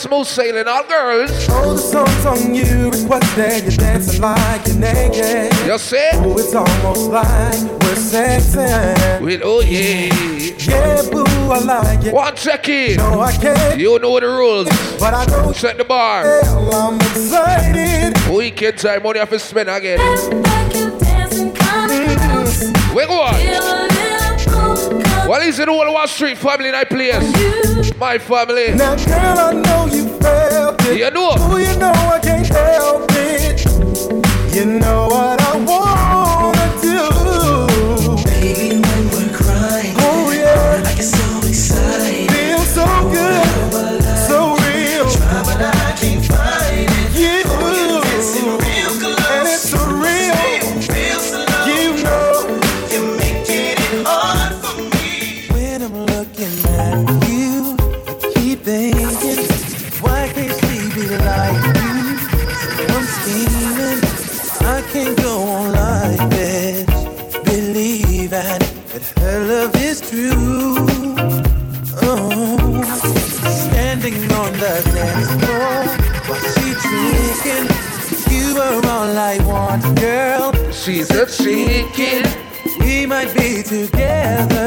smooth sailing, all girls. Oh, the song's on you, and what's requested. You're dancing like you're naked. You see? Oh, it's almost like we're sexing. With oh yeah. Yeah, boo, I like it. One second. No, I can't. You know the rules. But I don't Set the bar. Hell, I'm excited. Weekend time, money have to spend again. Back you dancing, come close. We go on. What is it all Wall Street family night place? My family. Now, girl, I know you felt it. You know. Oh, you know I can't help it. You know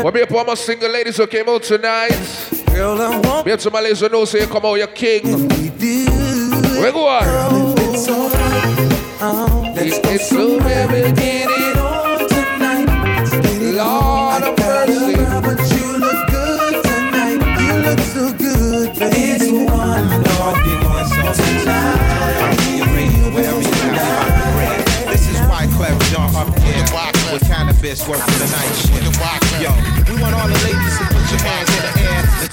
together. What be up all my single ladies who came out tonight? Girl, I want Be up to my ladies who know say you come out, you're king. we do. We go on. It's alright. Oh, um, let's go It's so somewhere very and get it on tonight. Get it Lord on. of I got mercy. a but you look good tonight. You look so good, baby. It's one This is Wyclef Jean up here with cannabis work for the night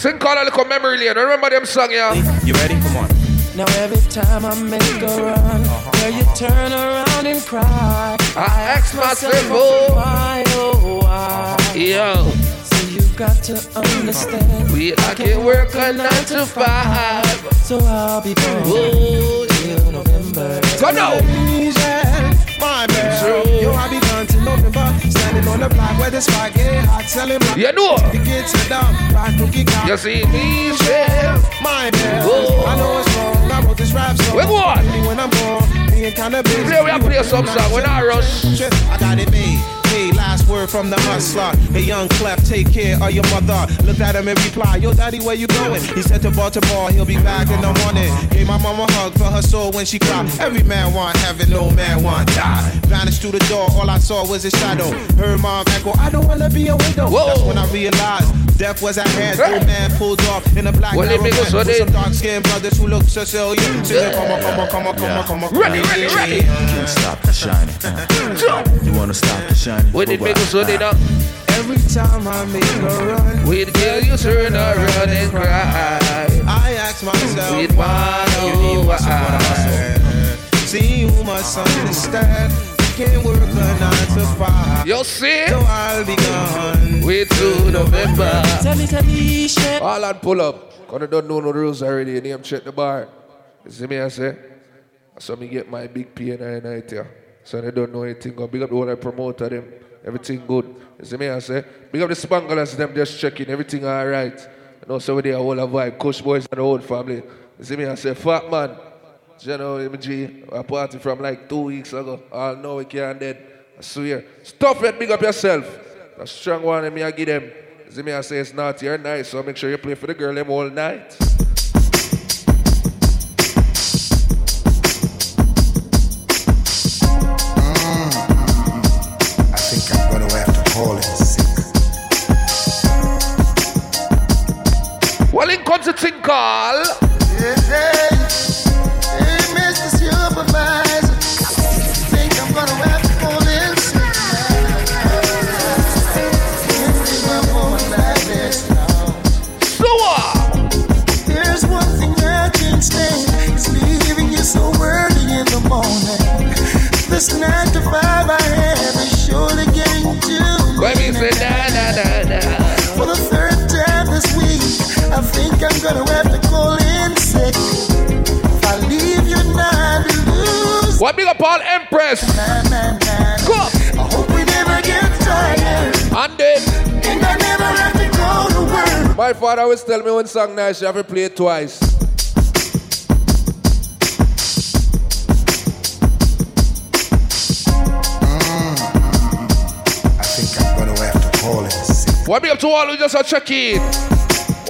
Sing call a little memory lane. Remember them song, yeah? You ready? Come on. Now every time I make a run, uh-huh, girl, you uh-huh. turn around and cry. I ask myself, oh, why, oh, why? yo, So you got to understand. we I can work a nine to five. So I'll be gone Oh, till November. Go now. My. True. Yo, I be gone to November. Standing on the block where the spot get hot. Selling my You know. the kids sit down. Rock cookie cow. You see me, yeah. My bad. Oh. I know it's wrong. I wrote this rap song. We go on. Only when I'm gone. Being kind of busy. Play, we have play some song. When I rush. I got it made. Hey, last word from the hustler. Hey, young Clef, take care of your mother. Looked at him and replied, Yo, daddy, where you going? He said to Baltimore, he'll be back in the morning. Gave my mama a hug for her soul when she cried. Every man want heaven, no man want die. Vanished through the door, all I saw was his shadow. Heard mom echo, I don't wanna be a widow. Whoa. That's when I realized death was at hand. Old man pulled off in a black Well, it make us Caravan with some dark skinned brothers who look Sicilian. Singing, come on, come on, come on, come on, come on. Ready, ready, ready. Can't stop the shining. Jump. You wanna stop the shining? When it make us what it up. Every time I make a run, We'd kill you, turn around and cry. I ask myself, We'd wonder why. See who must understand. Can't work a nine to five. You see? So I'll be gone. Wait till November. Tell me, tell me, shit. All and pull up. Cause they don't know no rules already. You name check the bar. You see me I say? So me get my big P and I night here. So they don't know anything. Go big up the one whole promoter them. Everything good. You see me I say? Big up the spanglers them just checking. Everything alright. You know so there all a vibe. Kush boys and the whole family. You see me I say? Fat man. You know, MG, a party from like two weeks ago. All know we can't dead. I swear. Stop it, big up yourself. A strong one, and me I give them. See me I say it's not your night, so make sure you play for the girl them all night. In comes the thing call. Hey, hey, Mr. Supervisor, think I'm gonna have to call in sick. Can't leave a woman this. So what? There's one thing I can't stand, it's leaving you so early in the morning. This nine to five I have is surely getting too When me say da think I'm gonna have to call in sick. If I leave you now, I lose. What big up all Empress? I hope we never get tired. And then. And I never have to go to work. My father always tell me one song nice, you have to play it twice. What be up to all who just are checking?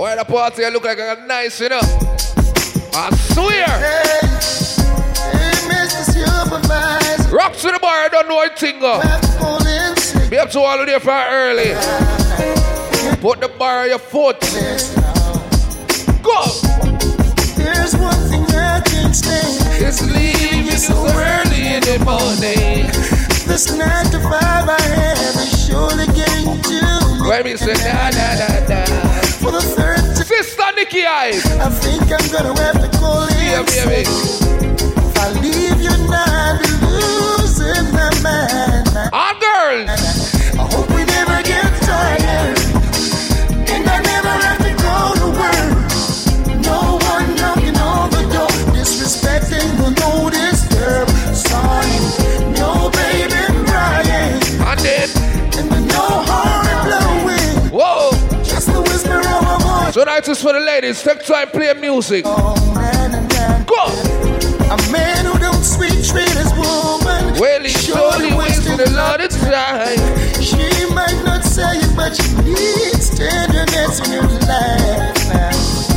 Why the party look like a nice, you know? I swear. Hey, hey, Mr. Supervisor, Rock to the bar, I don't know a thing. have to call in sick. Be up to all who there for early. Put the bar on your foot. Go. There's one thing I can't stand. It's leaving you so early in the morning. This nine to five I have is surely getting to me. Let me say da da da da. For the third Sister Nikki Eyes. I think I'm gonna have to call Yeah, in baby. If I leave you now, I'll be losing my mind. Our girls. I hope we never get tired. Tonight is for the ladies. Take time, play music. Oh, man, man. Go. A man who don't sweet treat his woman. Well, he surely wasted a lot of time. She might not say it, but she needs tenderness in her life.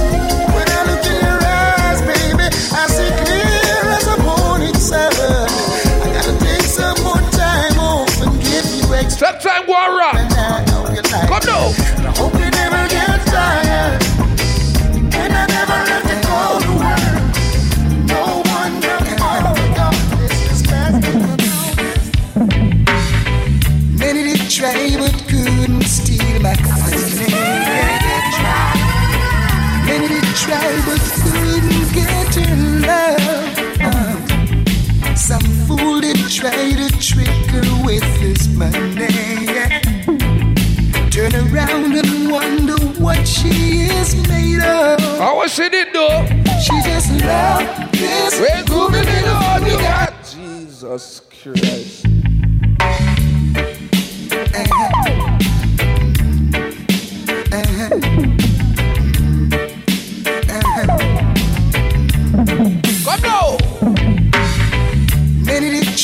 When I look in your eyes, baby, I see clear as a morning sun. I gotta take some more time off and give you extra. Take time, go and rock. And I know you like Come now. Many did try but couldn't steal my honey. Many did try but couldn't get her love. Uh, Some fool did try to trick her with his money. Turn around and wonder what she is made of. How was she did though? She just loved this Where go groovy the little little one one you you got. got? Jesus Christ.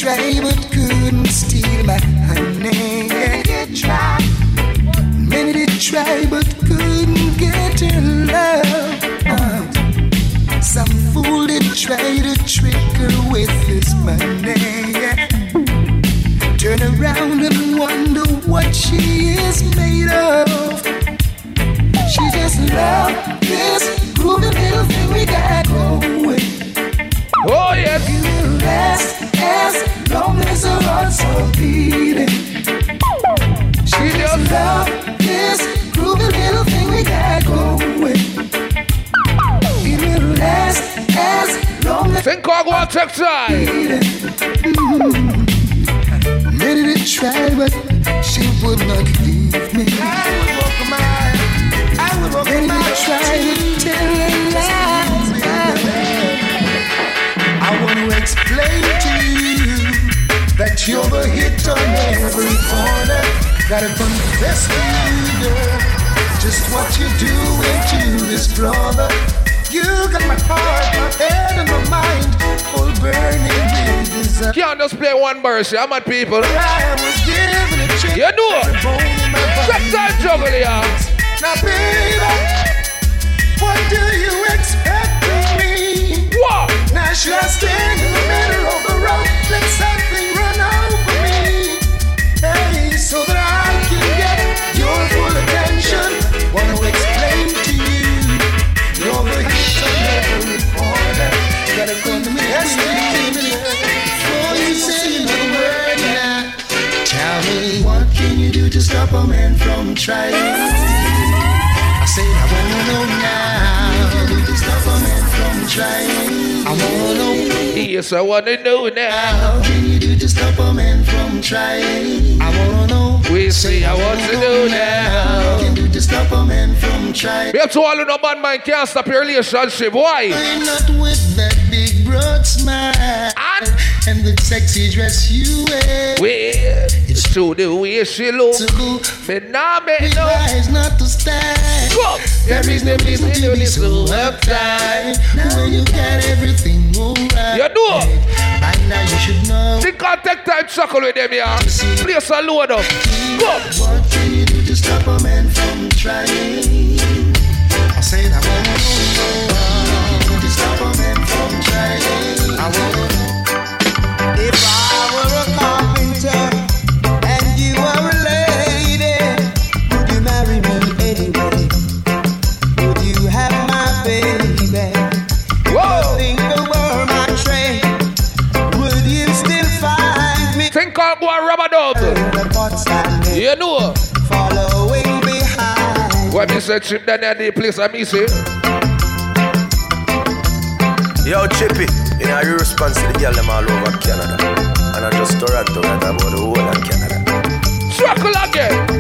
Try but couldn't steal my honey. Many did try. Many did try but couldn't get her love. Uh, Some fool did try to trick her with his money. Turn around and wonder what she is made of. She just loved this groovy little thing we got She just this groovy little thing we got going. It will last as long as but she would not leave me. I would walk. I would walk to tell her lies. I want to explain to you you're the hit on every corner. Gotta confess to you, girl, just what you're doing to this brother. You got my heart, my head, and my mind all burning with desire. Can't just play one verse, yeah, my people. I was given a chance. You know it. Every bone in my body. Take time, juggle, yeah. Now, baby, what do you expect of me? What? Now, should I stand in the middle of the road? Let something run over me. Hey, so that I can get your full attention. Want to explain to you, you're the hit on every. Gotta come to me, yes, baby. Before you say the word now, tell me what can you do to stop a man from trying? I said I wanna know now. Yes, I wanna know now. What can you do to stop a man from trying? I wanna know. Yes, I want to know now. How can you do to stop a man from trying? I wanna. We see, I want to know now. What can you do to stop a man from trying? We have to all who no bad mind can't stop your relationship. Why? I'm not with that big broad smile and the sexy dress you wear. Well, it's true the way she look. To boo, Me we no. rise not to stand. Go. There is no reason to be so uptight when you got everything alright. You know. Now you should know. Think I'll take time chuckle with them, yeah. Place a load up. Go. What can you do to stop a man from trying? I I wanna know to stop a man from trying. I wanna The thoughts I make You know. following behind. When me say trip down there, the place I me eh? say. Yo, Chippy, you know, you response to the girl them all over Canada. And I just Toronto, right about the whole of Canada. Chuckle again.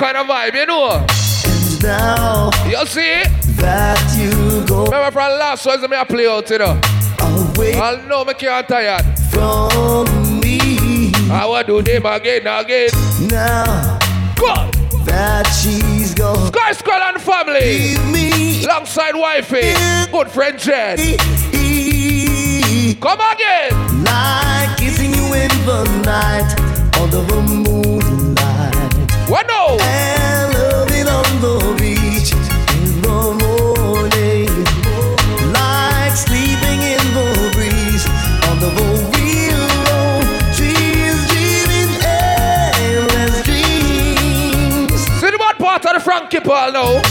Kind of vibe, you know. And Now You see? that you go Remember from last ones me I play out, you know. I know me can't tired. from me, I will do them again, again. now Go. that she's gone, Guy Skull and family. leave me. Alongside wifey. Good friend Jen. Come again. Like kissing you in the night moonlight, What no? on the beach in the morning, like sleeping in the breeze under the willow trees, dreaming endless dreams. See the bad part of the Frankie Paul now.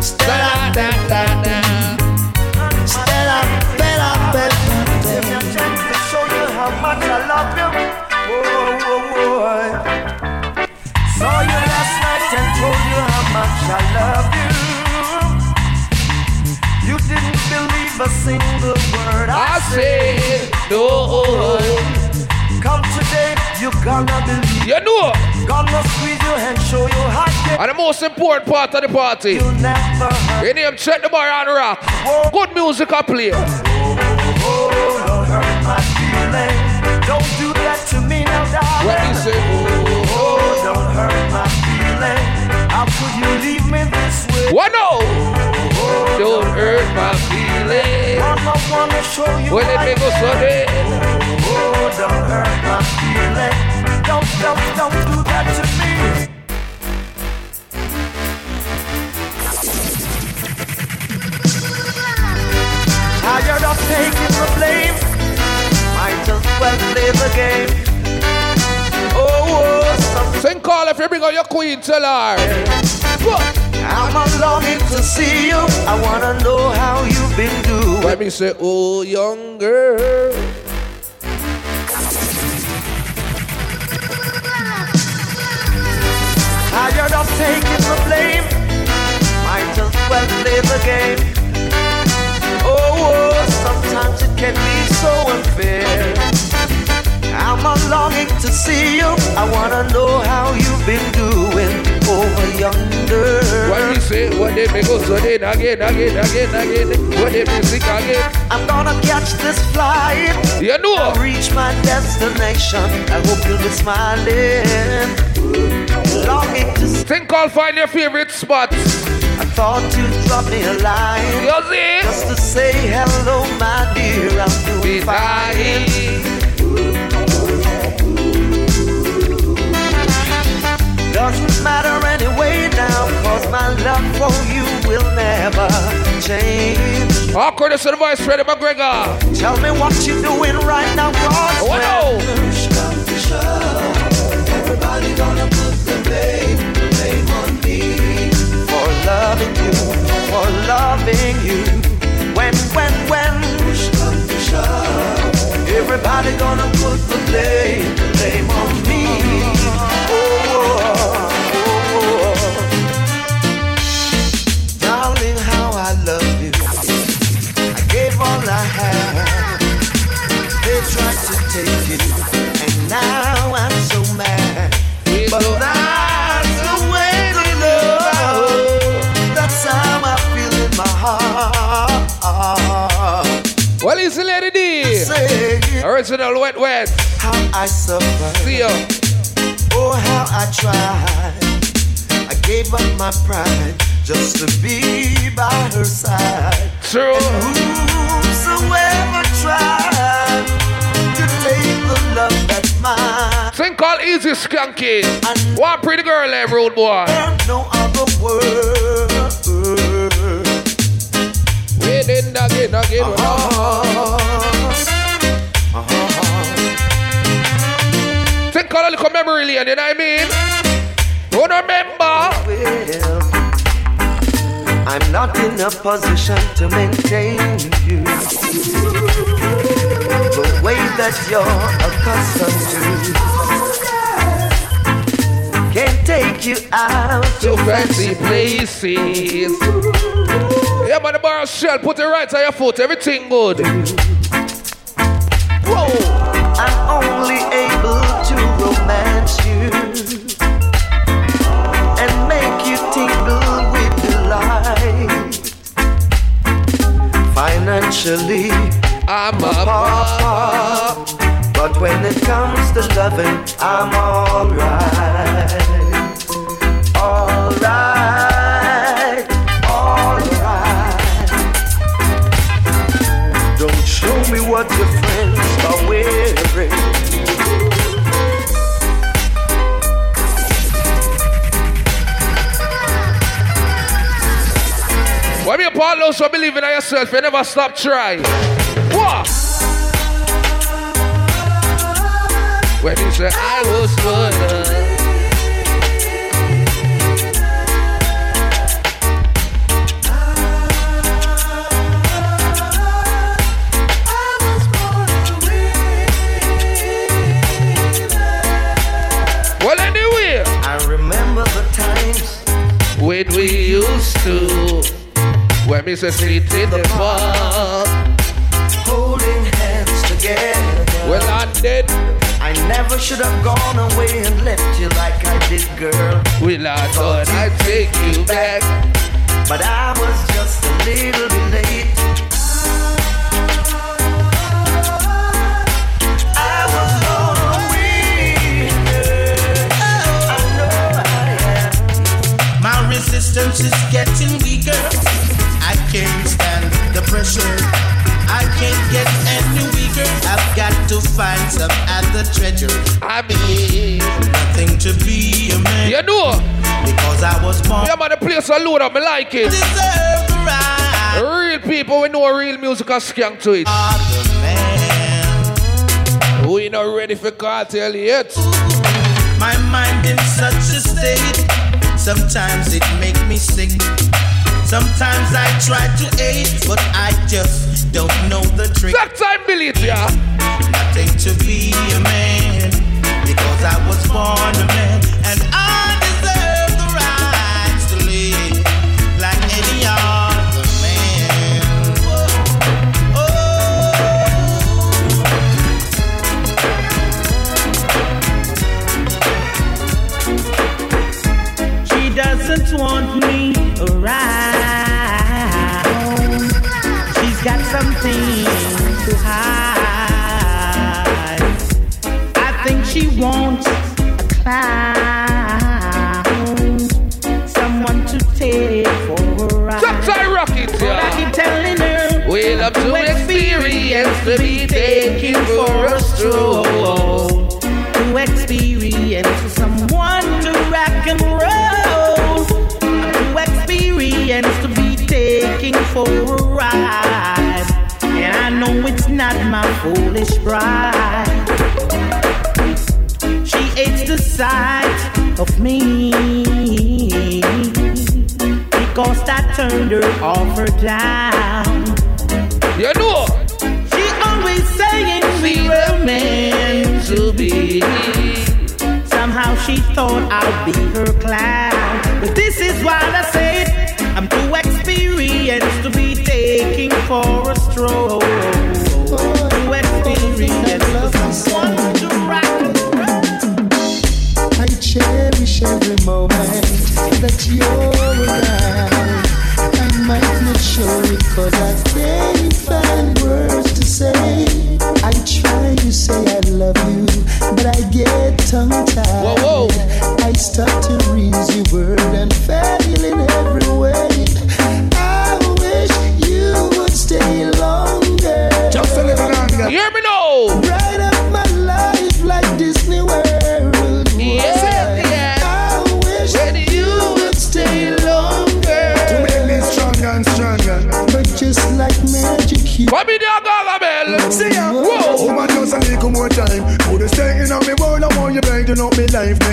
Stella, da, da, da. Stella, Bella, Bella. to show you how much I love you. Whoa, whoa, whoa. Saw you last night and told you how much I love you. You didn't believe a single word I, I say no. Come today, you gonna believe. You know. Gonna squeeze your hand, show you how you And the most important part of the party. you never hurt. Your name check the bar and rock. Good music I play. Oh, don't hurt my feelings. Don't do that to me now, darling. When me say leave me this way? what oh. no? Don't hurt my feelings. Mama wanna show you When it make us Sunday. Oh, don't hurt my feelings. Don't, don't, don't do that to me. Tired of taking the blame. Might as well play the game. Sing call if you bring out your queen, tell her. I'm a longing to see you. I wanna know how you've been doing. When me say oh young girl. Tired of taking the blame. Might as well play the game. Oh, oh, sometimes it can be so unfair. I'm a longing to see you. I wanna know how you've been doing over yonder. When me say when they make us Sunday again, again, again, again. When they make again. I'm gonna catch this flight. You know. reach my destination. I hope you'll be smiling. Longing to see. Think call find your favorite spots. I thought you'd drop me a line. You see? Just to say hello, my dear. I'm doing fine. doesn't matter anyway now, cause my love for you will never change. Awkward to the voice, Freddie McGregor. Tell me what you're doing right now, God. Oh, no. Everybody gonna put the blame, the blame on me for loving you, for loving you. When, when, when. Push come to shove. Everybody gonna put the blame, the blame on me. and now I'm so mad. The Original wet wet. How I suffer. See ya. Oh, how I tried. I gave up my pride just to be by her side. True. And whosoever tried take the love that's mine. Thing called Easy Skanky. One pretty girl eh, there, road boy. No other word. We didn't again, again. Thing called a little memory lane, you know what I mean? Don't remember. Well, I'm not in a position to maintain you the way that you're accustomed to. Can't take you out to fancy places. Yeah, man, the bar shell, put it right on your foot, everything good. Whoa. I'm only able to romance you and make you tingle with delight. Financially, I'm a pauper, but when it comes to loving, I'm alright. Alright, alright. Don't show me what your friends are wearing. When you part those who believe in yourself, you never stop trying. What? When you say I was born. Well, anyway, I remember the times when we used to, when me say sit in the park. Well, I never should have gone away and left you like I did, girl. Well, I thought I'd take you back. But I was just a little bit late. I was blown away. I know I am. My resistance is getting weaker. I can't stand the pressure. I can't get any weaker. I've got to find some other treasure. I believe nothing to be a man. You know, because I was born. yeah, man, the place I load up, I like it. Real people, we know real music and skank to it. We not ready for cartel yet. My mind in such a state. Sometimes it make me sick. Sometimes I try to aid, but I just don't know the trick. That time, believe ya. Nothing to be a man because I was born a man and I not my foolish bride. She hates the sight of me because I turned her off her down. You know, She always saying we were meant to be. Somehow she thought I'd be her clown. But this is what I said. I'm too experienced to be taking for a stroll. Every moment that you're around. I might not show it cause I can't find words to say. I try to say I love you, but I get tongue tied. Whoa, whoa. I start to read your word and fail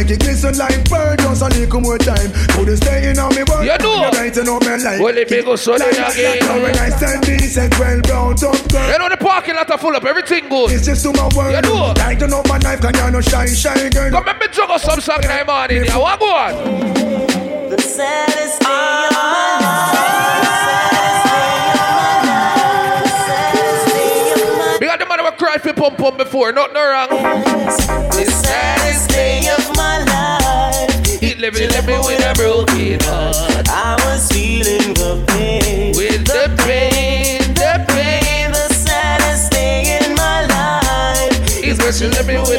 me life. Make it glisten like burn, just a little more time. Put a stay in on me world, You know. you brighten up my life. Well, it may go so Like then that, like again. how when I stand decent, well brought up girl. You know the parking lot are full up, everything good. It's just to my world. You know. Lighten up my life, can you no shine, shine, girl. Come let me juggle some song in the morning. Yeah, what go on? The saddest day of Because the man who cried for pump pump before, nothing wrong. The saddest day of my life. He living, living with a broken heart. I was feeling the pain. With the pain, the pain. The saddest day in my life. He's wishing living with a broken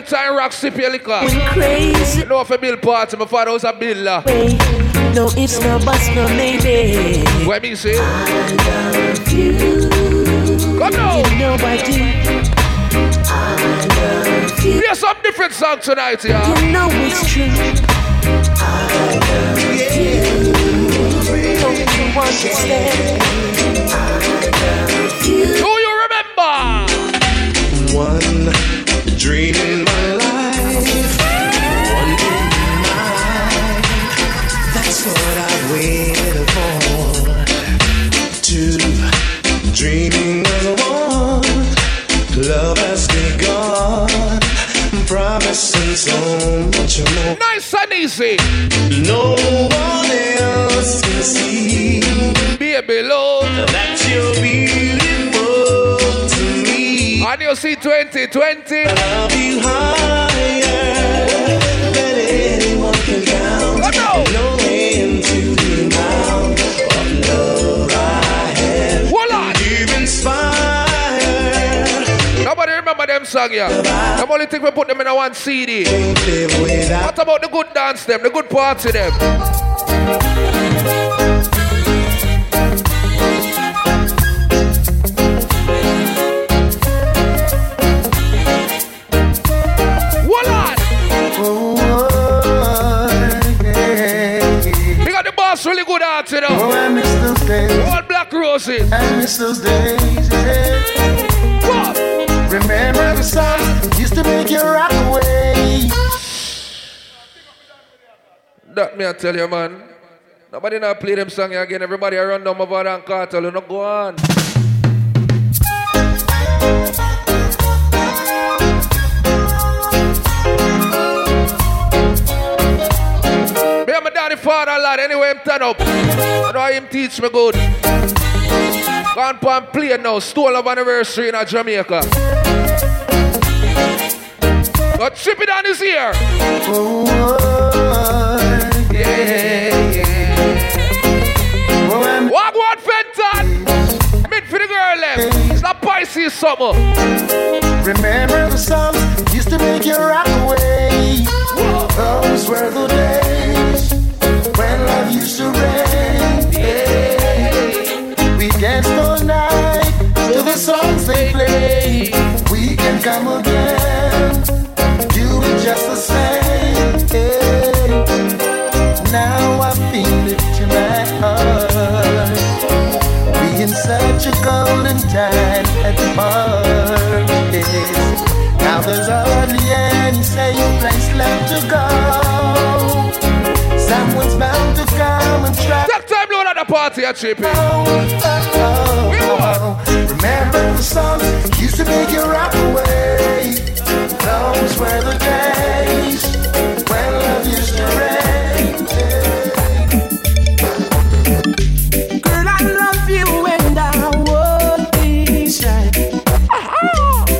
baby? Go and take time rock, sip your liquor. Crazy. You know if a bill party, my father was a builder. way. No ifs, no buts, no maybe. What me say? I love you. Come now. You know I do. I love you. Here's some different song tonight, yeah. You know it's true. I love you. Don't you understand? Nice and easy. No one else can see Baby, love. that you're beautiful to me. And you see 2020. them song, yeah. The only thing we put them in a one CD. What about the good dance them, the good party them? Really good art, you know. Oh, I miss those days. Black roses. I miss those days. Yeah. What? Remember the song used to make you rock away. That me I tell you, man. Nobody not play them song again. Everybody around them over and cartel. You know, go on. Me and my daddy father lad. Anyway, him turn up. I know him teach me good. Gone pan play now. Stole of anniversary in Jamaica. But chip it on his ear. Oh, Yeah, yeah. oh, I miss Walk one Fenton. Mid for the girl them. It's not Pisces summer. Remember the songs used to make you rock away. Those were the days when love used to reign. Yeah. We danced all night to the songs they play. We can come again, just the same. Yeah. Now I feel it to my heart. We in such a golden time at the parties. Now there's hardly any safe place left to go. Someone's bound to come and try. Take time load at the party at Chippy. Oh, oh, oh, oh. Remember the songs used to make you rock away. Those were the days when love used to reign. Girl, I love you and I won't be shy.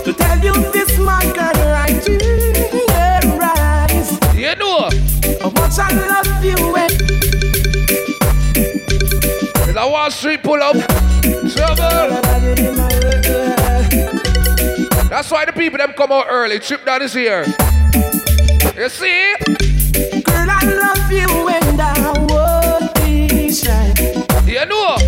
To tell you this, my girl, I do rise. You know. How much I love you and It's Wall Street pull up. Trouble. That's why the people them come out early. Chip down is here. You see? Girl, I love you and I won't be shy. You know.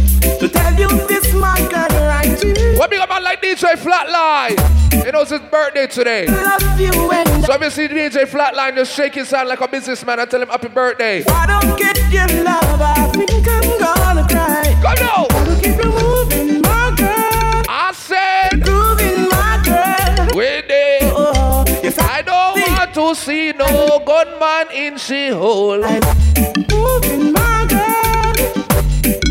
To tell you this, my girl, I do What big a man like DJ Flatline? You know it's his birthday today. love you and So if you see DJ Flatline just shake his hand like a businessman and tell him happy birthday. I don't get your love. I think I'm gonna cry. Come now. Keep it moving, my girl. I said, Grooving, my it. Oh, if I I don't want to see no gunman in she hole. moving, my girl.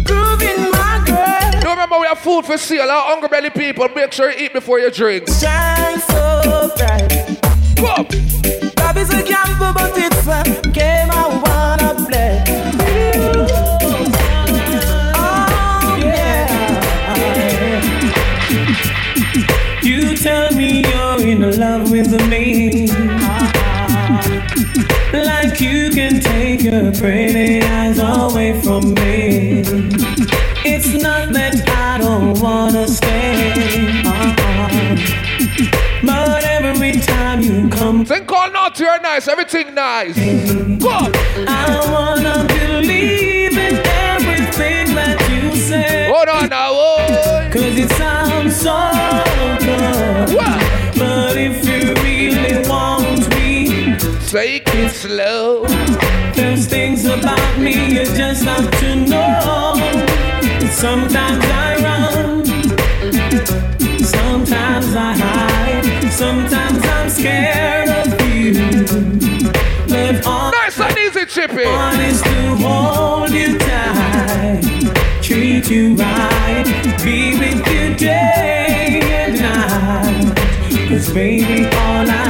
Grooving, my girl. You remember we have food for sale, our hungry belly people. Make sure you eat before you drink. Shine so bright. Love is a gamble, but it's a game I wanna your pretty eyes away from me. It's not that I don't wanna stay. Uh-uh. But every time you come, Think call not you're nice, everything nice. Come. Me you just have to know. Sometimes I run, sometimes I hide, sometimes I'm scared of you. But all Nice and easy, Chippy. Is to hold you tight, treat you right, be with you day and night. Cause baby, all I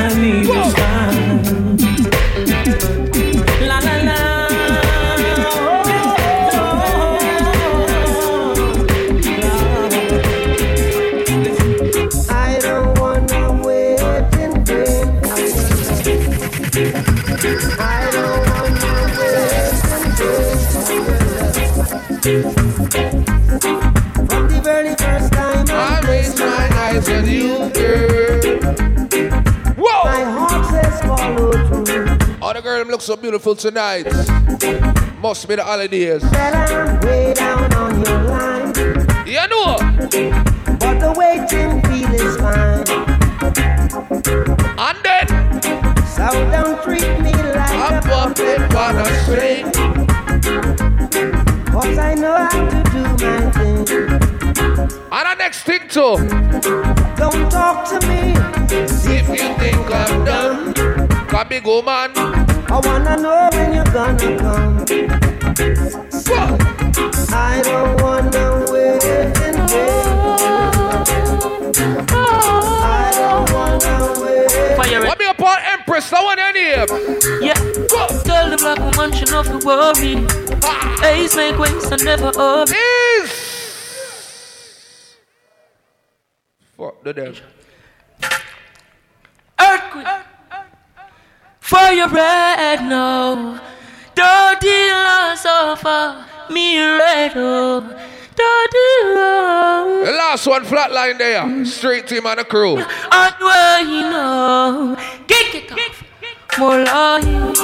look so beautiful tonight. Must be the holidays. Way down on your line. You know. But the waiting feel is fine. And then. So don't treat me like a puppet on a string. Cause I know how to do my thing. And the next thing too. Don't talk to me. If you think I'm dumb. A big old man. I wanna know when you're gonna come. I don't wanna wait in vain. I don't wanna wait. Fire What me upon Empress? I want any here. Yeah. Tell the black woman she not to worry. Ace make waste and never up. Is. Fuck the devil. Earthquake. Fire red now. Dirty loss of me red oh. Love. The last one flatline there. Street Team and the crew. And where you know. Kick it off. More lying.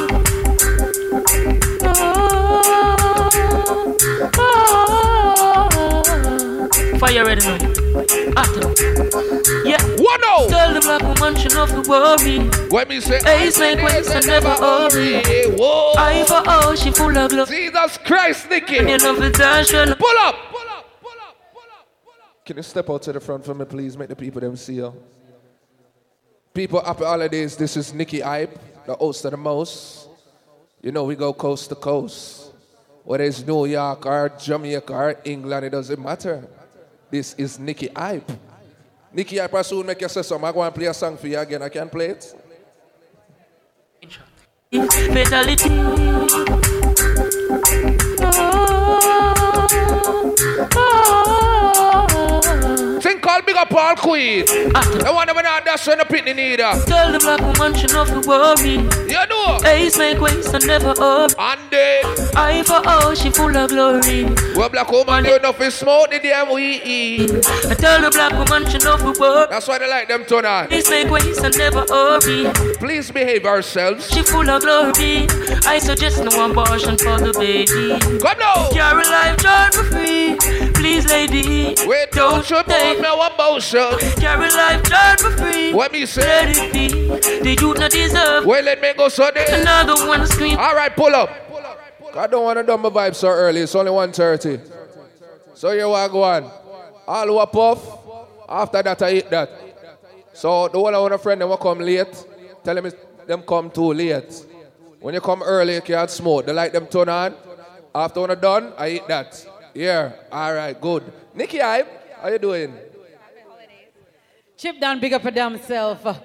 Oh, oh, oh. Fire ready now. After. Ah, yeah. What now? Tell the black woman she not to worry. When me say Ace make waste and never hurry. Whoa. I for oh she full of love. Jesus Christ, Nikki. You know the tension. Pull up. Can you step out to the front for me, please? Make the people them see you. People, happy holidays. This is Nikki Hype, the host of the most. You know, we go coast to coast. Whether it's New York or Jamaica or England, it doesn't matter. This is Nikki Hype. Hype, I soon make you say. I go and play a song for you again. I can play it. Fatality. Called Big Up Paul Queen. The one that not that's when the pitney need her. Tell the black woman she not to worry. You know. Ace make waste and never up. And then. I for all she full of glory. Well, black woman do nothing smoke the damn we eat. I tell the black woman she not to worry. That's why they like them on. Ace make waste and never hurry. Please behave ourselves. She full of glory. I suggest no abortion for the baby. Come now. Carry life child for free. Please, lady. Wait, don't you put me one motion. Carry life child for free. What me say? Let it be. The youth not deserve. Wait, let me go so there. Another one scream. All right, pull up. I don't want to do my vibe so early. It's only 1.30. So you want to go on. All who are puff. After that, I eat that. So the one I want a friend, them will come late. Tell them it's- them come too late. When you come early, you can't smoke. They like them turn on. After when I'm done, I eat that. Yeah. All right, good. Nikki Hype, how you doing? Chip down, big up for themself.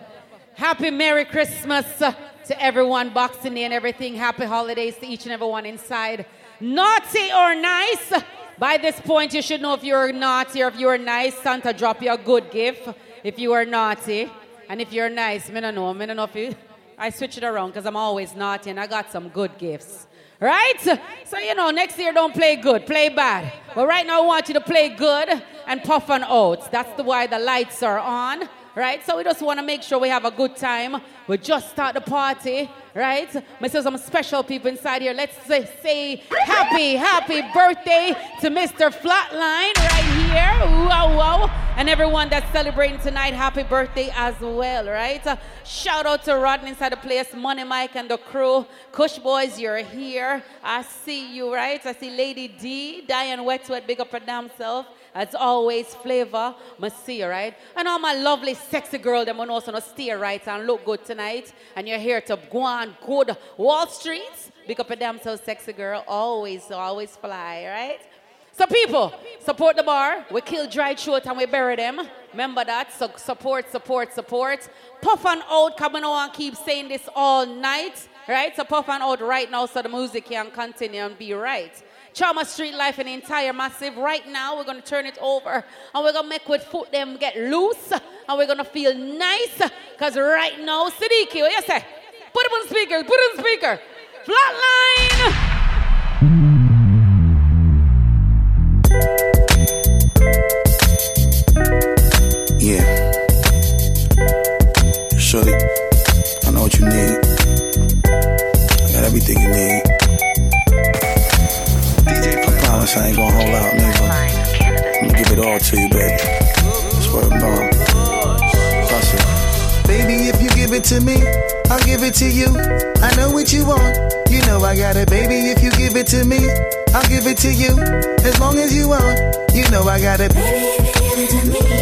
Happy Merry Christmas to everyone, Boxing Day and everything. Happy holidays to each and everyone inside. Naughty or nice? By this point, you should know if you're naughty or if you're nice. Santa drop you a good gift if you are naughty. And if you're nice, me don't know. Me don't know if you... I switch it around because I'm always naughty and I got some good gifts. Right? So, you know, next year don't play good, play bad. But right now I want you to play good and puff on oats. That's the why the lights are on. Right? So we just want to make sure we have a good time. We just start the party. Right? See some special people inside here. Let's say, say happy, happy birthday to Mr. Flatline right here. Wow, wow. And everyone that's celebrating tonight, happy birthday as well, right? Shout out to Rodney inside the place, Money Mike and the crew. Kush Boys, you're here. I see you, right? I see Lady D, Diane Wetwet, big up for damn self. As always, flavor, must see right? And all my lovely, sexy girl, them also stay right and look good tonight. And you're here to go on good Wall Street. Big up a damn so sexy girl, always, always fly, right? So people, support the bar. We kill dry throat and we bury them. Remember that. So support, support, support. Puff and out. Come on and keep saying this all night. Right? So puff and out right now so the music can continue and be right. Charma Street Life and the entire massive. Right now, we're gonna turn it over and we're gonna make with foot them get loose and we're gonna feel nice. Cause right now, Siddiqui, what you say? Put it on speaker, put it on speaker. Flatline! Yeah. Shorty, I know what you need. I got everything you need. I ain't gonna hold out, nigga. I'm gonna give it all to you, baby. Swear to God. Baby, if you give it to me, I'll give it to you. I know what you want. You know I got it, baby. If you give it to me, I'll give it to you. As long as you want, you know I got it. Baby, if you give it Yo,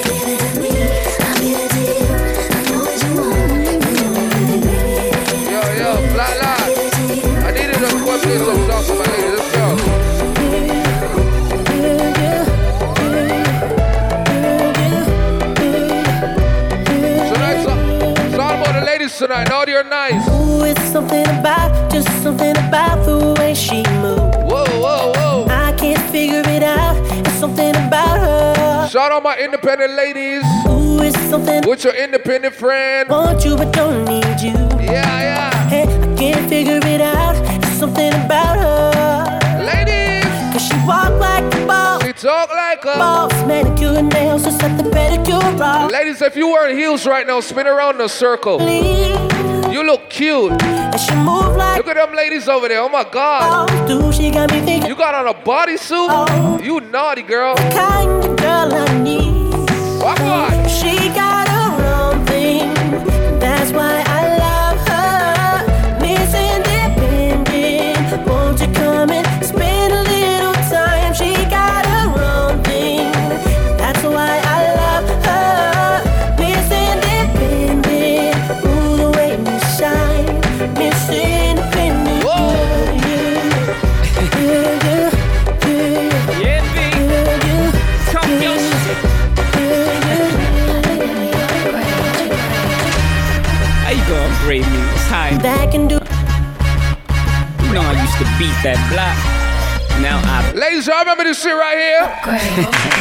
ladies. Now you're nice. Ooh, it's something about, just something about the way she moves. Whoa, whoa, whoa. I can't figure it out. It's something about her. Shout out my independent ladies. Ooh, it's something. With your independent friend. Want you but don't need you. Yeah, yeah. Hey, I can't figure it out. It's something about her. Ladies. Cause she walk like a boss. She talk like a boss. Manicure and nails, just set the pedicure off. Ladies, if you wearing heels right now, spin around in a circle. You look cute. And she move like Look at them ladies over there. Oh my God. Oh, she got. You got on a bodysuit? Oh. You naughty girl. kind of girl I need. Oh Walk on. She to beat that block. Now I. Ladies, y'all remember this shit right here?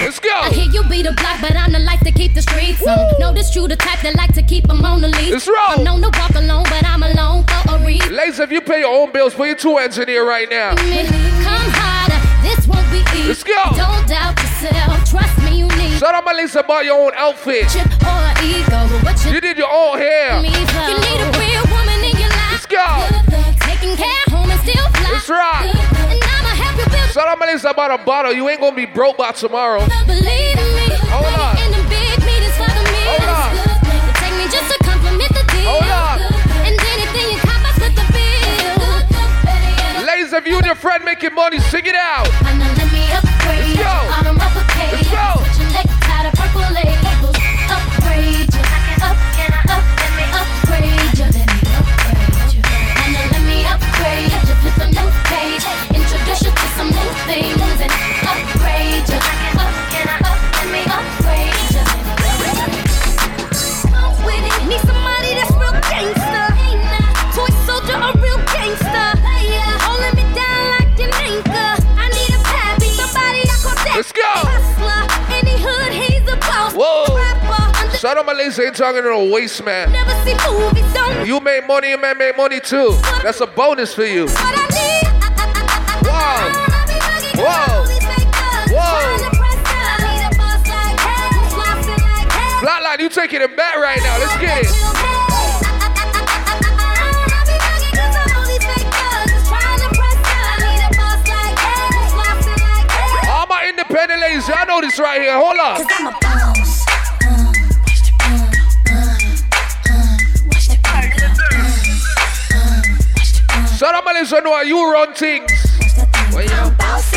Let's go. I hear you beat the block, but I'm the life to keep the streets on. Know this true, the type that like to keep them on the leash. It's wrong. I'm known to walk alone, but I'm alone for a reason. Ladies, if you pay your own bills, put your two hands in here right now. Come harder, this won't be easy. Let's go. Don't doubt yourself, trust me, you need Shout out my ladies about your own outfit. or ego. What you, You did your own hair. You need a Shout out my ladies about a bottle. You ain't gonna be broke by tomorrow. Hold on. Hold on. Hold on. Ladies, if you and your friend making money, sing it out. Rapper, under- Shout out my ladies ain't talking to no waste man. never see movies, don't You made money, and man make money too. That's a bonus for you. I. Wow. Whoa. Whoa. Flatline, you taking it back right now. Let's get it. All my independent ladies, y'all know this right here. Hold on. Out my ladies, I know you run things. I'm bossy.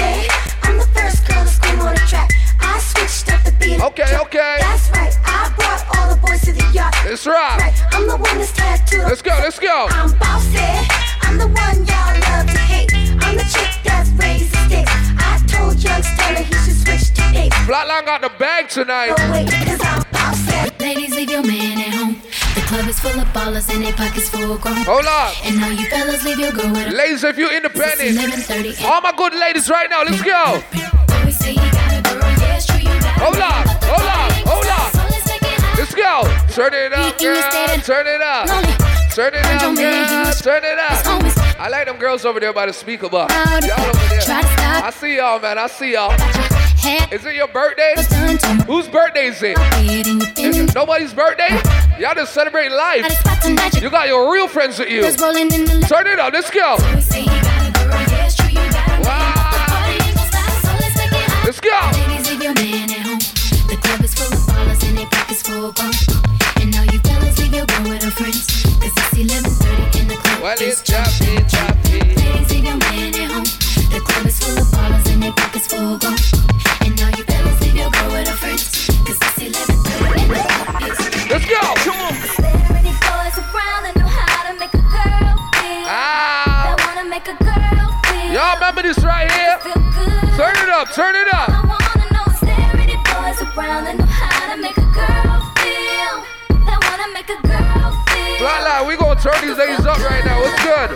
I'm the first girl to scream on the track. I switched up the beat. Okay, okay. That's right. I brought all the boys to the yacht. That's right. I'm the one that's tattooed. Let's go, let's go. I'm bossy. I'm the one y'all love to hate. I'm the chick that's raised the stakes. I told young Stanley he should switch to eight. Flatline got the bag tonight. Ladies, leave your man at home. Club is full of ballers and their pockets full grown. Hold on. And all you fellas, leave your girl with Ladies, if you're independent, 11:30. all my good ladies right now, let's go. Always say you got a girl, yeah, it's true, you got a Hold on, hold on, hold. So let's take it out. Let's go. Turn it up, girl. Turn it up. Turn it up, girl. Turn it up. I like them girls over there by the speaker box. Y'all over there. Try to stop. I see y'all, man. I see y'all. Is it your birthday? Was done to me. Whose birthday is it? Nobody's birthday? Y'all just a life. You got your real friends with you. was rolling in the Turn it up. Let's go. Always say you got a girl, yeah, it's true, you got a Wow. The party ain't gon' stop, so let's take it out. Let's go. Ladies, leave your man at home. The club is full of ballers and their pockets full grown. And all you fellas, leave your girl with her friends. Cause it's 11:30 and the club Well, it's choppy, choppy. Ladies, leave your man at home. The club is full of ballers and their pockets full grown. Y'all remember this right here? Turn it up. Turn it I up. wanna know is there any boys around that know how to make a girl feel? That wanna make a girl feel. Flatline, we gonna turn these ladies up right now. What's good?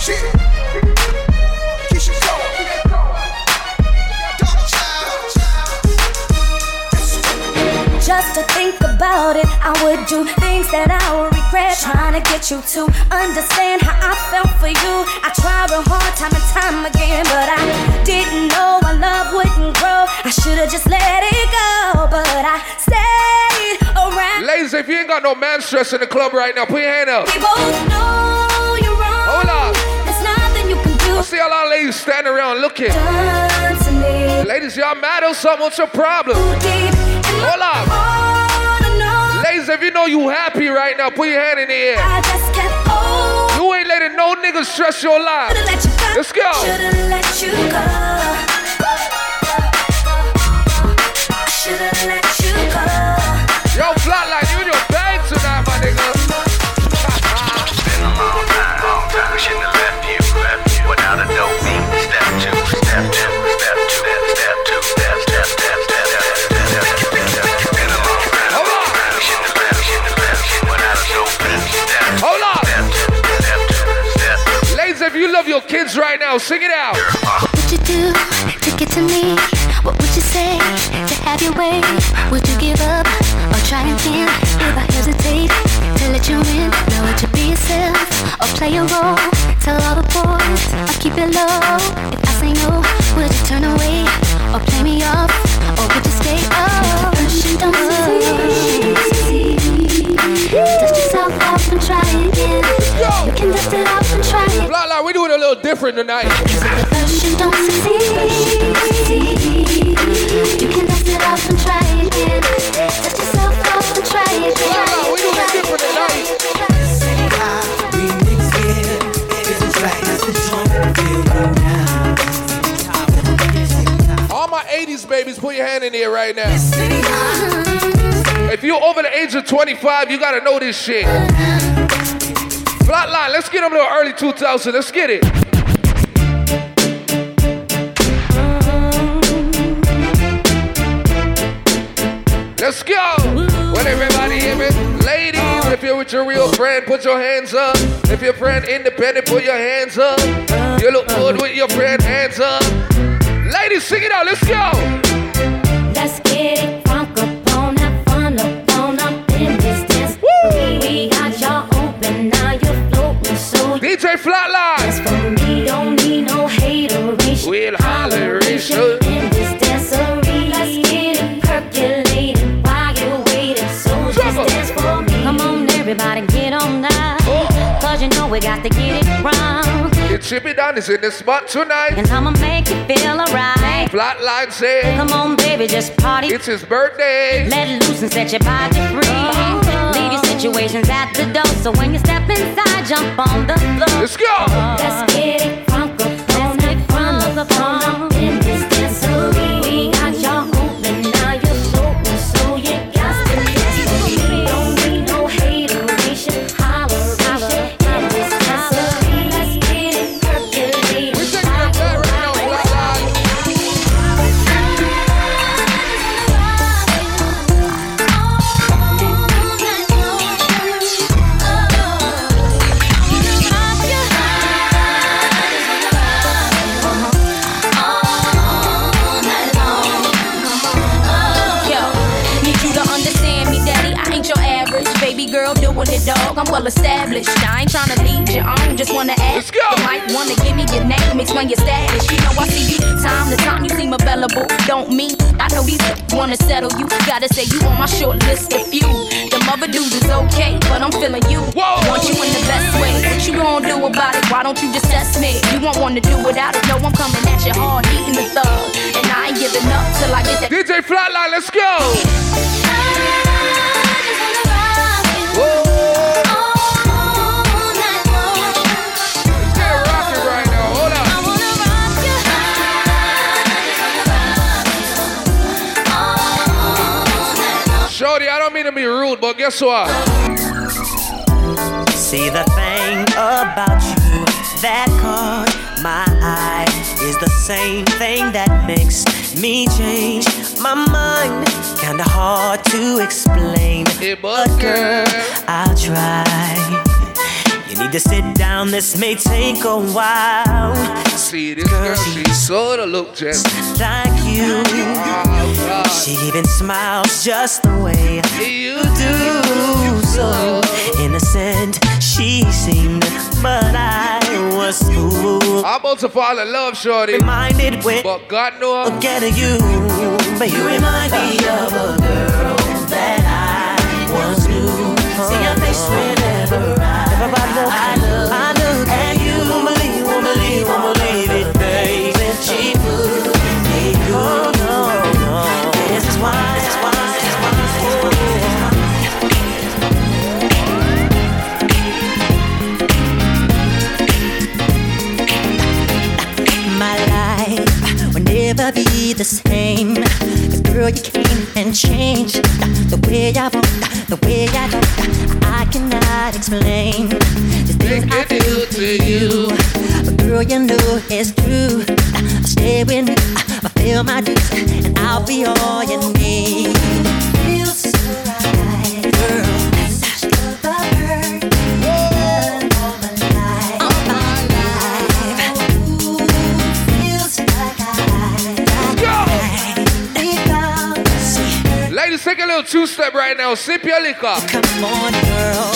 Shit. Would do things that I would regret. Trying to get you to understand how I felt for you. I tried real hard time and time again, but I didn't know our love wouldn't grow. I should've just let it go, but I stayed around. Ladies, if you ain't got no man stress in the club right now, put your hand up. We both know you're wrong. Hold up. There's nothing you can do. I see a lot of ladies standing around looking. Done to me. Ladies, y'all mad or something? What's your problem? My Hold on. Heart, I know. Ladies, if you know you happy right now, put your hand in the air. I just kept holding. You ain't letting no nigga stress your life. Let you go. Let's go. Should've let you go. Should've let sing it out. Different tonight. Don't succeed. You can it and try again. Yourself and try again. We doing it different tonight. All my 80s babies, put your hand in here right now. If you're over the age of 25, you gotta know this shit. Flatline, let's get them to early 2000s. Let's get it. With your real friend, put your hands up. If your friend independent, put your hands up. You look good with your friend, hands up. Ladies, sing it out. Let's go. Let's get it we got to get it wrong. The Chippy Don is in the spot tonight. And I'ma make you feel alright. Flatline say Come on, baby, just party. it's his birthday. Let loose and set your body free. Oh. Leave your situations at the door. So when you step inside, jump on the floor. Let's go. Let's get it up on it, established. I ain't tryna lead you on, just wanna ask. You might wanna give me your name, explain your status. You know I see you time to time, you seem available. Don't mean I know these wanna settle you. Gotta say you on my short list of few. The mother dudes is okay, but I'm feeling you. Want you in the best way. What you gonna do about it? Why don't you just test me? You won't wanna do without it. No, I'm coming at you hard, eating the thug. And I ain't giving up till I get that. DJ Flatline, let's go. Shorty, I don't mean to be rude, but guess what? See the thing about you that caught my eye is the same thing that makes me change my mind. Kinda hard to explain, but girl, I'll try. Need to sit down, this may take a while. See this girl, she sorta look just like you. She even smiles just the way you do. So innocent she seemed, but I was fooled. I'm about to fall in love, Shorty. Reminded when, but God know I'm getting you. But you remind me of a girl that I once knew. See your face I, look, I look, at you. Won't believe, won't believe, won't believe it, baby. She would make you. Oh, no, no. This is why, this is why, this is why, this is why. my life will never be the same. Girl, you came and changed the way I walk, the way I talk. I cannot explain the things I feel to you. But girl, you know it's true. Stay with me, fulfill my dues, and I'll be all you need. Take a little two step right now. Sip your liquor. Come on, girl.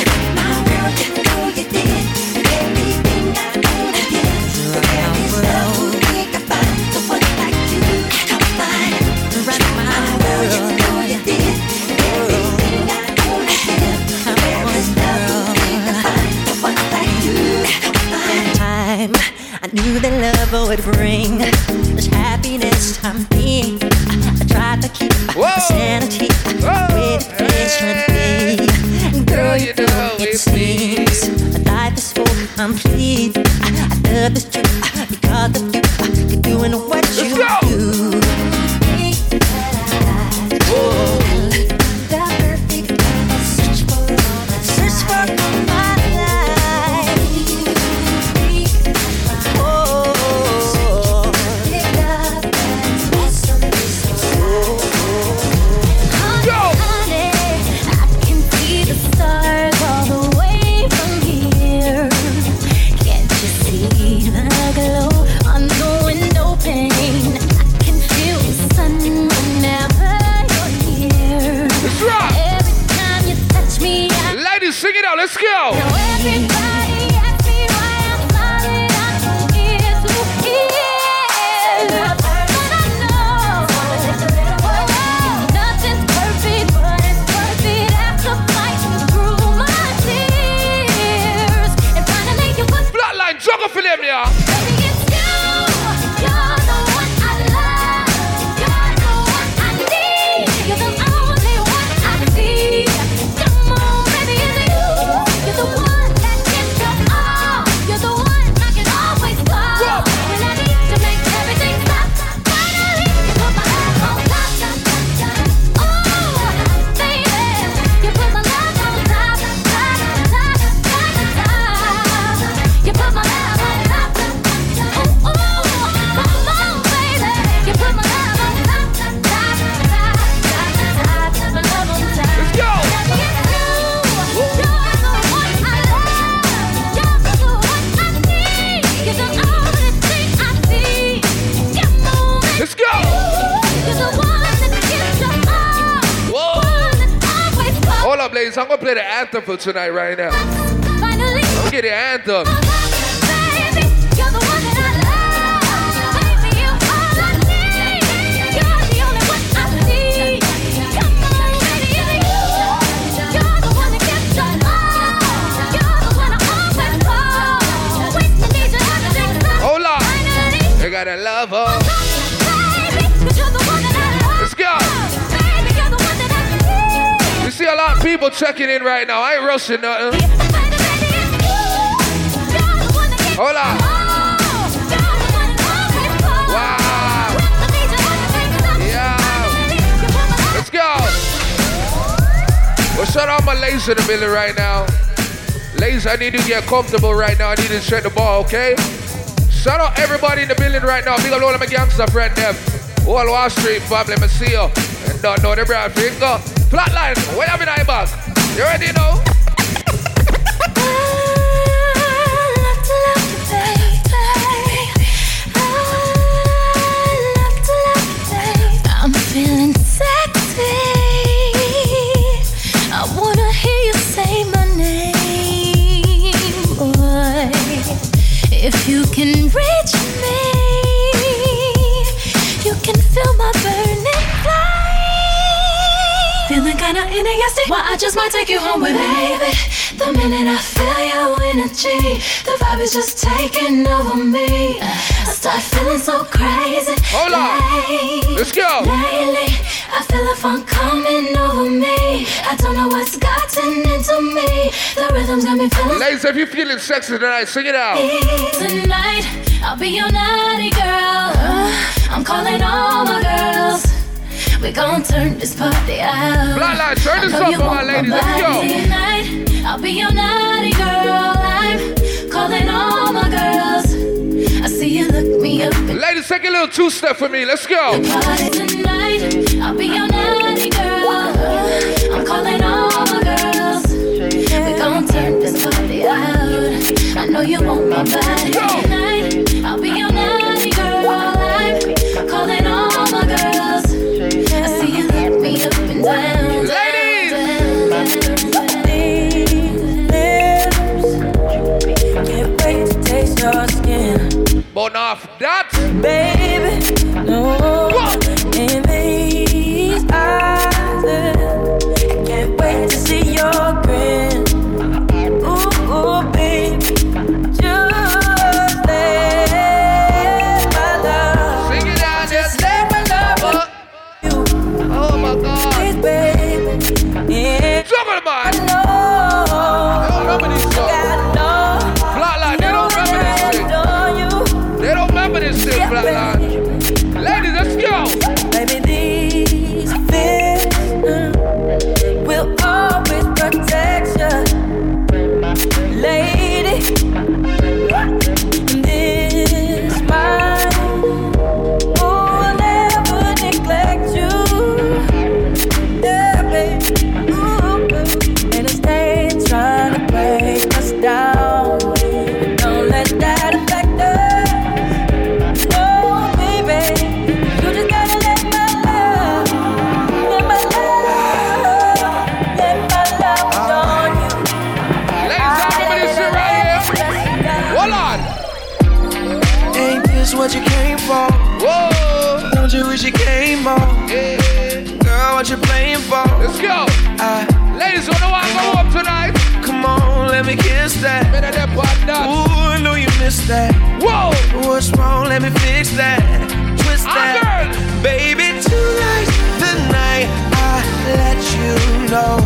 I knew that love would bring this happiness I'm being. I tried to keep my sanity place should be. Girl, you know it seems life is so complete. I love this truth because of you. You're doing what you do. For tonight right now. I'm gonna get the anthem. Hold on. You gotta love her. Let's go. You see a lot of people checking in right now. I rushing nothing. Hold on. Wow. Yeah. Let's go. Well, shout out my laser in the middle right now. Ladies, I need you to get comfortable right now. I need you to check the ball, okay? Shout out everybody in the building right now. Big up all of my gangster friend them. All Wall Street family, I see you. And don't know the brand finger. Flatline, where have you in back? You ready now? I just might take you home with me, baby. The minute I feel your energy, the vibe is just taking over me. I start feeling so crazy. Hold on. Let's go. Lately, I feel the funk coming over me. I don't know what's gotten into me. The rhythm's got me feeling Ladies, if you're feeling sexy tonight, sing it out. Tonight, I'll be your naughty girl. I'm calling all my girls. We gon' turn this party out. Flatline, turn this up for my ladies. Let's go. Tonight, I'll be your naughty girl. I'm calling all my girls. I see you look me up Ladies, take a little two step for me. Let's go. party tonight. I'll be your naughty girl. I'm calling all my girls. We gon' turn this party out. I know you want my body tonight. Skin. Burn off that. Baby, no. That. Twist that. Baby, tonight's the night I let you know.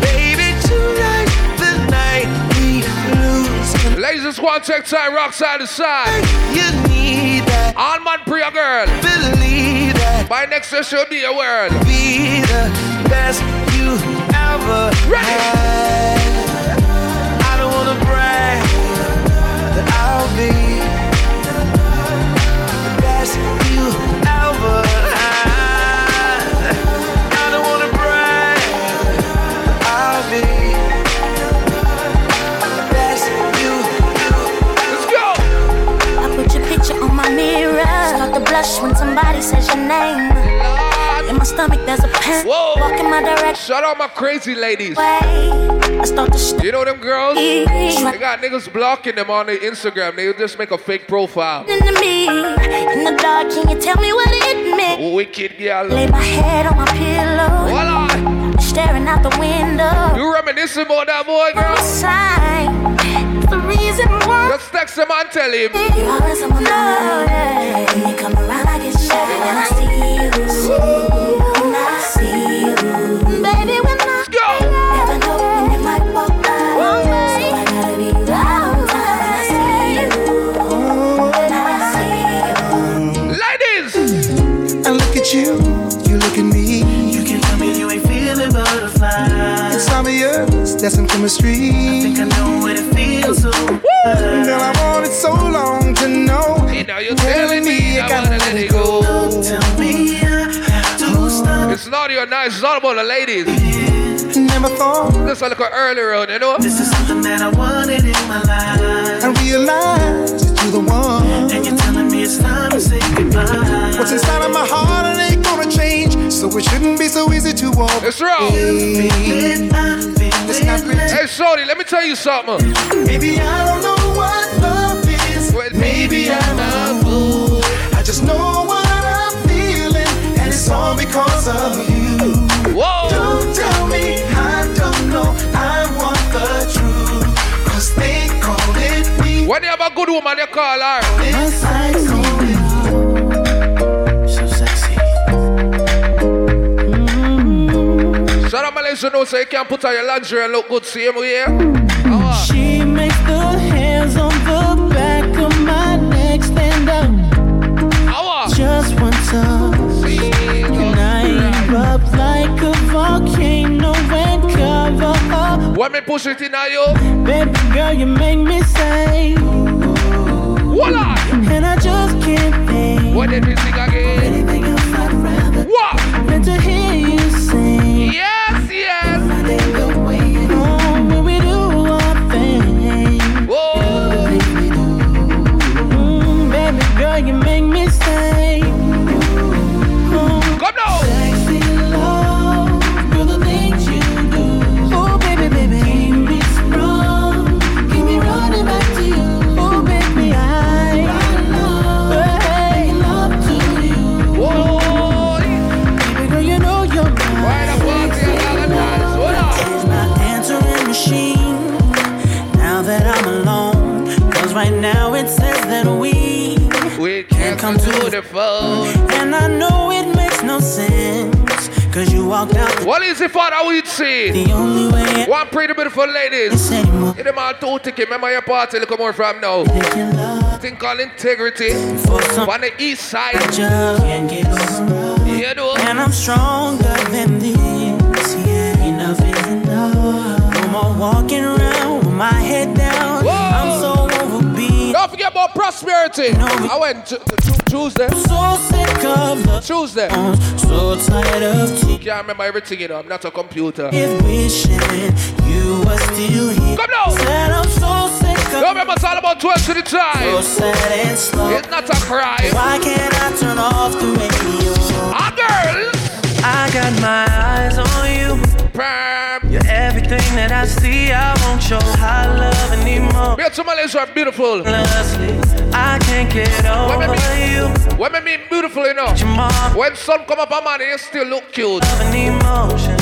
Baby, tonight's the night we lose. Ladies, one check time, rock side to side. You need that. All man, pre a girl. Believe that. By next session, be a word. Be the best you ever Ready. had. I don't wanna brag, I'll be blush when somebody says your name. You're my stomach, there's a. Whoa. Walk in my direction. Shout out my crazy ladies. I start to You know them girls? They got niggas blocking them on their Instagram. They just make a fake profile. In the dark, can you tell me what it meant? Wicked girl. Lay my head on my pillow. Voila. Staring out the window. You reminiscing about that boy, girl? Sign. The reason why. Just text him and tell him. You always on my mind. When you come Girl, I wanted so long to know. You know, you're telling me I wanna let it go. Tell me uh, I have to stop. It's not your nice, it's all about the ladies. Never thought This a little earlier on, you know? This is something that I wanted in my life. I realized that you're the one. And you're telling me it's time to say goodbye. What's inside of my heart it ain't gonna change, so it shouldn't be so easy to walk. It's wrong. It's not pretty. Hey, Shorty, let me tell you something. Maybe I don't know what love is. Well, Maybe I'm it's all because of you. Whoa! Don't tell me I don't know. I want the truth, cause they call it me. When you have a good woman, you call her. It's like So sexy. Shout out Malaysia know so you can put on your lingerie and look good same way. How When me push it in you, Baby girl, you make me say. We can't come to the phone. And I know it makes no sense. Cause you walked out What is it for that we'd see? The only way One pretty beautiful ladies. Get them all two ticket. Remember your party, look more from now. Thing called integrity. On the east side. just can't get over. You know. And I'm stronger than this. Yeah, enough is enough. No more walking around with my head down. About prosperity. I went to, to Tuesday. So sick of the Tuesday. so tired of tears. Can't remember everything, you know. I'm not a computer. If wishing you were still here. Come now. Said I'm so sick of Don't remember it's all about 12 to the so time. sad and slow. It's not a crime. Why can't I turn off the radio? A girl. I got my eyes on you. Perm. You're everything that I see. I won't show high love anymore. Me to Malaysia are beautiful. I can't get When me you. when me mean beautiful, you know. When sun come up on man, you still look cute. love and emotion.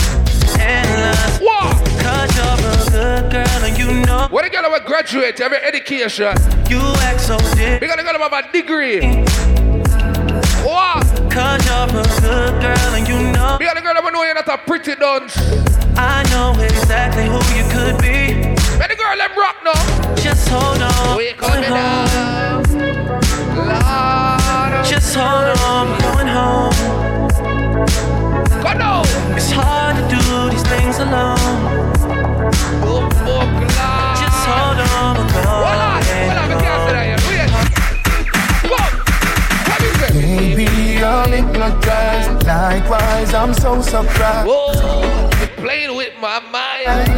Endless. What? Cause you're a good girl and you know When a girl will graduate, your education. you act so different. Because the girl have a degree. What? Cause you're a good girl and you know Because the girl have know you're not a pretty dunce. I know exactly who you could be. When the girl them rock now. Just hold on. We going coming home. Lord. Just hold on, we're going home. Come now. It's hard to do these things alone. Oh, fuck, Lord. Just hold on, we're going Hold I'm. Likewise, I'm so surprised. Whoa. You're playing with my mind.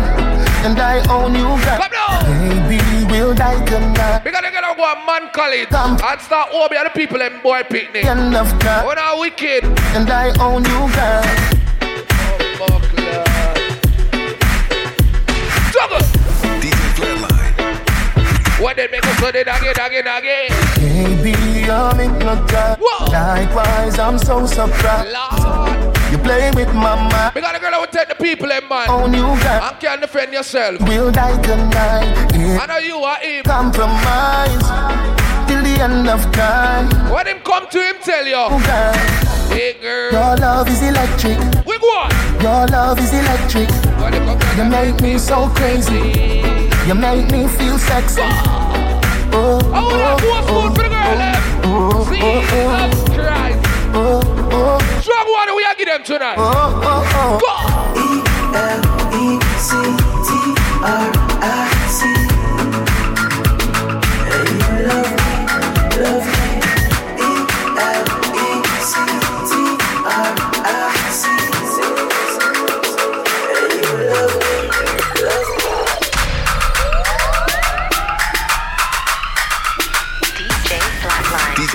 And I own you back. Come. Baby, we'll die tonight. We gotta get on go a man call it. And start over the other people and boy picnic. End of time. Oh, now wicked. And I own you, girl. Juggle. What they make us so they again, again, again. Baby, I'm hypnotized. Likewise, I'm so surprised. You play with my mind. We got a girl that will take the people in mind. Own you, girl. And can defend yourself. We'll die tonight. Yeah. I know you are him. Compromise till the end of time. When him come to him, tell you. Oh, girl. Hey, girl. Your love is electric. We go on. Your love is electric. You make me so crazy. You make me feel sexy. Oh, oh, oh, oh, for the girl, oh, oh. Eh? Jesus Christ. Oh, oh, Strong one, we are give them tonight. oh, oh, Go.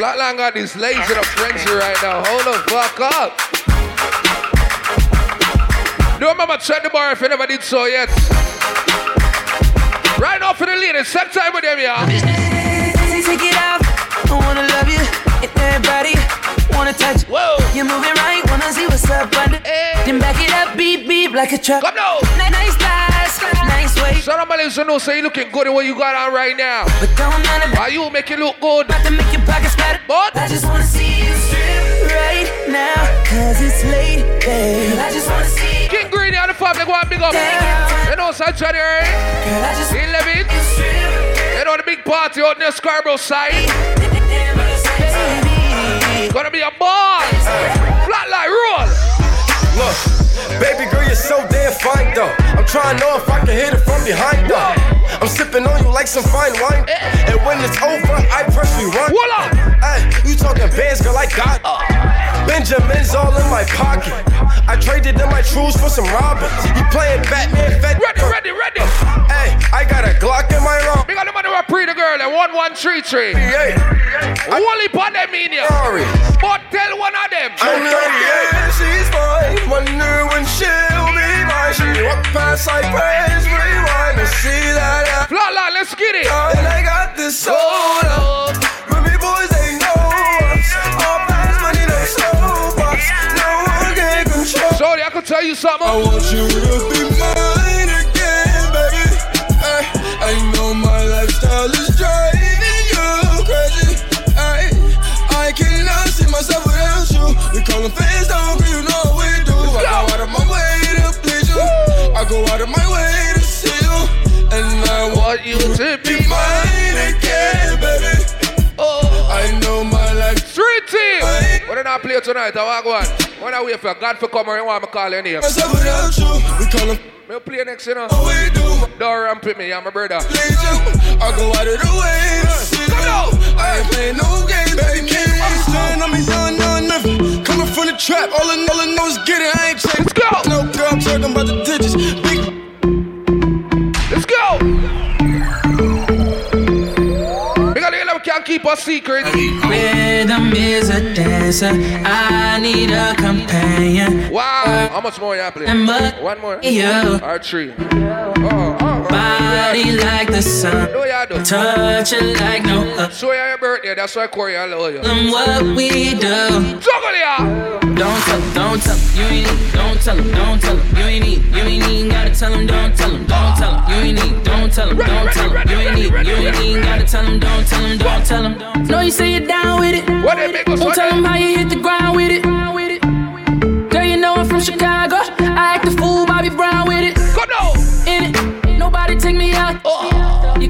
Flatline got these legs in a frenzy right now. Hold the fuck up. Do remember check the bar if you never did so yet. Right now for the ladies, set time with them, yeah. Take it out. I wanna love you. And everybody wanna touch. Whoa. You're moving right. Wanna see what's up under. Then back it up. Beep beep like a truck. Come now. Nice. Nice waist. Somebody listen to say you looking good in what you got on right now. But don't none of Why you make it look good? About to make your pockets fat. But I just wanna see you strip right now. Cause it's late, babe. I just wanna see King Greeny on the public one big up. You know, San January. 11. You know the big party out in the Scarborough side. It's gonna be a ball. Flatline roll. Look, baby girl, you're so damn fine though. I'm trying to know if I can hit it from behind though. I'm sipping on you like some fine wine. And when it's over, I press rewind. Hey, you talking bands, girl, I got Benjamin's all in my pocket. I traded in my trues for some robins. You playing Batman Fed? Ready, ready, ready. Hey, I got a Glock in my room. We got the money to pre the girl eh? at 1133. Wally Pandemia. Sorry. But tell one of them. I'm 38, she's fine. Wonder when she'll be mine. She walk past like praise, rewind to see that. Flatline, let's get it. And I got this soda. When me boys they know us. All pass money they slow us. No one can control. Sorry, I could tell you something. I want you to be What did I play tonight? I walk one. When I wait for God for come around, want me call your name. Myself without you. We call them. Me play next, you know. Oh, we do. Don't ramp with me, I'm my brother. Please you. I go out of the way to see you. I ain't playing no game, baby. Can't understand. I'm a young, young never. Coming from the trap, all I, all I know is get it. I ain't saying Let's go. no girl. I'm talking about the digits. Big Let's go. Can't keep a secret. Rhythm is a dancer. I need a companion. Wow. How much more you play? And but One more. you. Or three. Oh, oh, oh. Body like the sun. Do ya do? Touch it like no other. So your birthday, that's why Corey I love you. And what we do. Juggle ya. Don't tell him, don't tell him, you ain't need, don't tell him, don't tell him, you ain't need, you ain't even gotta tell him, don't tell him, don't tell him, you ain't need, don't tell him, don't tell him, you ain't need, you ain't even gotta tell him, don't tell him, don't tell him. No, you say you're down with it. What they make us Don't tell him how you hit the ground with it. Girl, you know I'm from Chicago. I act the fool, Bobby Brown with it. Come now. In it, nobody take me out. You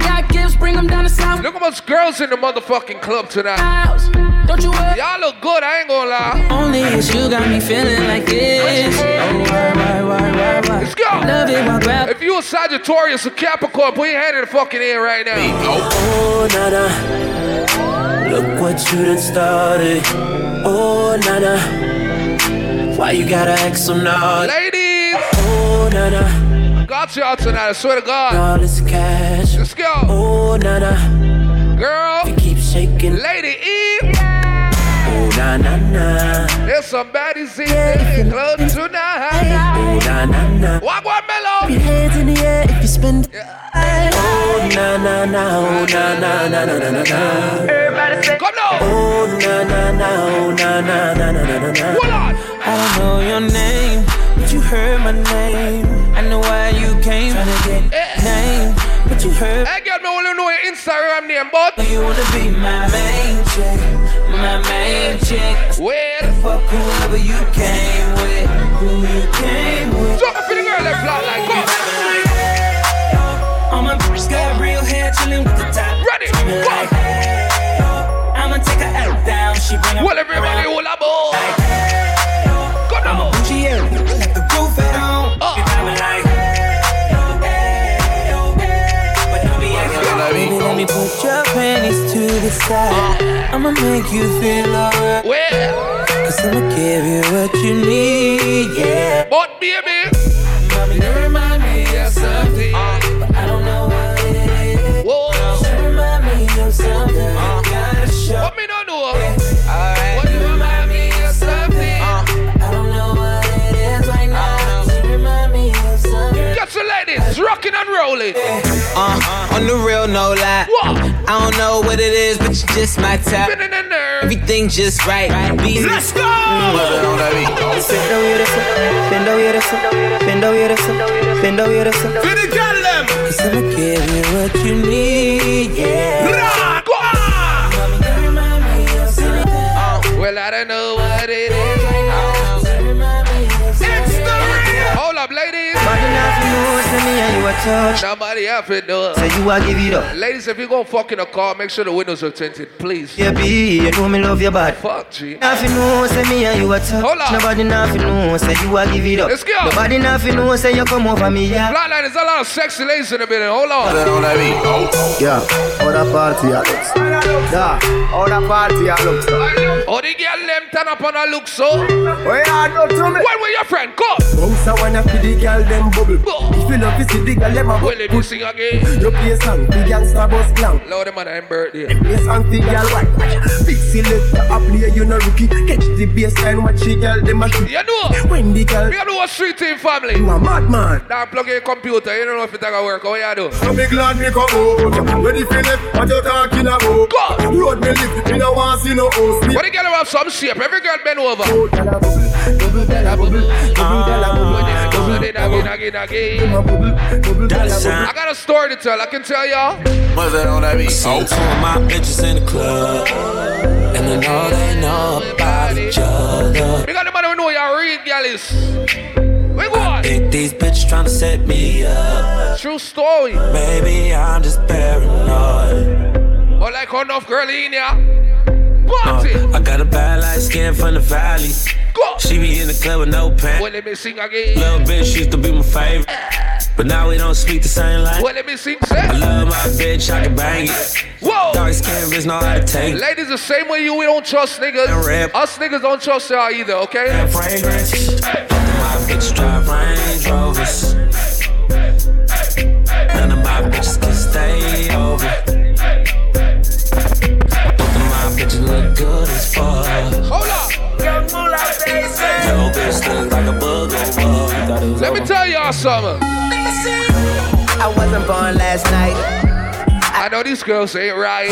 got gifts, bring them down the south. Look at much girls in the motherfucking club tonight. House. Don't you worry. Y'all look good, I ain't gonna lie. Only it's you got me feeling like this. Oh, why, why, why, why, why? Let's go. Love it, while grab. If you a Sagittarius or Capricorn, put your hand in the fucking air right now. Oh, nana. Look what you done started. Oh, nana. Why you gotta act so naughty? Ladies, Oh, nana. Got y'all tonight, I swear to God. All this cash. Let's go. Oh, nana. Girl. You keep shaking. Lady Eve. Oh na na na. There's some baddies in the club tonight. Oh na na na. Walk one Your mellow. hands in the air if you spend. Oh na na na. Oh na na na na na na na. Everybody say, come now. Oh na na na. Oh na na na na na na na. Hold on. I don't know your name, but you heard my name. I know why you came. Tryna get name, but you heard. Girl, me want to know your Instagram name, but You wanna be my main chick, my main chick. well, Fuck whoever you came with, who you came with. jump for the girl that flat like go. All my bitches got real hair chillin' with the top. Ready, go. like, hey. I'ma take her out down. She bring her Well, everybody, up, boy. Go side. I'ma make you feel alright. Well, Cause I'ma give you what you need, yeah. but baby, Mommy, you remind me of something. Uh. But I don't know what it is. whoa. You remind me of something. Uh. Gotta show. What me don't know? Alright. Rocking and rolling. Uh, on the real, no lie. What? I don't know what it is, but you just my type. Spinning in there. Everything just right. Let's go! Bend over here, bend over here, bend over here, bend over here. For the girl them. Cause I'ma give you what you need, yeah. Touch. Nobody have to do it. Say you a give it up. Ladies, if you go fuck in a car, make sure the windows are tinted, please. Yeah, B, you know me love your body. Fuck, G. Nothing know, say me and you a touch. Hold on. Nobody nothing know, say you a give it up. Let's go. Nobody nothing know, say you come over me, yeah. Flatline, there's a lot of sexy ladies in the building. Hold on. Yeah, all that party I look. Yeah, all that party I look. Oh, the girl them turn up on a look so. Where you do to me? When will your friend come? Bounce a wanna see the girl them bubble. If you love to see the girl them a Well, bubble. let me sing again. You play song, the gangsta bus clown. Lord, the man, I'm birthday. Play song, the girl white. Big selector, a play you no rookie. Catch the baseline, watch the girl them a shoot. You know, When the girl we have no Street Team family. you a madman. Now plug your computer. You don't know if it's gonna work. How you do? Me glad me come out. Ready for left, what you talking about? Go. Road me lift, me no want see no. Me What the girl have some shape? Every girl bend over. bubble, gyal a bubble, bubble, gyal a bubble, bubble, gyal a bubble. Double it again, again, again. Bubble, bubble, gyal a bubble. I got a story to tell. I can tell y'all. What's that on that beat? So two of my bitches in the club, and I know they know about each other. We got the man who know y'all read, gallis. We go on. Think these bitches tryna set me up. True story. Maybe I'm just paranoid. But like enough girl in here. Uh, I got a bad light skin from the valley. She be in the club with no pants. Well, let me sing again. Little bitch used to be my favorite, but now we don't speak the same language. Well, let me sing. I love my bitch, I can bang it. Whoa. Dark skin bitch know how to take it. Ladies, the same way you, we don't trust niggas. Us niggas don't trust y'all either, okay? Fragrance. My bitch drive Range Rovers. Good as fuck. Hold up. Yo, bitch look like a bug over. Let me tell y'all something. I wasn't born last night. I know these girls ain't right,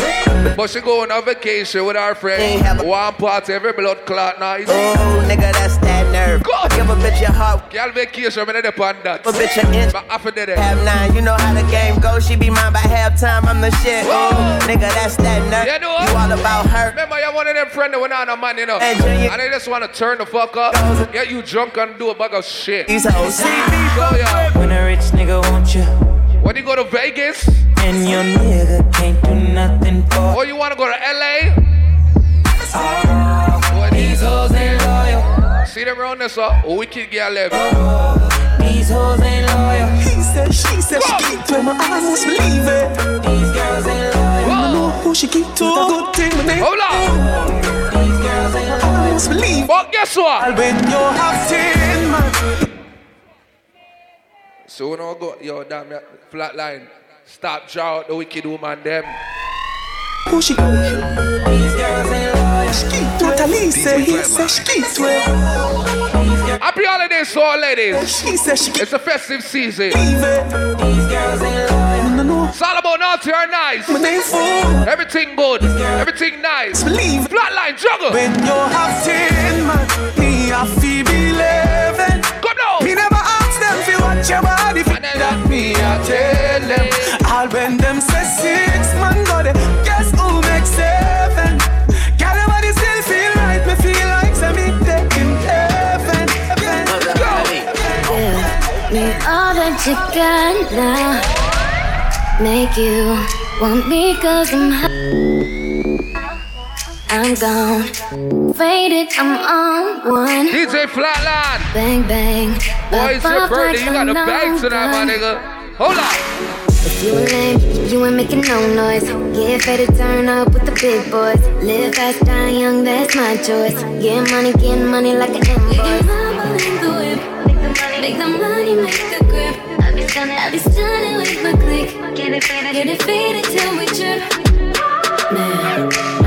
but she going on vacation with our friend. One party every blood clot night. Oh, nigga, that's that nerve. Go. Give a bitch your heart. Girl vacation, I'm in on that. A bitch an inch. But after that, Half nine, you know how the game goes. She be mine by halftime. I'm the shit. Oh, nigga, that's that nerve. You know You all about her. Remember, you're one of them friends that went on a man, you know. Hey, Junior. And they just want to turn the fuck up, get you drunk and do a bag of shit. These hoes. So, yeah, When a rich nigga want you, when you go to Vegas, and your nigga can't do nothing for or you want to go to LA, Oh, these hoes ain't loyal. see them around this up, wicked girl left. These hoes ain't loyal. He said, she said, she keep to my eyes, must believe it. These girls ain't loyal. I know who she keep to. Good thing, my name. Hold on. These girls ain't loyal. I must believe. But guess what? When you have ten, man. So when I go, yo, damn, yeah, flatline, stop draw out the wicked woman, them. Push it. These girls ain't loyal. Natalie say he say skit Happy holidays to all ladies. She said she It's a festive season. These girls ain't loyal. No, no. It's all about naughty or nice. My name Everything good. Everything nice. Believe. Flatline juggle. When you have ten man, me a feel eleven. Come now. Me never watch your body. And that me a tell them. All when them say six man go there, guess who makes seven? Your body still feel right. Me feel like there in heaven. heaven. Give me all that you got now. Make you want me cause I'm hot. I'm gone. Faded, I'm on one. DJ Flatline. Bang, bang. Boy, it's your birthday. You got a the bag tonight, my nigga. Hold on. If you ain't lame, you ain't making no noise. Get faded, turn up with the big boys. Live fast, die young, that's my choice. Get money, get money like an invoice. Make the money, make the grip. I be stunning, I be stunning with my click. Get it faded, get it faded till we trip. Man,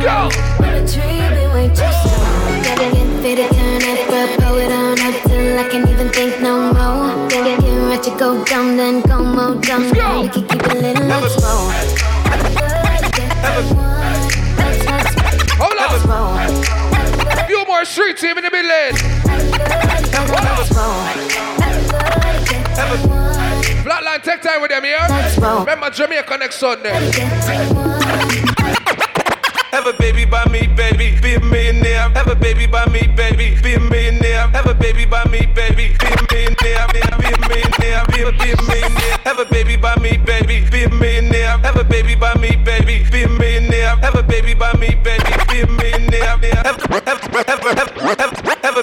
go. When the tree be way too strong. Gotta get faded, turn it up, blow it on up till I can't even think no more. Get get ready to go dumb, then go more dumb. Let's go. We can keep it lit, let's roll. I love to get to one. Let's, let's, Hold roll. A few more Street Team in the middle. Let's roll. Flatline, take time with them here. Let's roll. Remember Jamaica next eh? Sunday. Have a baby by me, baby, be a millionaire. Have a baby by me, baby, be a millionaire. Have a baby by me, baby, be a millionaire. Be a, millionaire, be a, be a millionaire. Have a baby by me, baby, be a millionaire. Have a baby by me, baby, be a millionaire. Have a baby by me, baby, be a millionaire. Have, have, have, have, have, have, have a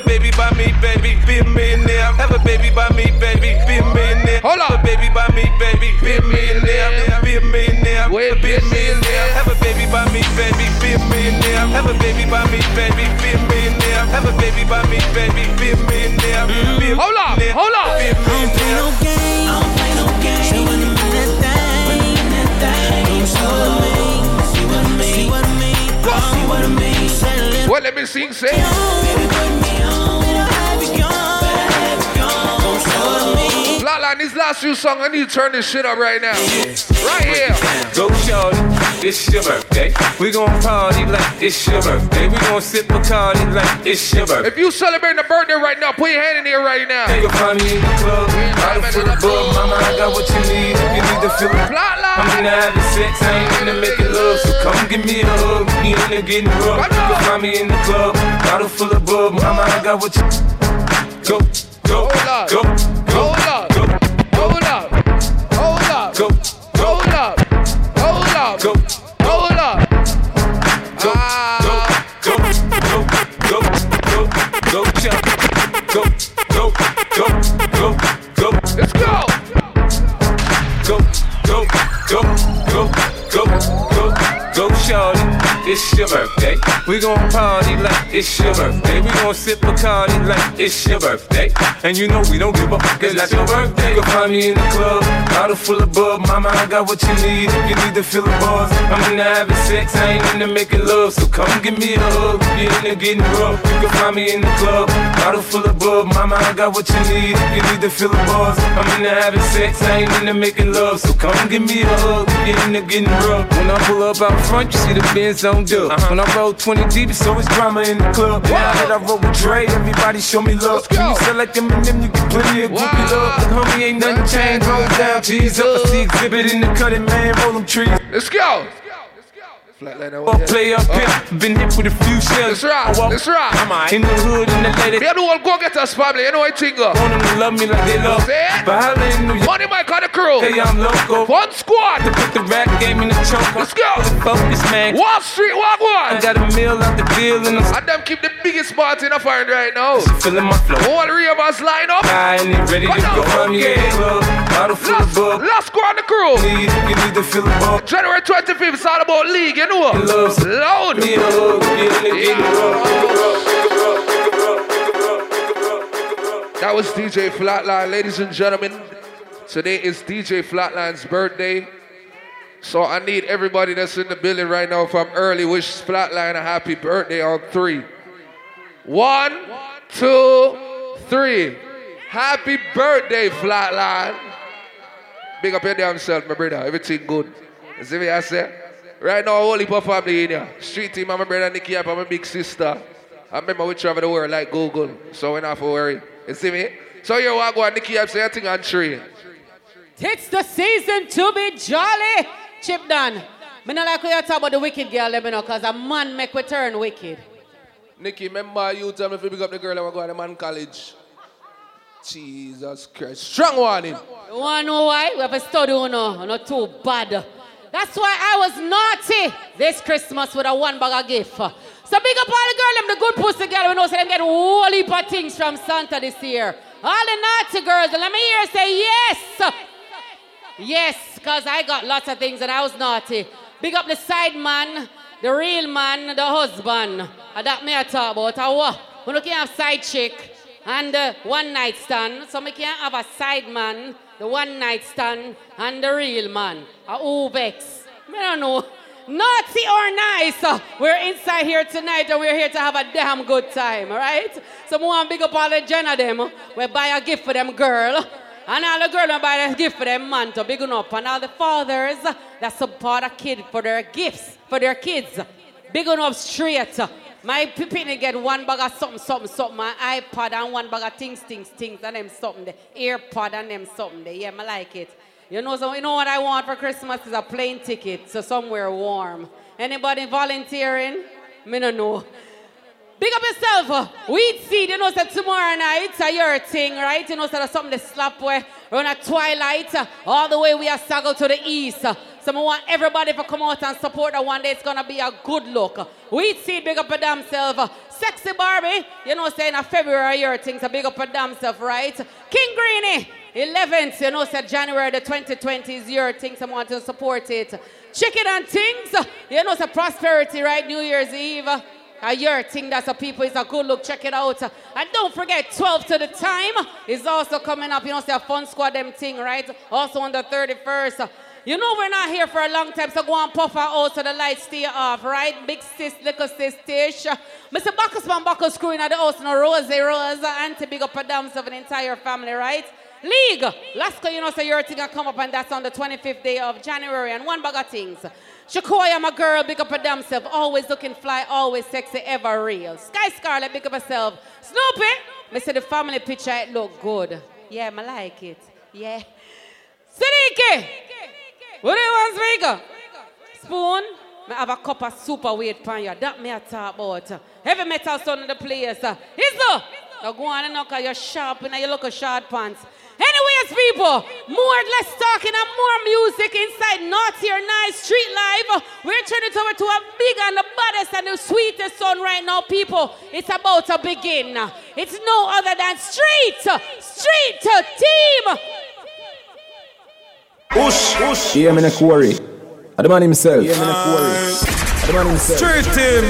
baby by me, baby, be a millionaire. Have a baby by me, baby, be a millionaire. Hold on. Have a baby by me, baby, be a millionaire. Be a millionaire. Wait, be a millionaire. Have a baby by me, baby, be a millionaire. Have a baby by me, baby, be a millionaire. Have a baby by me, baby, be a millionaire. Be a Hold on, millionaire. hold on. Be a millionaire. Well, let me sing, say. Flatline, this last few songs, I need to turn this shit up right now. Right here. Go shorty, it's your birthday. We gon' party like it's your birthday. We gon' sip Bacardi like it's your birthday. If you celebrating a birthday right now, put your hand in here right now. You'll find me in the club, bottle full of bug. Mama, I got what you need. If you need to feel it. I'm Flatline. into having sex, I ain't into making love. So come give me a hug. You into getting rough. You can find me in the club, bottle full of bug. Mama, I got what you Go, go, go, It's your birthday. We gon' party like it's your birthday. We gon' sip Bacardi like it's your birthday. And you know we don't give a fuck, cause that's your birthday. You'll find me in the club, bottle full of bub. Mama, I got what you need you need to feel the buzz. I'm into having sex, I ain't into making love. So come give me a hug, you into getting rough. You can find me in the club, bottle full of bub. Mama, I got what you need you need to feel the buzz. I'm into having sex, I ain't into making love. So come give me a hug, you into getting rough. When I pull up out front, you see the Benz on dub. When I roll 20 deep, so it's always drama in the club. Now that I roll with Dre, everybody show me love. When you sell like Eminem, you get plenty of groupie love. The homie ain't nothing changed, roll down, G's up. I see exhibit in the cutting, man, roll them trees. Let's go. Flatline Up, over play there. up here, uh. been hit with a few shells. Let's rock. I walk Let's in the hood and the lady Me and the whole go get us family. You know what thing go? Uh. want them to love me like they love. Say it. But holla in New York, Money Mike on the crew. hey, I'm local. One squad. To Put the rap game in the choke. Let's go. Focus, man. Wall Street, walk on. I got a meal out the deal and I'm And them keep the biggest party in the fire right now. feeling my flow. All three of us line up. High and they ready to go. I'm in the club, bottle full of Last, last squad on the crew. Need, you need to feel the bug. January 25th, it's all about league, you know. Loud. That was DJ Flatline, ladies and gentlemen. Today is DJ Flatline's birthday. So I need everybody that's in the building right now from early wish Flatline a happy birthday on three. One, two, three. Happy birthday, Flatline. Big up your damn self, my brother. Everything good. You see me I say? Right now, whole heap of family in here. Street Team, I'm my brother Nikki, up, I'm my big sister. I remember we travel the world like Google, so we're not have to worry. You see me? So you walk on Nikki Hype, say a thing on tree. It's the season to be jolly. Chip done. Me not like you talk about the wicked girl, let me know, because a man make we turn wicked. Nikki, remember you tell me if you pick up the girl and we go to the man college. Jesus Christ. Strong warning. You want to know why? We have a study, you know, not too bad. That's why I was naughty this Christmas with a one bag of gift. So big up all the girl, them the good pussy girl, we know, so them get whole heap of things from Santa this year. All the naughty girls, let me hear say yes. Yes, because I got lots of things and I was naughty. Big up the side man, the real man, the husband. And that me I talk about. I? We can have side chick and the one night stand. So we can't have a side man, the one night stand, and the real man. A Ubex. Me don't know. Naughty or nice, uh, we're inside here tonight and we're here to have a damn good time, all right? So we want big up all the Jenna them. We buy a gift for them girl. And all the girls buy a gift for them man to big up. And all the fathers that support a kid for their gifts, for their kids. Big up straight. My pippin get one bag of something, something, something, my iPad and one bag of things, things, things, and them something there. Earpod and them something there. Yeah, I like it. You know, so you know what I want for Christmas is a plane ticket to somewhere warm. Anybody volunteering? Me no know. Big up yourself. Weed seed, you know, so tomorrow night, uh, your thing, right? You know, so there's something to slap where we're on a twilight, all the way we are struggle to the east. So I want everybody to come out and support that one day. It's gonna be a good look. Weed seed, big up a damn self. uh. Sexy Barbie, you know, saying a February your things so big up a damn self, right? King Greenie, 11th, you know, said January the 2020 is your thing, so I want to support it. Chicken and things, you know, it's a prosperity, right? New Year's Eve. a year thing that's a people is a good look. Check it out. And don't forget, 12 to the time is also coming up. You know, say a fun squad them thing, right? Also on the 31st. You know we're not here for a long time, so go and puff our out so the lights stay off, right? Big sis, little sis, Tish. Mr. Bacchus man Bacchus screwing at the house, no Rose, Rose, Auntie Big up a damn of an entire family, right? League, Lasco, you know, so your thing will come up, and that's on the 25th day of January, and one bag of things. Shakoya, my girl, big up her damn self. Always looking fly, always sexy, ever real. Sky Scarlet, big up herself. Snoopy, me the family picture, it look good. Yeah, I like it. Yeah. Siddiqui, what do you want, speaker? Spoon, me have a cup of super weight pan you. That me a talk about. Heavy metal son in the place. Uh. Is there? Now go on and knock you're sharp and you look a short pants. Anyways, people, more less talking and more music inside Naughty or Nice Street Live. We're turning it over to a big and the baddest and the sweetest song right now, people. It's about to begin. It's no other than Street, Street Team. Ush, ush. Yeah, I'm in a quarry. I the man himself. Yeah, I'm in a quarry. I the man himself. Street Team.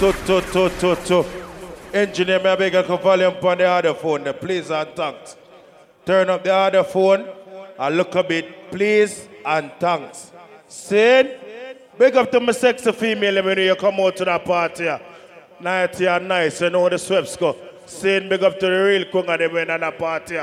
To, to, to, to, to. Engineer, may I beg you to volume on the other phone, please and thanks. Turn up the other phone and look a bit, please and thanks. Saying, big up to my sexy female when you come out to that party. Nighty and nice, you know the sweps go. Saying, big up to the real king of them in that party.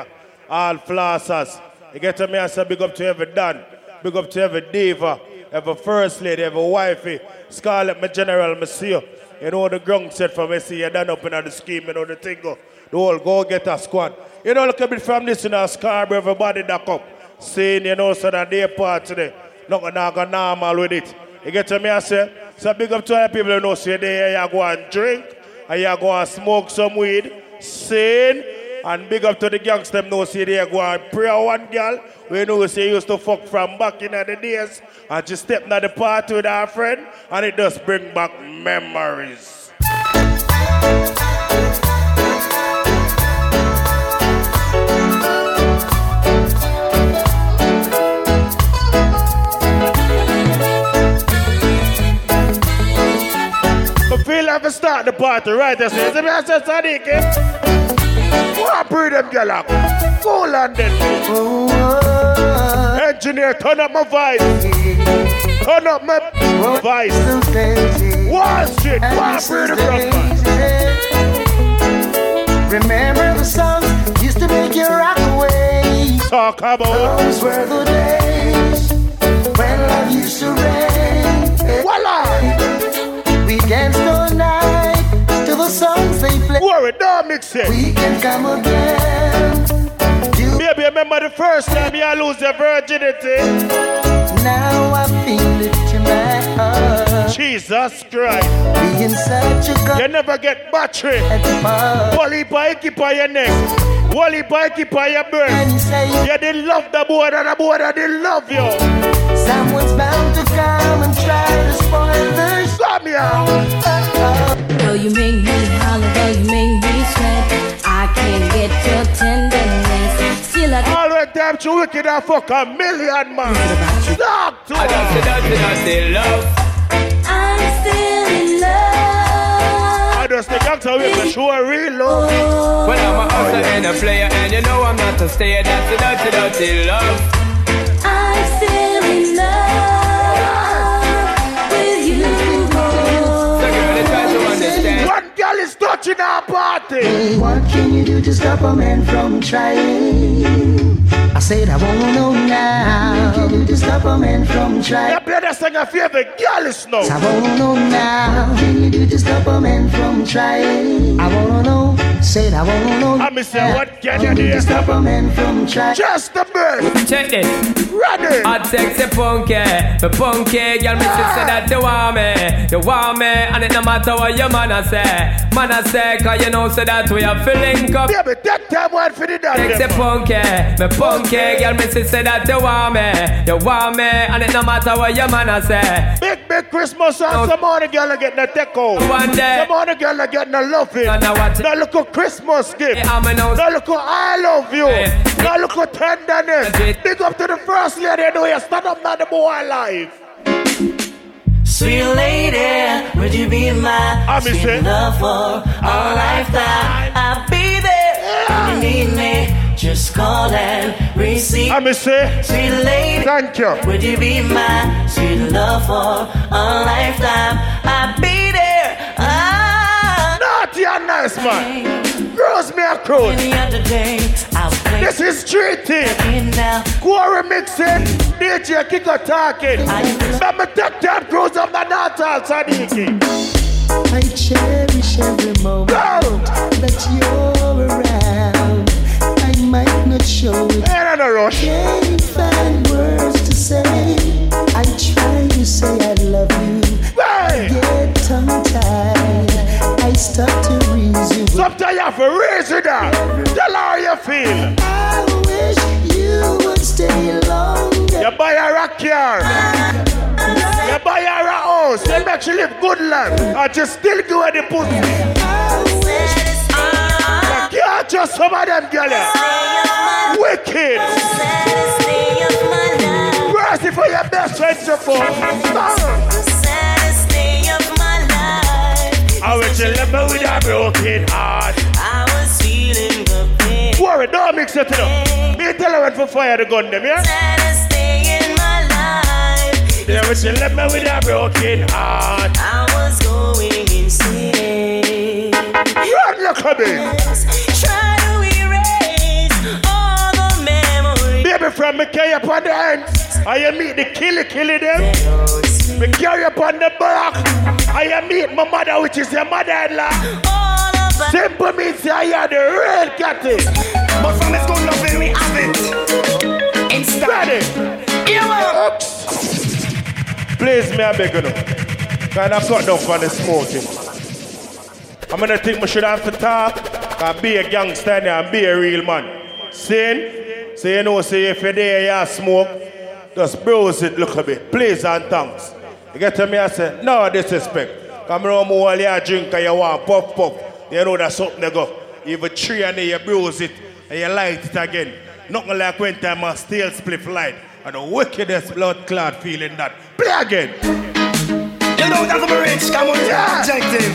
All flossers. You get to me, I say big up to every Dan, big up to every diva, every first lady, every wifey, Scarlett, my general, my see You know the ground set for me, see you done up in the scheme, you know the thing go. The whole go get a squad. You know, look a bit from this, you know, Scarborough, everybody that up. Saying, you know, so that they part today. Not gonna go normal with it. You get to me, I say, so big up to all the people who know, say, they you go and drink, and you go and smoke some weed, saying, and big up to the gangsters know say they go and pray one girl. We know say used to fuck from back in the days. And she stepped in the party with her friend. And it does bring back memories. Feel like I start the party right there. So, me I say, Sadiq, eh? What breed them girl up? Cool on them. Engineer, turn up my voice. Turn up my voice. Wall Street, what breed them from? Remember the songs used to make you rock away. Talk about those were the days when love used to reign. They play. Worry, don't mix it. We can come again. Baby, remember the first time you lose your virginity? Now I feel it in my heart. Jesus Christ. Being such a god. You never get battery. Wally bike on your neck. Wally bike on your breast. You didn't love the boy and the boy that didn't love you. Someone's bound to come and try to spoil the Though you make me holler, though you make me sweat, I can't get your tenderness. Still I All the time you wicked and fuck a million man. Talk to I don't say that, I say love. I'm still in love. I just the gangster with the show real love. Well, I'm a hustler and a player, and you know I'm not a stayer. That's a dirty, dirty love. Touching our party. Hey, what can you do to stop a man from trying? I said I wanna know now. What can you do to stop a man from trying? You play that song of favorite girl is now. I wanna know now. What can you do to stop a man from trying? I wanna know. Said I wanna know. I say, what can you do? to stop a man from trying? Just the best. Check this. Ready. Hot sexy punky, the punky girl, me say that you want me, you want me, and it no matter what your man a say, man a say, cause you know say that we are feeling up. Baby, take time one for the dance. Sexy punky, me punky girl, me say say that you want me, you want me, and it no matter what your man a say. Big, big Christmas song. Some other girl are getting a deco. One day. Some other girl are getting a loving. Now what? Now look at Christmas gift. Yeah, I'm a nose. Now look at I love you. Now look at tenderness. Big up to the first lady. You know you stand up now the boy alive. Sweet lady, would you be my ah, me sweet say. love for a ah. lifetime? I'll be there when you need me. Just call and receive. I me say. Sweet lady, thank you. Would you be my sweet love for a lifetime? I'll be there. Ah. Naughty and nice man. Rose me a. Day, This is now. Quarry mixing. DJ Kiko talking. Let me take time cruise up the Natal Sadiki. I cherish every moment that you're around. I might not show it. Ain't no rush. Can't find words to say. I try to say I love you. Hey. Get tongue tied. I start to. Sometimes you have to raise it down. Tell her how you feel. I wish you would stay longer. You buy her a car. You buy her a house. You make she live good life. And you still give her the pussy. You can't just some of them girl. Wicked. Mercy for your best friend support. I wish you left me with a broken heart. I was feeling the pain. Worry, don't mix it up. Me tell her when for fire the gun them, yeah? Saddest day in my life. Yeah, wish you left me with a broken heart. I was going insane. Run, look at Baby from me carry up on the hands. I meet the killy killy them. Me carry up on the back. I meet my mother, which is your mother-in-law. Simple means I are the real catty. But from it's good loving, we have it. Instant. Ready? Please, me, I beg you. Kind of cut down for the smoking. I'm gonna think we should have to talk and be a gangster and be a real man. Sin? So you know, say if you're there, you smoke, just browse it, look a bit. Please and thanks. You get to me, I say, no disrespect. Come around more while you drink and you want puff puff. You know that's something they go. You have a tree and you browse it and you light it again. Nothing like when time a steel spliff light. And the wickedest blood clot feeling that. Play again. You know that I'm rich, come on, yeah. objective.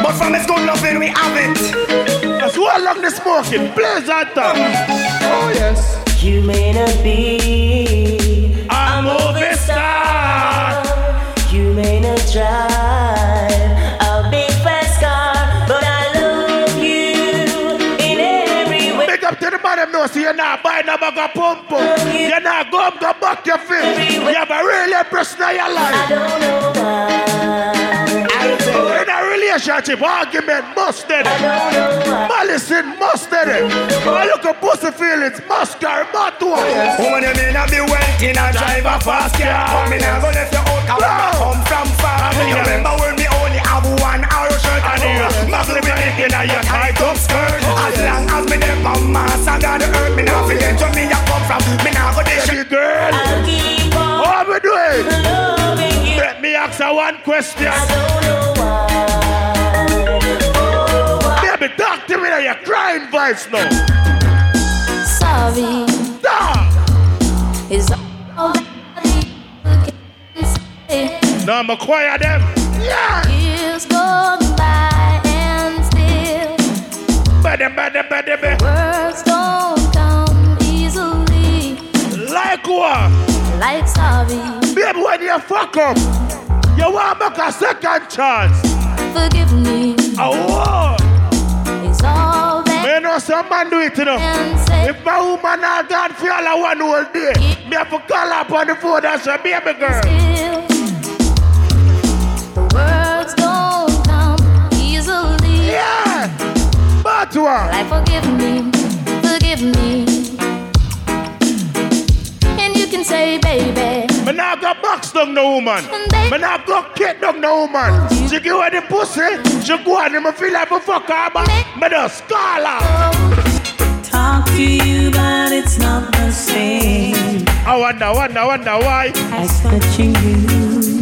But from it's good loving, we have it. Too long the smoking. Blaze on top. Oh yes. You may not be a movie star. You may not drive a big fast car, but I love you in every way. Big up to the man them know, see you're not buying a bag of pump pump. You're not going to back your feet. You have a real impression of your life. I don't know why. In a relationship, argument busted. Malice in busted. I look at pussy feelings, muscar, matua. Woman, you may not be wealthy, not drive a fast car. But me never left you out, cause I come from far. Me remember when me only have one arrow shirt and you muggle me in a tight up skirt. As long as me never mass and God hurt me, not forget where me a come from. Me not go Baby girl, what we doing? Let me ask her one question. Voice now. Sorry. Is all No, I'm a choir them. Yeah. years gone by and still Better, better, better, better. words don't come easily. Like what? Like sorry. Baby, when you fuck up, you want to make a second chance. Forgive me. Oh, know some man do it, you know. If my woman not gone for all I one whole day, me have to call up on the phone and say, baby girl. the words don't come easily. Yeah. But what? Like forgive me, forgive me. And you can say, baby. Me not go box down no woman. Mm, me not go kick down no woman. She give her the pussy, she go on and feel like a fuck her back. Me just call. Talk to you, but it's not the same I wonder, wonder, wonder why. as touching you.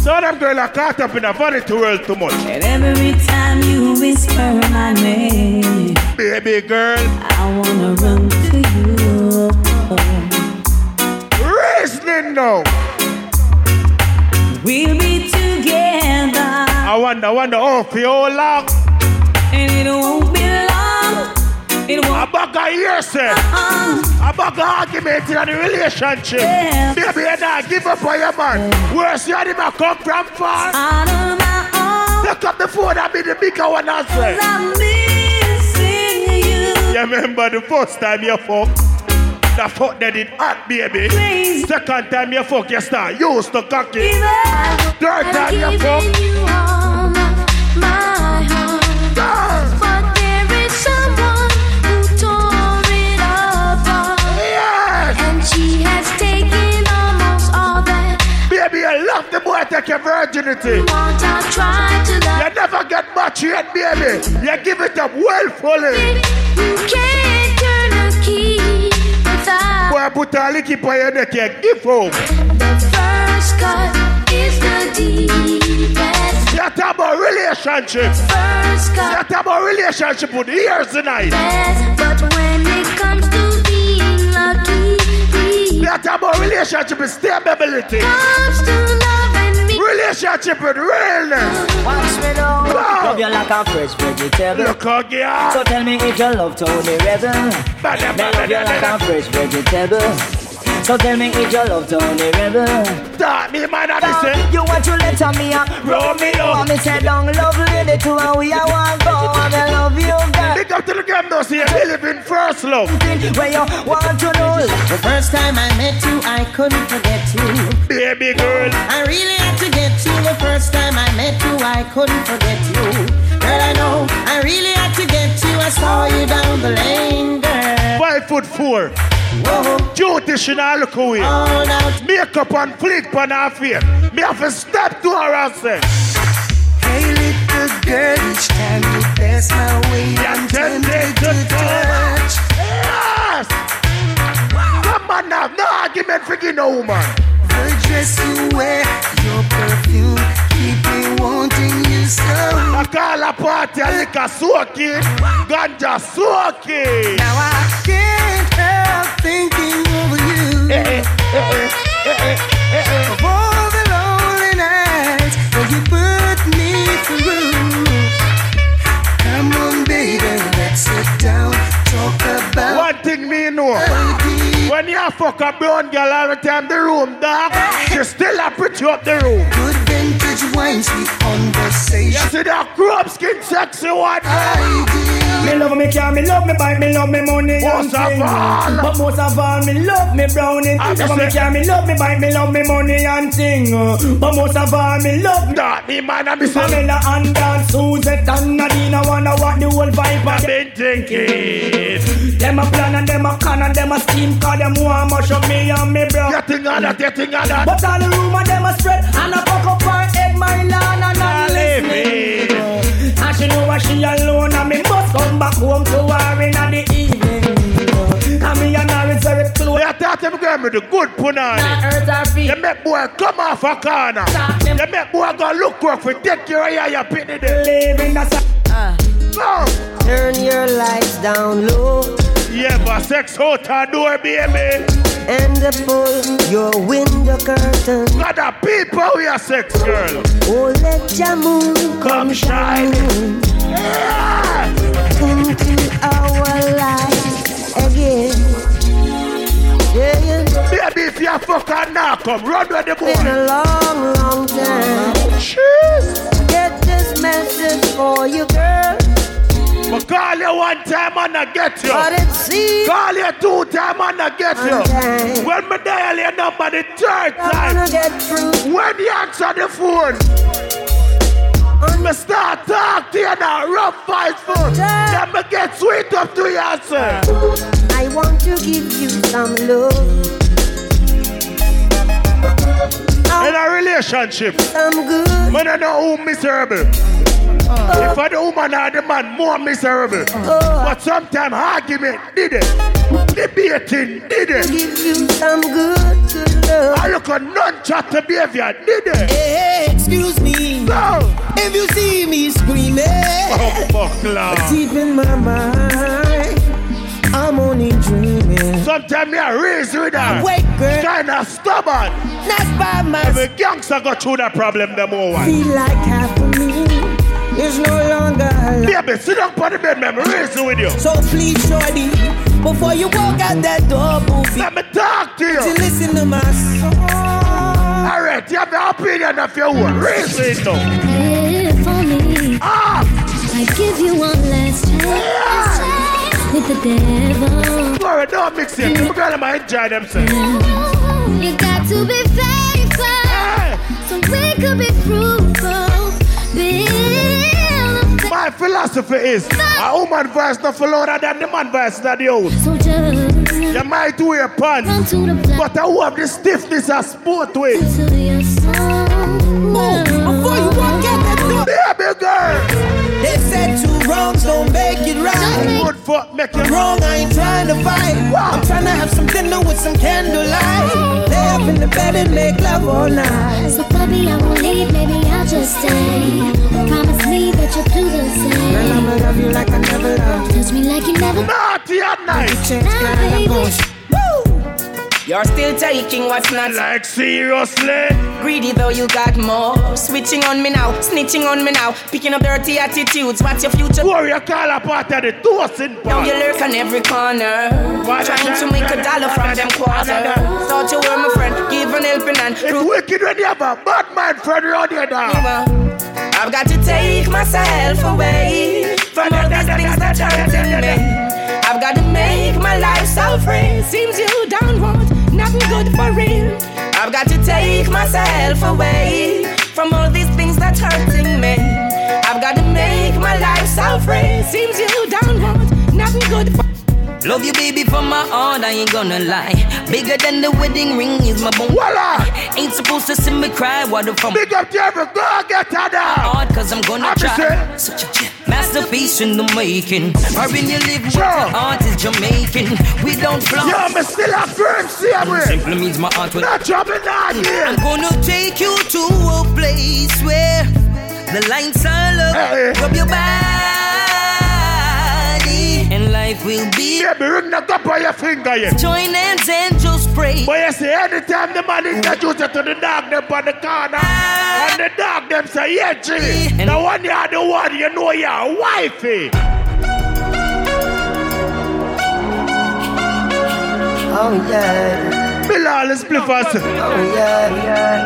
So them girl are caught up in a vanity world too much. And every time you whisper my name, Baby girl, I wanna run now. We'll be together, I wonder, wonder, oh, for how long? and it won't be long. It A won't. bag of years, sir. Uh-uh. A bag of argument in the relationship. Yeah. Baby, you not give up on your man. Where's your him a come from far? Out of my own, Pick up the phone and be the bigger one say. I'm missing you. You remember the first time you fuck? The fuck that it hot, baby. Please. Second time you fuck, you start used to cocky. Third time you fuck. you all my, my heart. Girl. But there is someone who tore it apart. Yes. And she has taken almost all that Baby, you love the boy take your virginity. want. I tried to You never get much yet, baby. You give it up well fully. you. Can't turn a key Boy, put a licky on your neck, you give home. the first cut. Is the deepest. Talk about relationship. First cut. about relationship with tonight. But when it comes to being lucky, about relationship with stability. comes to. Relationship with realness. Watch me now. Wow. Love you like a fresh vegetable. Look. So tell me if you love Tony Rebel. Love you like a fresh vegetable. So tell me if eh? you love Tony Rebel. Start me, man, I say. You want to let me up, Romeo. Want me say down love lady to and we are one go and I love you girl. Big up to the game now, see you believe in first love. Where you want to know The first time I met you I couldn't forget you Baby girl. I really had to get you the first time I met you I couldn't forget you Girl I know I really had to get you I saw you down the lane girl Five foot four. Whoa. Duty not look away. Makeup and. Me have step to her Hey, little girl, each time you pass my way, I'm tempted to touch. Yes! Come on now, no argument for give no woman. The dress you wear, your perfume, wanting you so. I call a party a liquor ganja soaking. Now I can't help thinking over you. Eh, eh, eh, eh, eh, eh. Of all the lonely nights that you put me through. Come on, baby, Sit down, talk about. One thing me know. When you fuck a brown girl all the time, the room dark, she still a pretty up the room. Good vintage wine, sweet conversation. You see that grub skin sexy one. I did. Me love me car, me love me bike, me love me money and Most of thing. But most of all, me love me brownie. I Love me car, me love me bike, me love me money and thing. But most of all, me love that. Me man, I be say- Pamela and Dan, Suzette and Nadine. I wanna walk the whole vibe. I been thinking. Them a plan and them a con and them a scheme Cause them want mash up me and me bro Getting on that, getting on that But all the rumor them a spread And a fuck up her head my land and I'm listening And she know what she alone And me come back home to her in the evening And me and her is very close You thought them girl with the good punani. Nah, hurt her feet You make boy come off a corner. You make boy go look work for take care of you, you pity there. Live in the Go. Uh. Turn your lights down low. Yeah, but sex out her door, baby. And the pull your window curtain. Got the people we are sex girl. Oh, let your moon come shining into our life again. Yeah, yeah. Baby, if you fuck her now, come run with the boy. Been a long, long time. Cheers. Get this message for you, girl. But call you one time and I get you. But it seems Call you two time and I get you. Okay. When me dial your number the third I time. wanna get through. When you answer the phone, me start talk to you now, rough fight phone. Then me get sweet up to you, I. I want to give you some love. In a relationship, Some good. man, I know who miserable. Uh. If I the woman or the man, more miserable. Uh. But sometimes argument did it. Debating did it. Give you some good, good love. I look at non-chat behavior did it. Hey, excuse me No. If you see me screaming Oh, buckler. Deep in my mind I'm only dreaming Sometimes me a raise with her. Wait, girl. Kinda stubborn. Not by my Every gangster got through that problem them all. Feel like half of me is no longer alive. Baby, sit down on the bed, man. I'm raising with you. So please, shorty, before you walk out that door, booby, Let me talk to you. to listen to my song. All right, you have the opinion of your own. Raise it now. If only Ah, I give you one last chance with the devil. sorry, don't mix it. People gonna might enjoy themselves. You got to be faithful, Hey, so we could be fruitful. Philosophy is a woman voice not for louder than the man voice that the house. So just You might wear run pants, to the black but I have the stiffness of sport with. to your soul. Before you walk out that door, Baby girl, they said two wrongs don't make it right. good for make you Wrong, I ain't trying to fight. I'm trying to have some dinner with some candlelight. Lay up in the bed and make love all night. So baby, I won't leave, maybe I'll just stay. Promise me that you'll do the Girl, same. I'ma love you like I never loved you. Touch me like you never naughty at night. Chance, girl, I'm gon' sh- You're still taking what's not Like seriously. greedy, though you got more. Switching on me now, snitching on me now, picking up dirty attitudes. What's your future? Warrior you call a part of the toasting Now part. you lurk on every corner, trying to make a dollar from them quarter. Thought you were my friend, give an helping hand. It's wicked when you have a bad man friend around here now. I've got to take myself away from all these things that are hurting me. I've got to make my life so free. Seems you don't want nothing good for real. I've got to take myself away from all these things that hurting me. I've got to make my life so free. Seems you don't want nothing good for Love you, baby, from my heart, I ain't gonna lie. Bigger than the wedding ring is my bone. Voila! Ain't supposed to see me cry, water from Big up to every go get her down. heart, cause I'm gonna Happy try. Such a j- masterpiece in the making. In you live with Sure. your heart is Jamaican. We don't flaunt. Yo, me still a firm see Simply means my heart will. Not dropping down here. I'm gonna take you to a place where the lights are low. Hey. Rub your and life will be. Baby, ring the top of your finger yet. Join hands and just pray. But you see, anytime the man introduce you to the dog them on the corner, ah. and the dog them say, yeah, G. And- The one you are the one, you know you're wifey. Oh yeah. Bilal is spliffers. Oh yeah, yeah.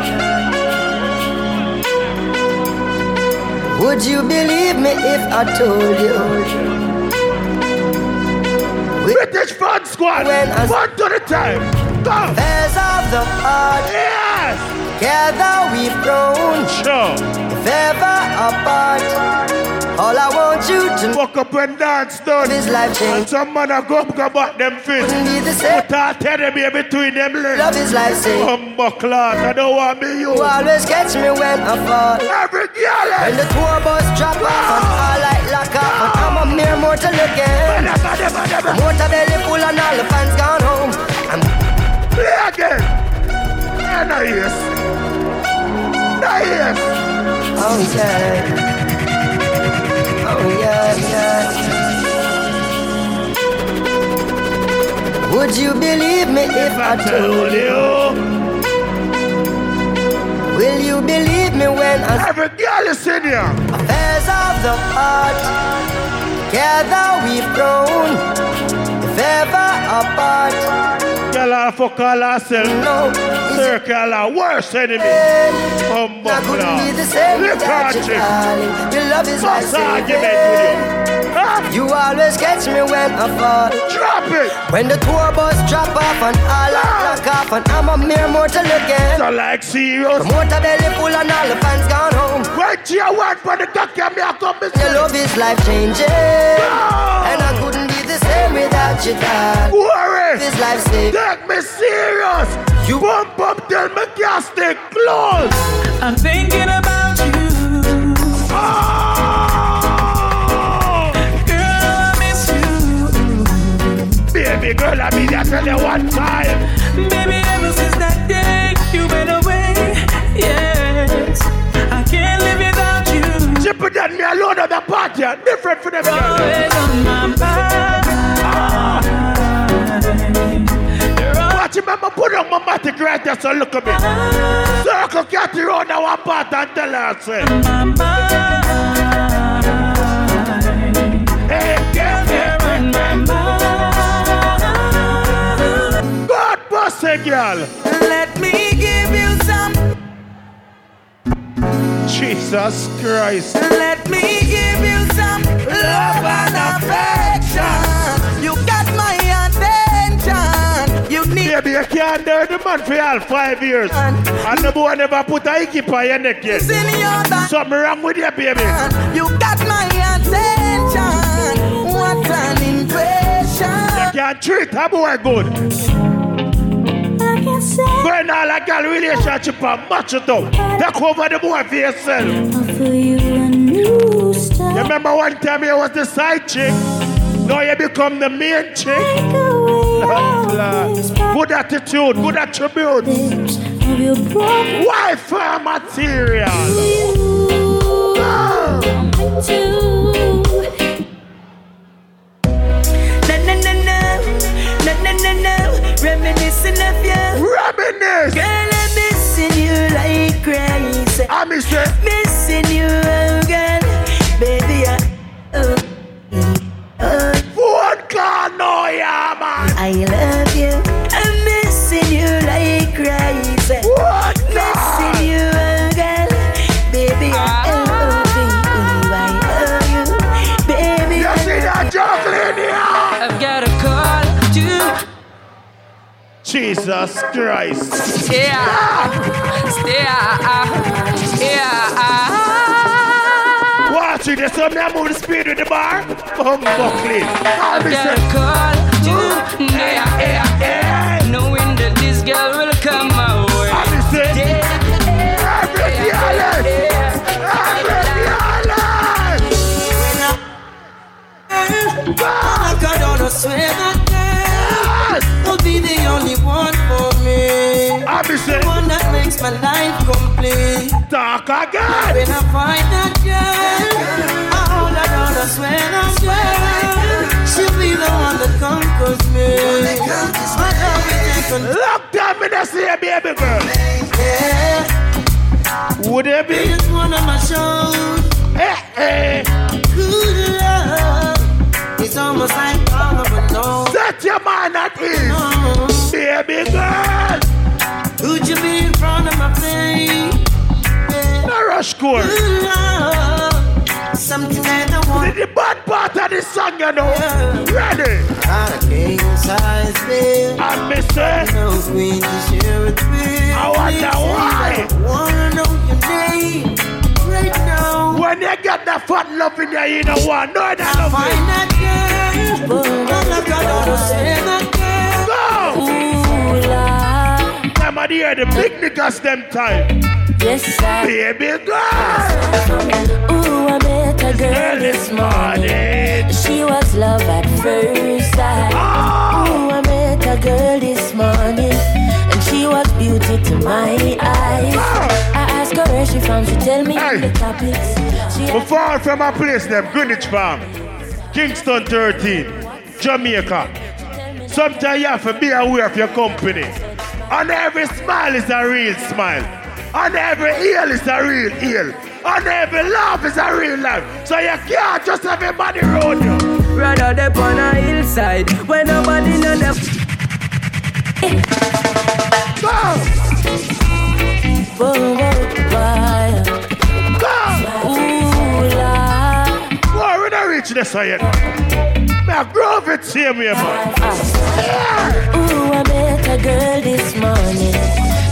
Would you believe me if I told you? British Fun Squad. One to the time. Go. Affairs of the heart. Yes. Together we've grown. Sure. If ever apart. All I want you to Walk up and dance done. This life change. And some man a go up, go back them feet. Be the same. Put a teddy bear between them legs. Love is life saving. Bumbo clock, I don't want me you. You always catch me when I fall. Every girl When the tour bus drop off and ah. all light lock off and I'm a mere mortal again. Motor belly full and all the fans gone home. I'm Play again. Nice. Nice. yeah. Oh yeah, yeah. Would you believe me if I told you? Will you believe me when I Every girl is in here. Affairs of the heart, together we've grown. If ever apart, Girl, I fuck all herself. no, Circle a worst enemy. Bumbo I couldn't be the same Look without you, you. darling. Your love is What's with you? Huh? You always catch me when I fall. Drop it. When the tour bus drop off and all I ah! lock off and I'm a mere mortal again. So like serious. The motor belly full and all the fans gone home. Wait your word for the cocky me a come Your love is life changing, ah! and I couldn't be the same without you, darling. Worry. This life saving. Take me serious. You bump up till me can't stay close. I'm thinking about you. Oh. Girl, I miss you. Baby girl, I mean I tell you one time. Baby, ever since that day you went away, yes, I can't live without you. Chip than me alone at the party, different from them girls. Always on my mind. Remember put on my matic right there, so look at me. Circle cat around our part and tell her, say. Hey, girl, God bless you, girl. Let me give you some. Jesus Christ. Let me give you some love and affection. You got Baby, you can't dare the man for all five years. And the boy never put a hickey on your neck yet. Something wrong with you, baby. You got my attention. What an impression. You can't treat a boy good. Going all a girl relationship and match it up. Take over the boy for yourself. You remember one time you was the side chick? Now you become the main chick. Good attitude, good attribute. Wife material. Reminiscing of you. Reminisce. Girl, I'm missing you like crazy. I miss it. Missing you, oh girl, baby. I, oh, oh, call no, yeah. I love you. I'm missing you like crazy. What Missing you, oh girl, baby. I ah. love you. Oh, I love you, baby. You see that juggling here? I've got a call to Jesus Christ. Yeah, yeah, yeah. It, so me I move the speed with the bar. Humbuckling. I'll be Got call yeah, yeah, yeah. Knowing that this girl will come my way. I'll be saying, every fearless, every fearless. I could on swear that girl will be the only one for me. I'll be saying, makes my life complete. talk again. When I find that girl, I hold her down, I swear, I swear. She'll be the one that conquers me. My love will take control. Look down me see a baby girl. Yeah. Would it be? It's one of my shows. Eh, eh. Good love. It's almost like of a no. Set your mind at ease. No. Baby girl. Would you be in front of my face? No rush course. Something that I want. The bad part of the song, you know. Ready? Got a king size bed. And me say, no queen to share it with. I wonder why. I wanna know your name right now. When you get that fat love in there, you know what? No, that love Find that girl, but I gotta say that girl. Go! Them are the, big niggas them time. Yes, I. Baby girl. Ooh, I met a girl this morning. She was love at first sight. Oh. Ooh, I met a girl this morning. And she was beauty to my eyes. I asked her where she from. She tell me the topics. She We far from our place them, Greenwich Farm, Kingston 13, Jamaica. Sometimes you have to be aware of your company. And every smile is a real smile. And every heel is a real heel. And every laugh is a real laugh. So you can't just have everybody around you. Rather they on a hillside where nobody know them. Whoa, whoa, why? Ooh, la. Boy, we don't reach this yet. Now, groove it same way, man. Ooh, I met a girl this morning.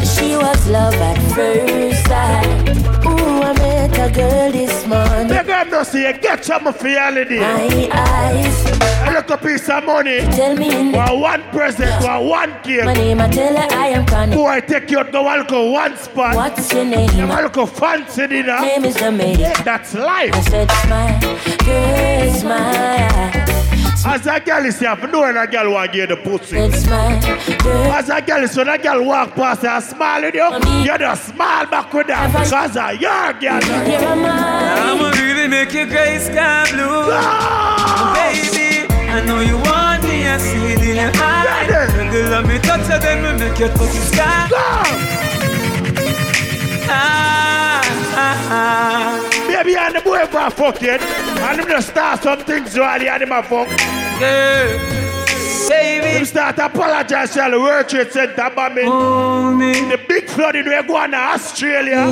She was love at first sight. Ooh, I met a girl this morning. They got to see get for your holiday. My eyes. A little piece of money. Tell me. For one present, for one cake. My name, I tell her I am chronic. Boy, take you to go one spot. What's your name? You want to fancy dinner. Name is Jamaica. That's life. I said smile, girl, smile. As a girl is here, know when a girl want to get the pussy. smile, girl. As a girl is when a girl walk past and smile with you, you just smile back with them. Because of your girl. I'ma really make your gray sky blue. Baby, I know you want me, I see it in your eyes. Girl, let me touch you, then we make you touch the sky. Ah, ah, ah. Baby, and the boy for fucking. And him just start some things while he had him a fuck. Girl, baby. Him start apologize to the World Trade Center bombing. The big flooding we go on to Australia.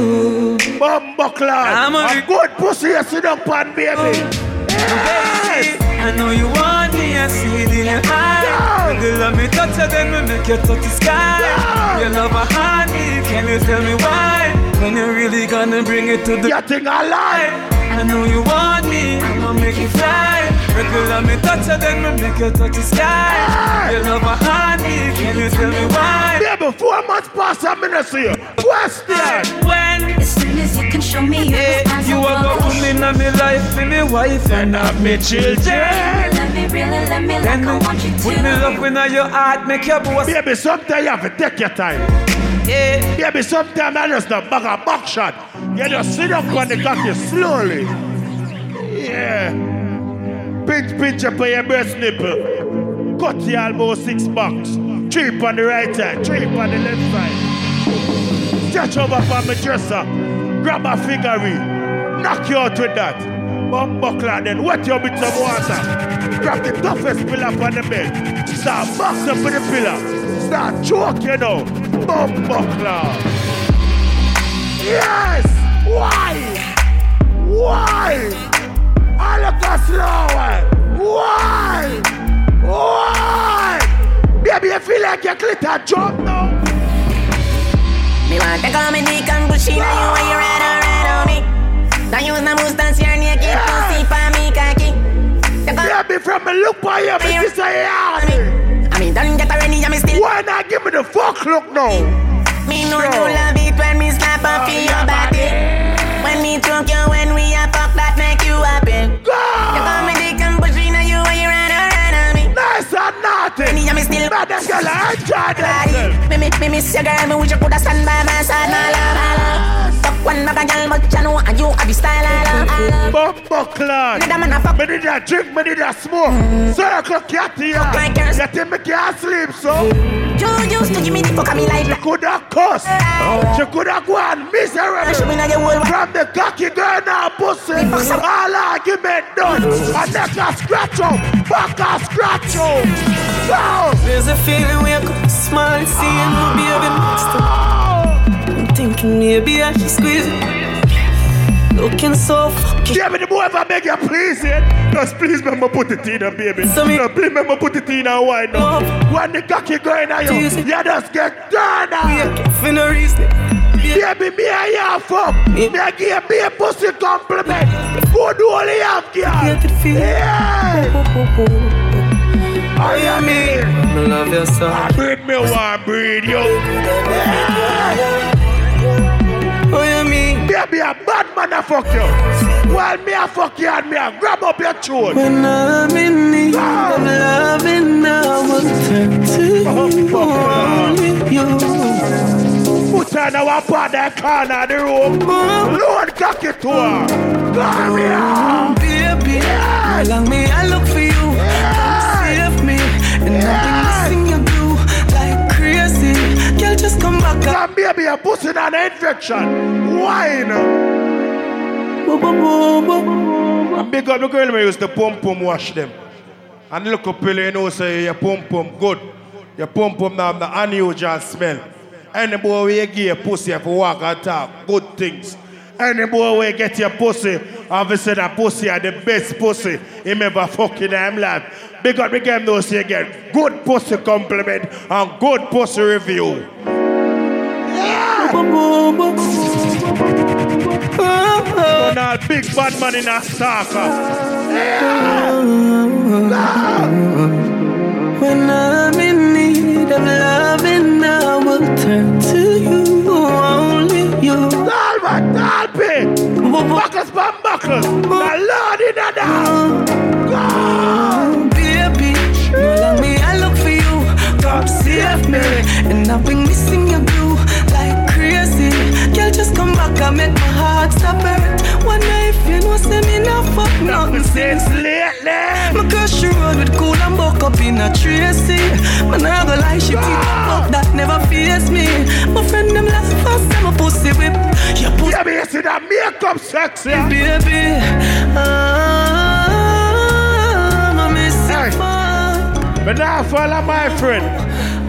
Bumbuckler. I'm a a good pussy you sit up on, baby. Oh. Baby, I know you want me, I see it in your eyes. Girl, let me touch you, then we make you touch the sky. You love a honey, can you tell me why? When you really gonna bring it to the You I lie? I know you want me, I'ma make you fly. Girl, let me touch you, then we make you touch the sky. You love a honey, can you tell me why? Baby, four months past, I'm gonna see you. Question. When As soon as you can show me your yeah, you are the woman of my life, be me wife and have me children. Let me really, let me like Then I want you put me to. love in your heart, make your boss. Baby, sometimes you have to take your time. Yeah. Baby, sometimes I just not bag a back shot. You just sit up on the cocky slowly. Yeah. Pinch, pinch up your breast nipple. Cut you elbow six bucks. Trip on the right side, trip on the left side. Stretch over from my dresser. Grab a figurine. Knock you out with that. Bum buckler, then wet you with some water. Grab the toughest pillar on the bed. Start box up the pillar. Start choke you know. Bum buckler. Yes! Why? Why? I look a slow. Why? Why? Baby, you feel like your glitter jump now? Me want to call me dick and push in on you when you ride on, ride on me. Don't use no moustache, your naked pussy for me cocky. Baby, from the look by you, me this a yard. I mean, don't get ready, I'm still. Why not give me the fuck look now? Me know you love it when me slap up in your body. When me choke you, when we a fuck that make you call me dick and push in on you when you ride on, me. Nice and naughty. Me, I'm still. Bad and girl, I enjoy themselves. Me, me, me miss your girl, me wish you coulda stand by my side, my love, my love. Fuck one bag of girl, but you know and you have the style I love, I love. Bumbo clan. Me da man a fuck. Me need a drink, me need a smoke. Circle cat here. like yours. You think me can't sleep, so? You used to give me the fuck of me like She coulda cuss. She coulda gone and miserable. Show me now your whole From the cocky girl now pussy. All argument done. Mm. And neck a scratch out. Back a scratch up. out. There's a feeling where I could smile, seeing my baby next to me. I'm thinking maybe I should squeeze it. Looking so fucking. Yeah, but the boy, if I beg you, please, yeah. Just please, remember put it in, a baby. So me- no, please, remember put it in, a wine. No. When the cocky going on you, you just get done. Uh. Yeah, for no reason. Baby, me and you fuck. Me a give me a pussy compliment. Good only have, girl. Yeah, could feel Yeah. Oh, yeah, me. I love you so. Breed me one, breed you. Yeah, Oh, me. Baby, a bad man a fuck you. While me a fuck you and me a grab up your throat. When I'm in need of loving, I will turn to oh, you. Only you. Put her in our that corner of the room. Uh-huh. Lord, cock it to her. Come here. Baby, allow me, I look for you. Just come back. Come baby, a pussy and an infection. Wine. And big up the girl we used to pump pum wash them. And look up you know say your pump pum good. Your pump pum now the unusual smell. Any boy you give your pussy if you walk and talk good things. Any boy you get your pussy, obviously that pussy are the best pussy him ever fucking him life. Big up the game those get good pussy compliment and good pussy review. All big bad man in a stalker. When I'm in need of loving, I will turn to you. Only you. Dalma, Dalpe! Buckles, bam, buckles! The Lord in the down! Oh, you. Save me. And I've been missing your glue like crazy. Girl, just come back and make my heart stop hurt. One night, you know, say me not fuck nothing since lately. My girl, she rode with cool and buck up in a Tracy. Man, I go lie, she keep ah. up, that never fears me. My friend, them laugh fast, I'm a pussy whip. Your pussy. Yeah, me see that makeup sexy. Baby, I'm a missing fun. But now follow my friend.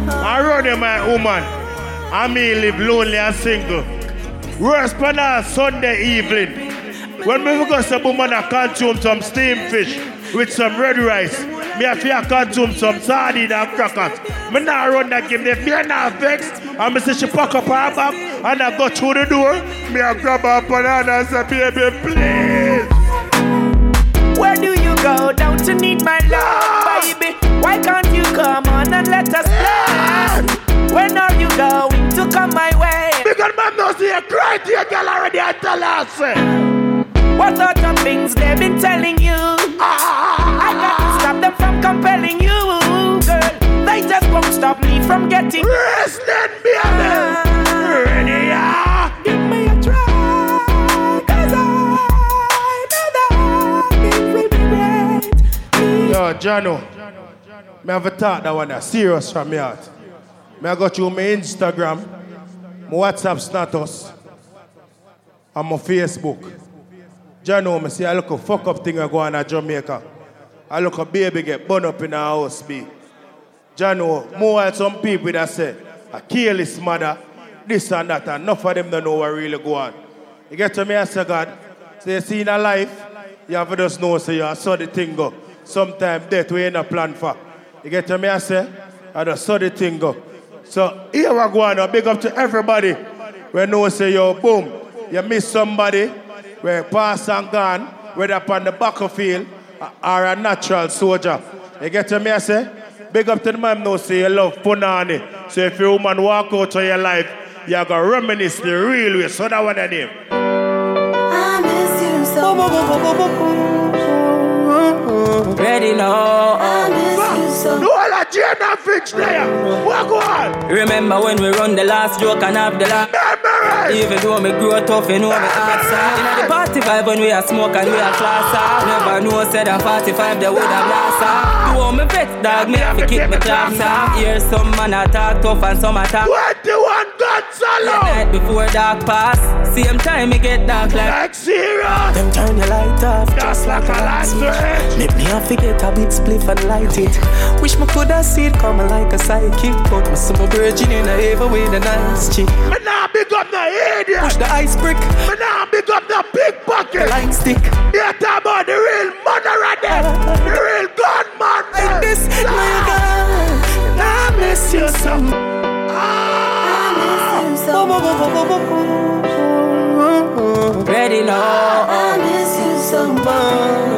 I run in my woman. I me live lonely and single. Worst of Sunday evening. When me go some woman I consume some steamed fish with some red rice. Me have to consume some sardine and crackers. Me now run that game. If me not vex, and me say she pack up her bag and I go through the door, me I grab her banana and say, baby, please. Where do you go? Don't you need my love, baby? Why can't you come going to come my way? Because man knows you cry to your girl already, I tell her, say. What sort of things they've been telling you? I got to stop them from compelling you, girl. They just won't stop me from getting Wrestling, baby. Ready, yeah. Give me a try, 'cause I know that it will be great. Yo, Jano. Me have a thought that one, that serious from me heart. Me I got you my Instagram, my WhatsApp status, and my Facebook. Jano, me see I look a fuck up thing I go on at Jamaica. I look a baby get burned up in a house, be. Jano, more than some people that say, a careless mother, this and that, and enough of them don't know what really go on. You get to me, I say, God, so you see in a life, you have to just know, so you saw the thing go. Sometimes death we ain't a plan for. You get to me, I say, I just saw the thing go. So here we go on, big up to everybody. We know, say, yo, boom, you miss somebody, where pass and gone, whether upon the battlefield uh, or a natural soldier. You get to me, I say? Big up to the man know say you love Punani. So if your woman walk out of your life, you are gonna reminisce the real way. So that one the name. I miss you so Ready now. I miss you so No, all a Jana fix there. What go on? Remember when we run the last joke and have the last Memories. Even though me grow tough, you know me heart soft Inna the party vibe when we a smoke and we a class off Never know said I'm 45 they would have blast off Do all me vex dog, me have to kick me class off Hear some man a talk tough and some a talk 21 gun Gonzalo. The night before dark pass. Same time me get dark like. Like serious. Them turn the light off just, like, a light switch. Make me have to get a big spliff and light it. Wish me coulda see it coming like a psychic, but my see my virgin in a ever with a nice chick. Me nah big up the idiot. Push the ice brick. Me nah big up the big bucket. The line stick. You talk about the real murderer there. The real gunman there. Like this, my God, and I miss you so. Ah. Ready now. I miss you so much.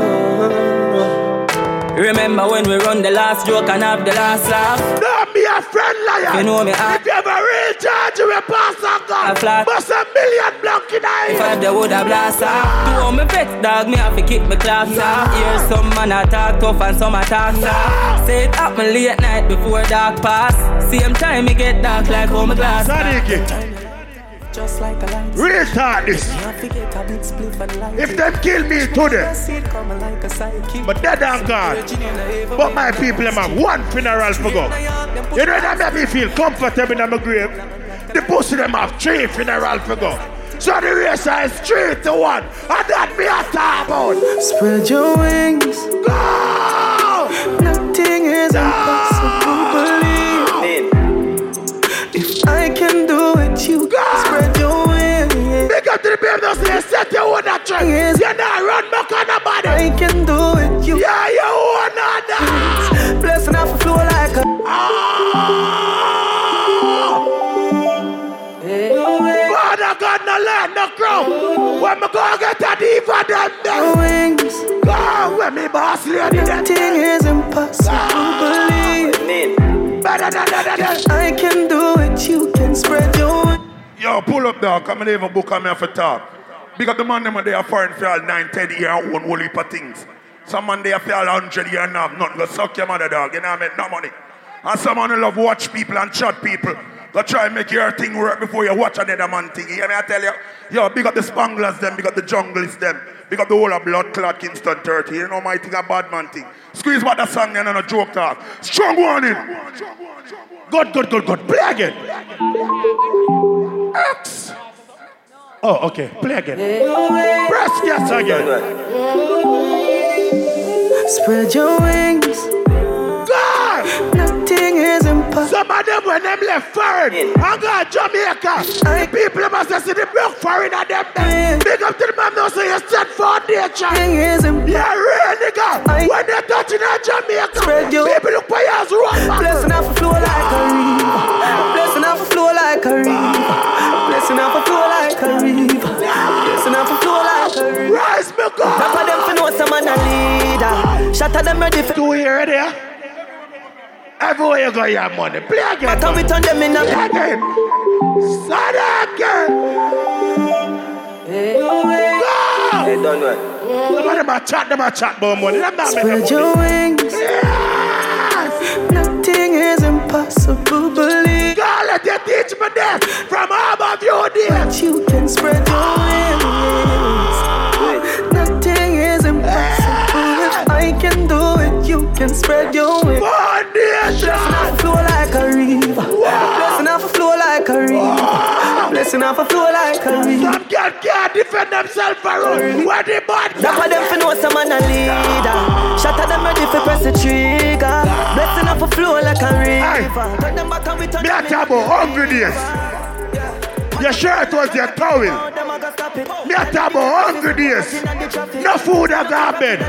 Remember when we run the last joke and have the last laugh? Don't be a friend liar. You know me, I- If you ever real charge, you will pass a gun. A flat. Bust a million block in the If. I the would have blast off To all my pets dog, me have to kick my class off Hear some man attack tough and some attack soft Say it happen late at night before dark pass Same time me get dark like how my glass Sadiki. Just like a light Real talk this. Me have to get a big spliff and light If it. them kill me today, See it coming like a sidekick but dead and gone. But my people them have one funeral for go. You know that make me feel comfortable in my grave. The pussy them have three funeral for go. So the race is three to one. And that me a talk about. Spread your wings Go! Nothing is impossible believe If I can do it you spread to the baby, say set your own track. Yes. You not run back on nobody. I can do it you Yeah, you own that. Blessing off a flow like a Oh. Father God, no land, no crown. When me go get a diva, them them. wings Go, when me boss lady, them Nothing is impossible ah. believe Better than that, that, I can do it, you can spread your wings. Yo, pull up dog, come and even book on me for talk. Big up the man them they are foreign for all 9, 10 year and own whole heap of things. Some man they are for all 100 year and have nothing. Go suck your mother dog, you know what I mean? No money. And some man love watch people and chat people. Go try and make your thing work before you watch another man thing. You hear me? I tell you, yo, big up the Spanglers them, big up the Junglists them, big up the whole of Blood Clot Kingston 30. You know my thing, a bad man thing. Squeeze back the song and a joke talk. Strong warning. Good, good, good, good. Play again. X. Oh, okay. Play again. Press yes again. Spread your wings. Some of them when them left foreign and go to Jamaica, the people must have seen the broke foreign and them there. Big up to the man now say you. Nothing is impossible. Yeah, real nigga. When they touching on Jamaica, Spread people look for you as one Blessing off a flow like a river. Blessing off a flow like a river. Blessing off a flow like a river. Blessing off a flow like a river. Rise me God. Top of them for know some man a leader. Shatter them ready for Do you hear it there? Everywhere you go, you have money. Play again. Matter we turn them in a Play again. Start again. Oh, go! They done well. Some of them a chat, them chat about money. Them Spread your wings. Yes! Nothing is impossible. Believe God, let you teach me this from all of your days. that you can spread your wings. You can spread your wings. Blessing Foundation. off a flow like a river. Blessing off a flow like a river. Blessing off a flow like a river. Some girl can't defend themselves for road. Where the bad That's why them for know some man a leader. Shatter them ready for press the trigger. Blessing off a flow like a river. Turn them back and we turn Me a them about hungry days. Your shirt was your towel. Them a go stop it. Me a about hungry days. No food I got bed.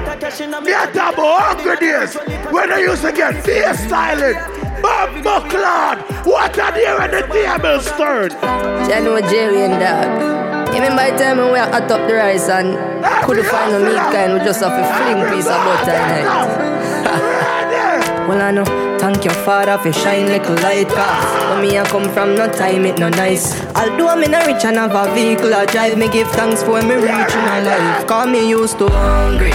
Me a about hungry days. When I used to get face styling. Bob Bucklard. What are they when the table stirred? I know Jerry and dog. Even by the time we hot up the rice and couldn't find no meat kind, we just have a fling piece of butter in it. well, I know, thank your father for shine little light cause When me I come from, no time it no nice. Although I'm in a rich and have a vehicle I drive, me give thanks for me reach in my life. Cause me used to hungry.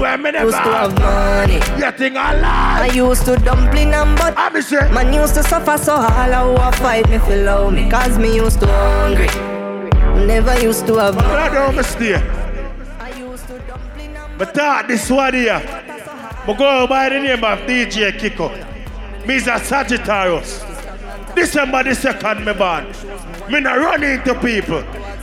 Where me never used to have money. Getting alive. I lie? I used to dumpling and but I Man used to suffer so all I who fight me feel love me Cause me used to hungry Never used to have but I don't stay. But talk this one here. But go by the name of DJ Kiko. Me is a Sagittarius. December the second, me born. Me not run into people.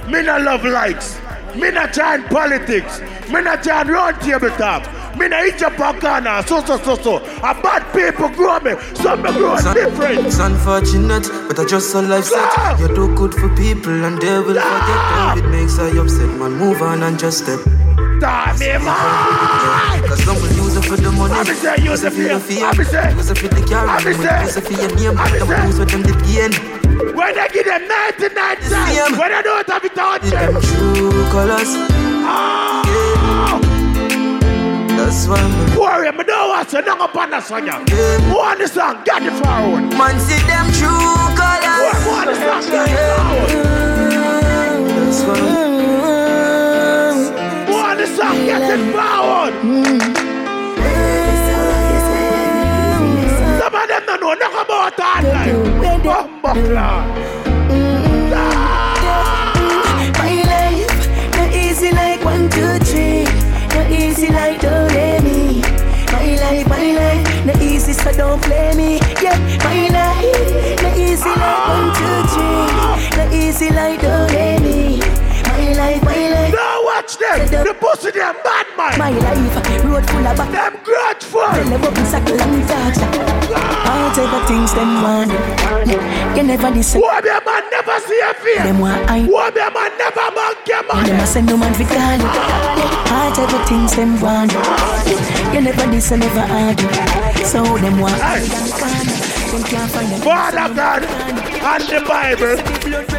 Me not love likes. Me not join politics. Me not join round table talk. Me not eat up a corner. So, so, so, so. A bad people grow me. Some me grow different. It's unfortunate, but I just saw life set. Ah! You're too good for people and they will ah! forget. If it makes I upset, man, move on and just step. Stop me, man. Cause some will use it for the money. I be say use it for your. I be say. Use it for the car. I be say. Use it for your name. I be Them will say. use with them the gain. When they give them 99 cents, when they don't have it out In them true colors. Yeah. That's why me Warrior, me don't want to knock up on the song. Who want the song? Get it forward. Man, see them true colors. Who want the song? Get it forward. That's why. Who want the song? Get it forward. Some know nothing about all life. My life, easy like one, two, three. Easy like do re mi. My life, my life, easy so don't play me. Yeah, my life, not easy like one, two, three. Not easy like do re mi. My life, my life. Watch them. The pussy them bad man. My life, road full of back. Them grudgeful. Tell them up in circle and talk. All type of things them want. You never listen. Be a man never see a fear? Them want I. Be a man never man get And them a man? send no man fi call. All type of things them want. You never listen, never argue. So them want I. Them can't find them. Father God and the Bible.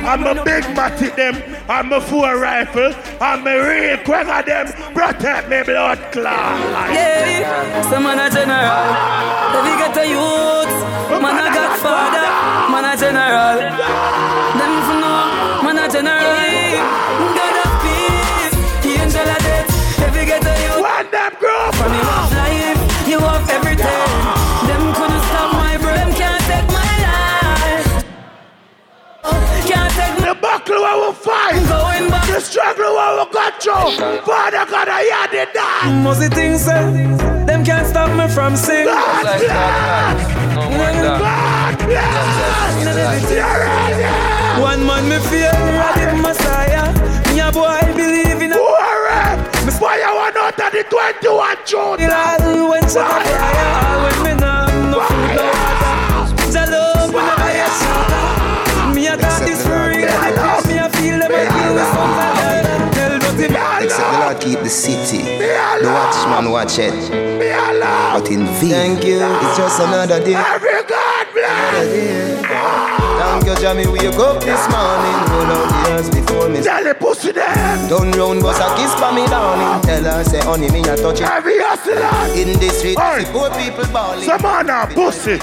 I'm a big matty them. I'm a four rifle. I'm a real quick of them. Protect me blood clot. Yeah, some man a general. If you get a youth, man a godfather, man a general. Them for know, man a general. God of peace, angel of death. If you get a youth, when them grow The buckle where we fight. Going back. The struggle where we got through. Father God, I hear the die. Most the things say, them can't stop me from singing. Oh God bless. God bless. You're ready. One man me fear, Rabbi Messiah. Me a boy believe in a Warren. Why you want out of the 21 June? When some a when me nah no food no water. Keep the city. The watchman watch it. But in vain. Thank you. It's just another day. Every God bless. Thank you, Jamie. Wake up this morning. Roll out the earth before me. Tell the pussy them. Turn round, bust a kiss for me, darling. Tell her, say, honey, me a touch it. Every hustler. In the street, Hey. see poor people bawling. Some man a pussy.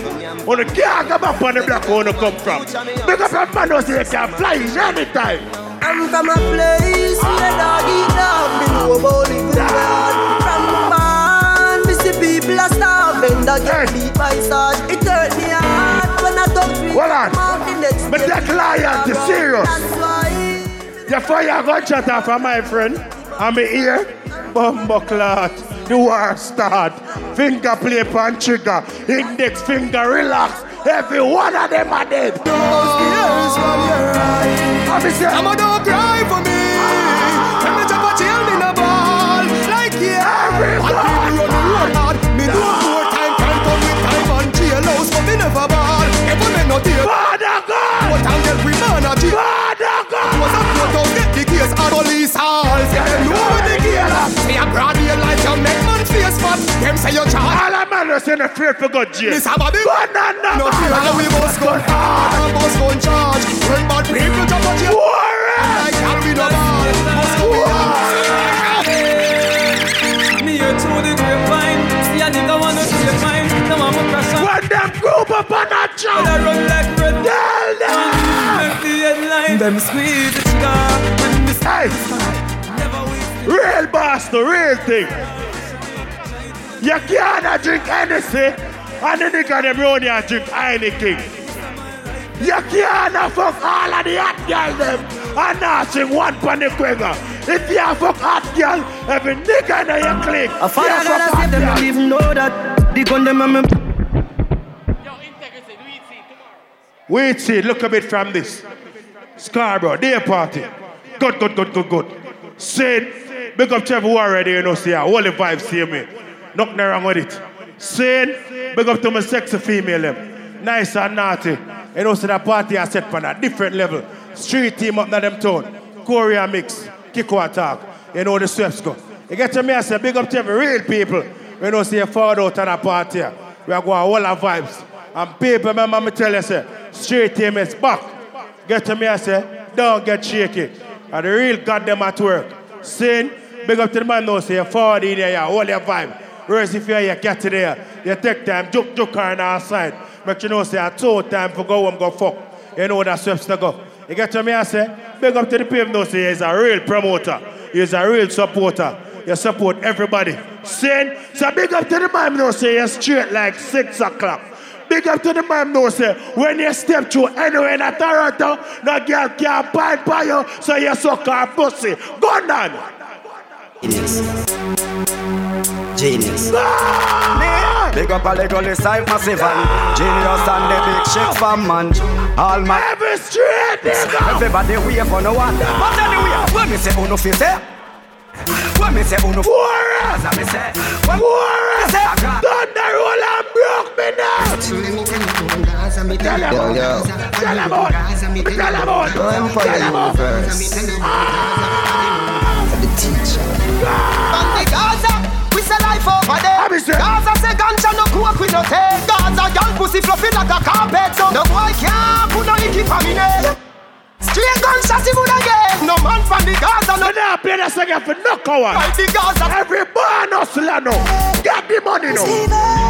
When the can't come up on the block where you come from. Big up your man who say you can fly anytime. I'm from a place where dog eat dog, me know about living hard. From man, me see people are starving, dog get beat by sword. It hurt me hard when I talk to Hold on. But that lion is serious. You fire a gunshot off of my friend. I'm here. Bumbuckler. The war start. Finger play pan trigger. Index finger relax. Every one of them are dead. I'm I'ma don't cry for me. Let me jump a chain in a ball. Like yeah. And people run the road hard. Me do more time, time come with time and jailhouse, but me never ball. Ever me no deal. Father God. What and get we man a jail. Father God. Was a courthouse get the case and police halls. Yeah, them know the up. Me a broad daylight, you Them say you charge. All a man is in the fear for God jail. Miss Abba Go on, no, no, No fear, and we must go hard and must go in charge. When bad people jump a jail. Warren. I can't be no ball. Must go in hard. Me here through the grapevine. See a nigga wanna take mine. Now I'm a pressure. When them group up on that job. They run like red. Tell them. Make the headline. Them squeeze the trigger. When me Hey. Real boss, the real thing. You can't drink Hennessy and the nigga them round here drink Heineken. You can't fuck all of the hot girl them and not sing one pan the quenga. If you fuck hot girl, every nigga in your clique. A father you fuck gotta hot them, don't even know that. The gun them and me. Wait, see, look a bit from this. Scarborough, day party. Good, good, good, good, good. Said, big up Trevor already, you know, see, all the vibes see me. Nothing wrong with it. Said, big up to my sexy female, them. Nice and naughty. You know, see, that party I set for a different level. Street team up in them town. Korea mix, Kiko attack. You know, the sweeps go. You get to me, I say, big up to every real people. You know, see, you fall out on a party. We are going all our vibes. And people, remember me tell you, say, street team is back. Get to me, I say, don't get shaky. And the real goddamn at work. Sin, big up to the man now, say, forward in there, yeah, all your vibe. Whereas if here, get to there, you take time, joke, joke on our side. Make you know, say, I told time for go home, go fuck. You know that sweeps to go. You get to me, I say, big up to the people now, say, he's a real promoter. He's a real supporter. You support everybody. Sin, so big up to the man now, say, you're straight like 6 o'clock. Big up to the man now, say, when you step through anywhere in Toronto, no girl can bind by you, so you suck her pussy. Go on. Genius. Genius. Big up a little list I'm massive and Genius and the big shit from man. All my Every straight nigga. Everybody wave on the one. But anyway, when me say uno fi say? When me say uno Warren As I me say? Warren Thunder roll and broke me now Tell him Yo, yo. Tell him out Tell him out No Empire Universe. The teacher. From the Gaza, we say life over there. Gaza say ganja no coke we no take. Gaza girl pussy fluffy like a carpet, so no boy can't put no icky for me name. Straight gunshots he would again. No man from the Gaza no. now play that song for no coward. Right the Gaza. Every born hustler now. Get the money now.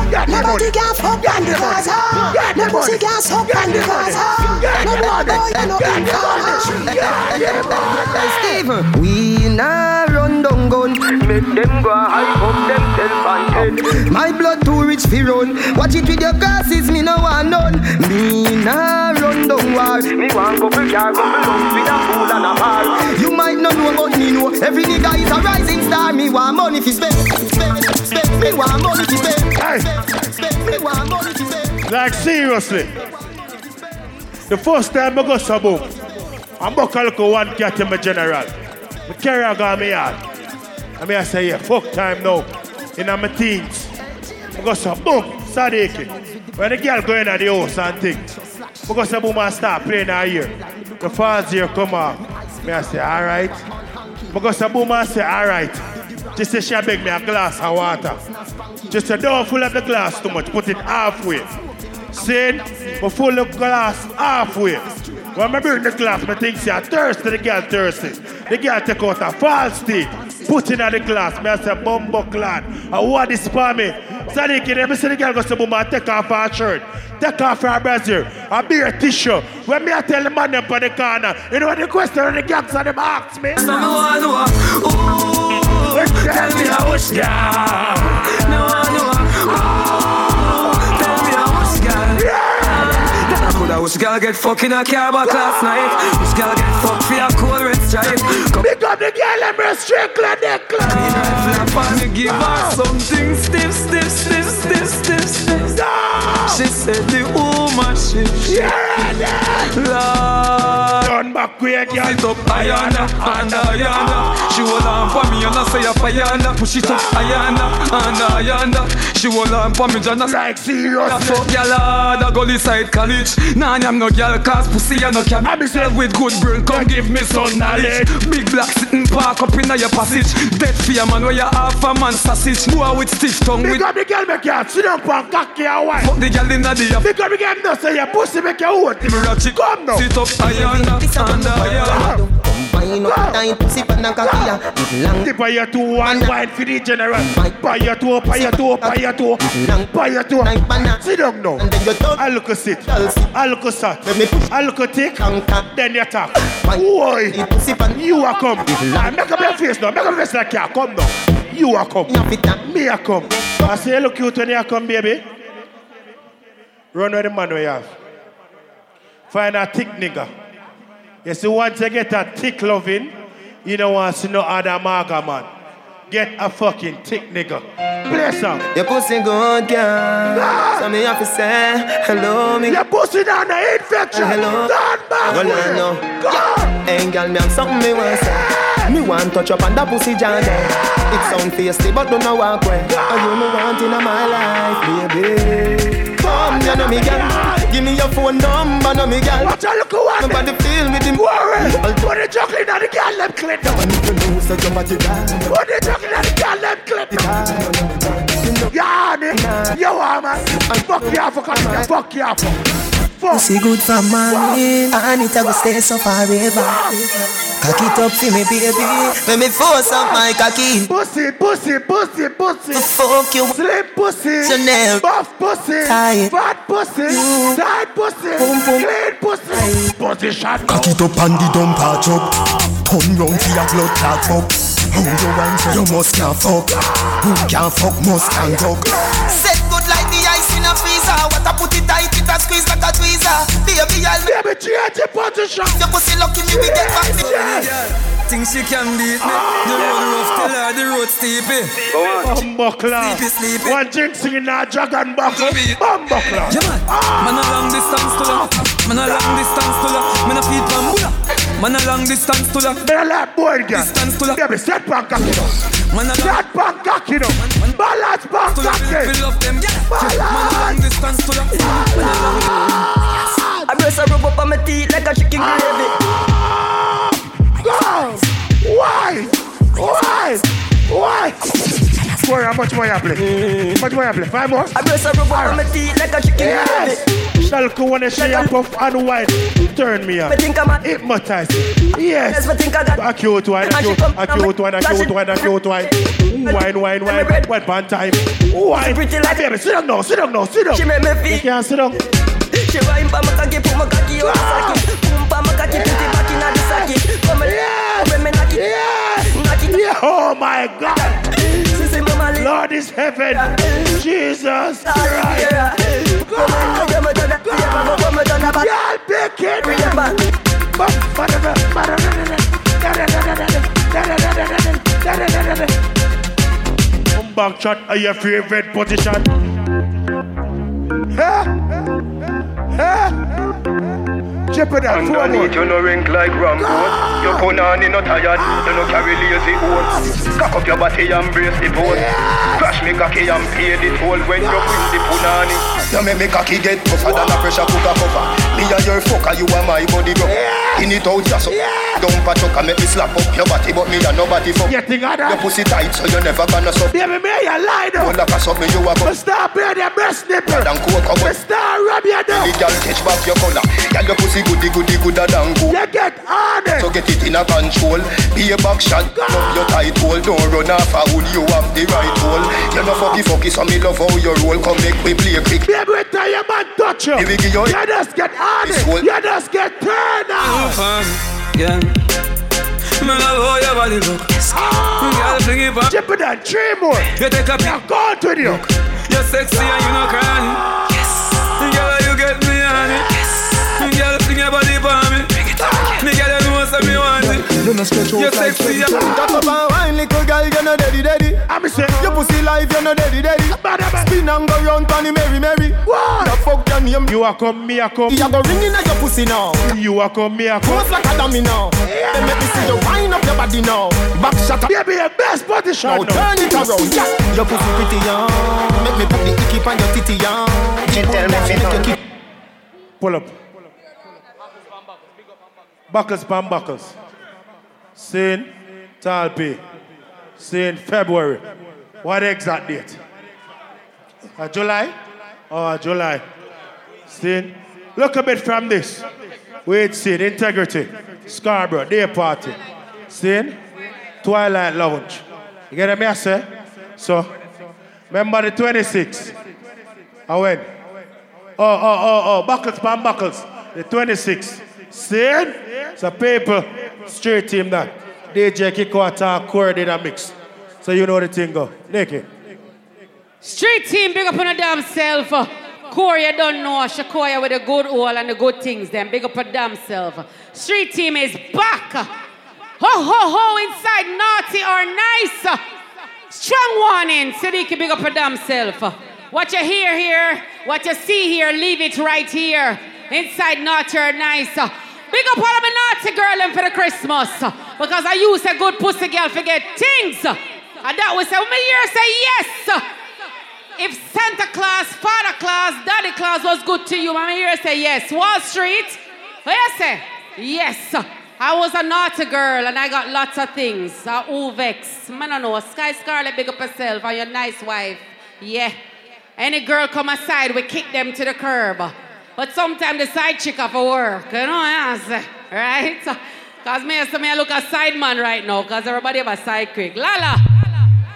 Get the money. Nobody can fuck Get on the the money. Gaza. Get the No pussy money. can suck Get on the the money. Gaza. Get the money. boy, you no Get the money. Get the money. Steven, we nah run down gun. Make them go hype up themself and head. My blood too rich fi run. Watch it with your glasses, me no want none. Me nah run down war. Me want couple car, couple love with a fool and a bar. You might not know, but me know. Every nigga is a rising star. Me want money fi spend, spend, spend. Me want money fi spend, spend, spend. Me want money fi spend. Like seriously. The first time I go Sabu, I'm buckle to one cat in my general. My carrier got me out. I mean I say, yeah, fuck time now. In my teens. I go so boom, Sadiki. When the girl go in at the house and things. I go so boom and start playing her ear. The falls here come off. Me I say, alright. I go so boom and say, alright. Just say she beg me a glass of water. Just say, don't fill up the glass too much, put it halfway. Saying, but full of glass halfway. When I bring the glass, I think say, thirsty, the girl thirsty. The girl take out a false teeth, put in the glass. Me I say, bumbo clad. And what is for me? Sadiq, let me see the girl go to boom and take off her shirt. Take off her brassiere. A beer tissue. When me I tell the man them on the corner, you know what the question the gangs of them ask me? So want know, ooh, tell me how. Me want know, ooh, Coulda girl get fucked in a back last night. Wish girl get fucked for a cold red stripe. Come Pick up the girl and bring strickland necklace. clean her flap and give her something stiff, stiff, stiff, stiff, stiff, stiff. She said the woman she Lord. Turn back quick, girl. Push it up, Ayana, and Ayana. She hold on for me, and I say, Ayana. Push it up, Ayana, and Ayana. She hold on for me, say, like serious. Fuck y'all hard, I go this side college. Nah, I'm no girl, cause pussy, I no can. I be self with good brain, come give me some knowledge. Big black sitting park up in your passage. Dead fear man, where you half a man sausage. Boy with stiff tongue with. Pick up the girl, make you sit down and cock your wife. Fuck the girl in the day. Pick up the girl, no say your pussy make you. Me ratchet. Come now. Sit up, Ayana, and Ayana. Combine up tight pussy pan a cocky ya. It long. Of your two, one wine for the general. Buy your two, buy your two, buy your two. Buy your two. Like banana. Sit down now. And then you turn. I look a sit. I look a sat. Let me push. I look a tick. Then you talk. Why? The pussy pan. you are come. Ah, Make up your face now. Make up your face like you come now. You are come. You fit that. Me a come. I say look cute when you come, baby. Run with the man we have. Find a thick nigga. You see, once you get a thick loving, you don't want to see no other maga man. Get a fucking thick nigga. Bless some. Your pussy good, girl. Ah! So me have to say hello, me. Your pussy down the infection. Hello. Turn back. Well, I know. Hey, girl, me have something me want to say. Me want touch up on that pussy jam there. It sound tasty, but don't know walk away. And you me want in my life, baby. Come, you know me, girl. Give me your phone number, know me, girl. Watch out, look I Nobody feel me, them Worry. Put the chocolate on the girl, let clip. And if you know, so jump at the back. Put the chocolate on the girl, let clip nigga. Yo, man. Fuck you fuck fuck you off. Pussy good for morning And it a go stay so forever. Cock it up for me baby. When me force up my cocky. Pussy, pussy, pussy, pussy. To fuck you. Slim pussy. Chanel. Buff pussy. Tight Fat pussy. Tight pussy. Boom, boom. Clean pussy. Position. Cock it up and the dump a chop. Turn round to your blood clot fuck How you want so you must can't fuck. Who can't fuck must can't talk like Baby, I'll Baby, change your position Your pussy lucky me, we get back Think she can beat me. Ah. The road rough, tell her the road steepy. Bumbuckler Sleepy, sleepy. One drink singing now dragon buckle Bumbuckler Yeah, man. Man a long distance to ah. love. Man a long distance to love. Man a feed from Buddha. Man a long distance to love. Me a like boy girl Distance to love. Baby, set back cocky now Man a long Set back cocky now Balance back to love. cocky We love them. Yeah. Man a long distance to love. Man. I breast a rub up on my teeth like a chicken gravy ah! Go! Why? Why? Why? Boy, how much more you play? How much more you play? Five more? I breast a rub up on my ah. teeth like a chicken Yes! Shalko wanna see a puff and wine. Turn me on. Me think I'm a Hypnotize. Yes. Yes, me think I got A cute wine, a cute, a cute wine, a cute wine, a cute wine. Wine, wine, wine. Wet pan time. Wine. pretty like- Baby, sit down now, sit down now, sit down. She make me You feel can't sit down. She wine pa my cocky, put my cocky on the ah. socket Boom pa my cocky, put it back in the socket Come Yes. come and knock it. Knock it Yeah, oh my God. Lord is heaven. Jesus Christ. Come back chat. Are your favorite position? Huh? Huh? Chip up. Four more. Underneath you no rink like ram coat Your punani no tired, you no carry lazy oats Cock up your body and brace the pose Crash me cocky and pay the toll when you bring the punani You make me cocky get tougher than a pressure cooker cover Me and your fucker, you are my body bro In it out, just up Don't patch up and make me slap up your body But me and nobody fuck Getting harder. Your pussy tight so you never gonna suck Baby, me you lie though. Don't a suck me, you a go Me start bear the best nipple. Dan coke up Me start rub you The down. girl catch back your collar Girl your pussy goody goody gooder than coke You get it. So get it in a control. Be a back shot, love your tight hole. Don't run off a wood, you have the right hole. You know fucky fucky, so me love how you roll. Come make me play quick. Baby, we tell your man touch you. Here we go. You just get on This it. whole- You just get turned on. Fun, yeah. Me love how your body look. Ah. Girl, fling it back. Chip it down. Three more. You take a Now pic. go on to you. You're sexy and you no crying. Yes. Girl, you get me on it. Yes. Girl, fling your body for say me want it. You no stretch You're sexy. Freddy. Cock up and wine, little girl, you no daddy daddy. I'm saying. Your pussy live, you no daddy daddy. Spin and go round, Tony Mary Mary. What? The fuck your name? You are come, me a come. You go ringing at your pussy now. You are come, me a come. Close like a dummy now. Then make me see you wind up your body now. Back shot up. Baby, your best position. Now now. turn it around, yeah. Your pussy pretty young. Make me put the icky on your titty young. She tell me Make you keep Pull up. Buckles, pan buckles. Saint Talpi. Saint February. What exact date? Uh, July? Oh, July. Saint. Look a bit from this. Wait, Saint. Integrity. Scarborough. Day party. Saint. Twilight Lounge. You get me, say? So, remember the 26th. I went. Oh, oh, oh, oh, buckles, pan buckles. The 26th. See it? It's a paper straight team that. DJ Kiko attack, chord in a mix. So you know the thing go. Naked. Street team, big up on the damn self. Corey, you don't know. Shakoya with the good all and the good things. Then big up on damn self. Street team is back. Ho ho ho inside naughty or nice. Strong warning. Siddiqui, big up on damn self. What you hear here, what you see here, leave it right here. inside naughty or nice. Big up all of my naughty girl them for the Christmas. Because I use a good pussy girl to get things. And that was say, my year say yes. If Santa Claus, Father Claus, Daddy Claus was good to you, my year say yes. Wall Street, what you say? Yes. I was a naughty girl and I got lots of things. Uh, Uvex, man, I know. Sky Scarlet, big up yourself and your nice wife. Yeah. Any girl come aside, we kick them to the curb. But sometimes the side chick to work, you know what I say, right? Because me, so me I look a side man right now, because everybody have a side quick. Lala,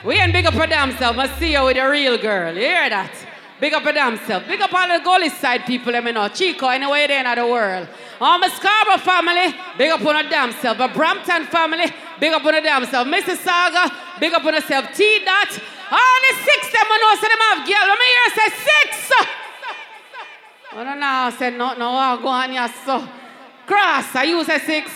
we ain't big up for self. I see you with a real girl. You hear that? Big up for self. Big up all the goalie side people, let me know. Chico, anywhere they in the world. All my Scarborough family, big up on damn self. But Brampton family, big up on damn self. Mississauga, big up on yourself. T dot. All the six them I know say them have girl. Let me hear say six. I don't know, say no, no, I go on yes, so. Cross, I use a six.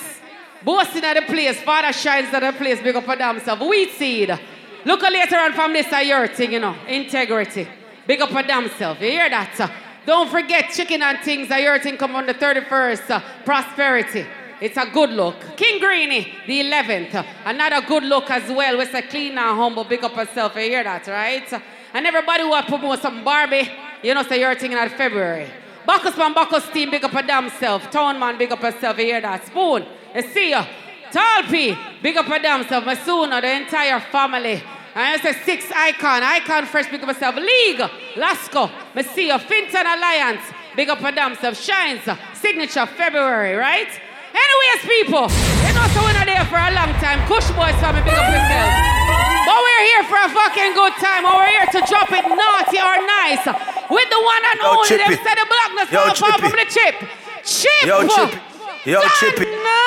Boasting at the place, Father shines at the place, big up for self. Wheat seed. Look later on from this, a your thing, you know, integrity. Big up for self. You hear that? Uh, Don't forget chicken and things, a your thing come on the 31st. uh, prosperity. It's a good look. King Greeny, the 11th. uh, another good look as well. With a clean and humble. Big up yourself. You hear that, right? And everybody who promote some Barbie, you know, say your thing in February. Bacchus man, Bacchus team, big up a damn self. Town man, big up yourself. You hear that? Spoon, you see ya. Tall P, big up a damn self. Masuna, uh, the entire family. And I say six icon, icon first, big up myself. League, Lasco, Messia, Finton Alliance, big up a damn self. Shines, uh, signature February, right? Anyways, people, you know, so we're not there for a long time. Kush boys family, big up yourself. But we're here for a fucking good time. And we're here to drop it naughty or nice. With the one and Yo, only, them Chippy. say the blackness Yo, fall far Chippy. from the chip. Chip! Yo, Chippy. Yo, Chippy.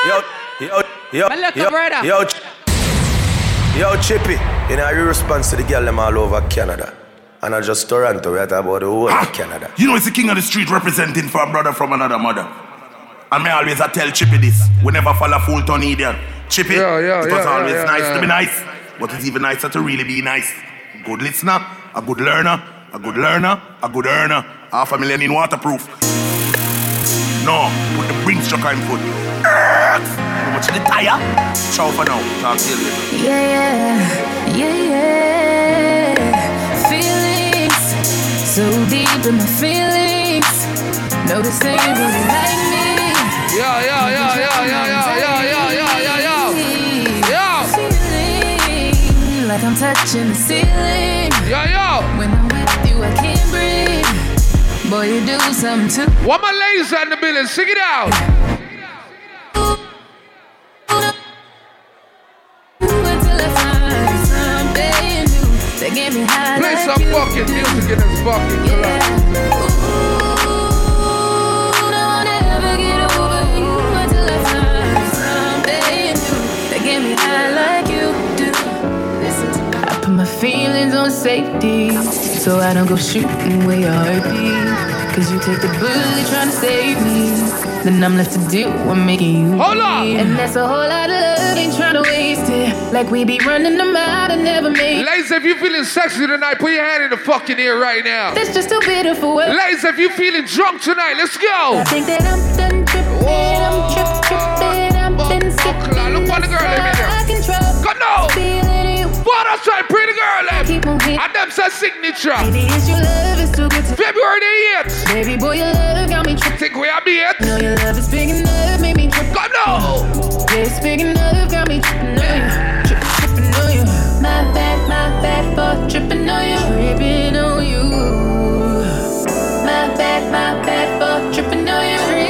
Yo, yo, yo, My little yo, brother. yo, Ch- yo, Chippy. You know, your response to the girl them all over Canada. And not just Toronto, we're talking about the whole of ah, Canada. You know, it's the king of the street representing for a brother from another mother. And me always I tell Chippy this. We never fall a full ton idiot. Chippy, Yeah, yeah, it was yeah, always yeah, nice yeah. to be nice. But it's even nicer to really be nice. Good listener, a good learner, a good learner, a good earner. Half a million in waterproof. No, put the bring struck on foot. How much the tire? Ciao for now. Talk to you later. Yeah, yeah, yeah, yeah. Feelings so deep in my feelings. Notice they really like me. Like I'm touching the ceiling. Yeah, yeah. When I'm with you, I can't breathe. Boy, you do something to What my ladies in the building, sing it out. until I find something new get me. Play some fucking music in this fucking club. Feelings on safety so I don't go shooting where your heartbeat. Cause you take the bullet trying to save me. Then I'm left to do what making you. Hold on. And that's a whole lot of love, ain't trying to waste it. Like we be running them out and never make Ladies, if you feeling sexy tonight, put your hand in the fucking air right now. That's just too beautiful. Ladies, if you feeling drunk tonight, let's go. I think that I'm done tripping, I'm trip, tripping, I'm been skipping. Look what the girl in there. I control. Go no. Feeling you. What else I pretty girl them? Keep on hitting. And them say signature. Baby, is your love is too good to February the 8th. Baby boy, your love got me tripping. Think we have the 8th? No, your love is big enough, make me trip. Go no. Yeah, it's big enough, got me tripping on you. Trip, tripping on you. My bad, my bad for tripping on you. Tripping on you. My bad, my bad for tripping on you.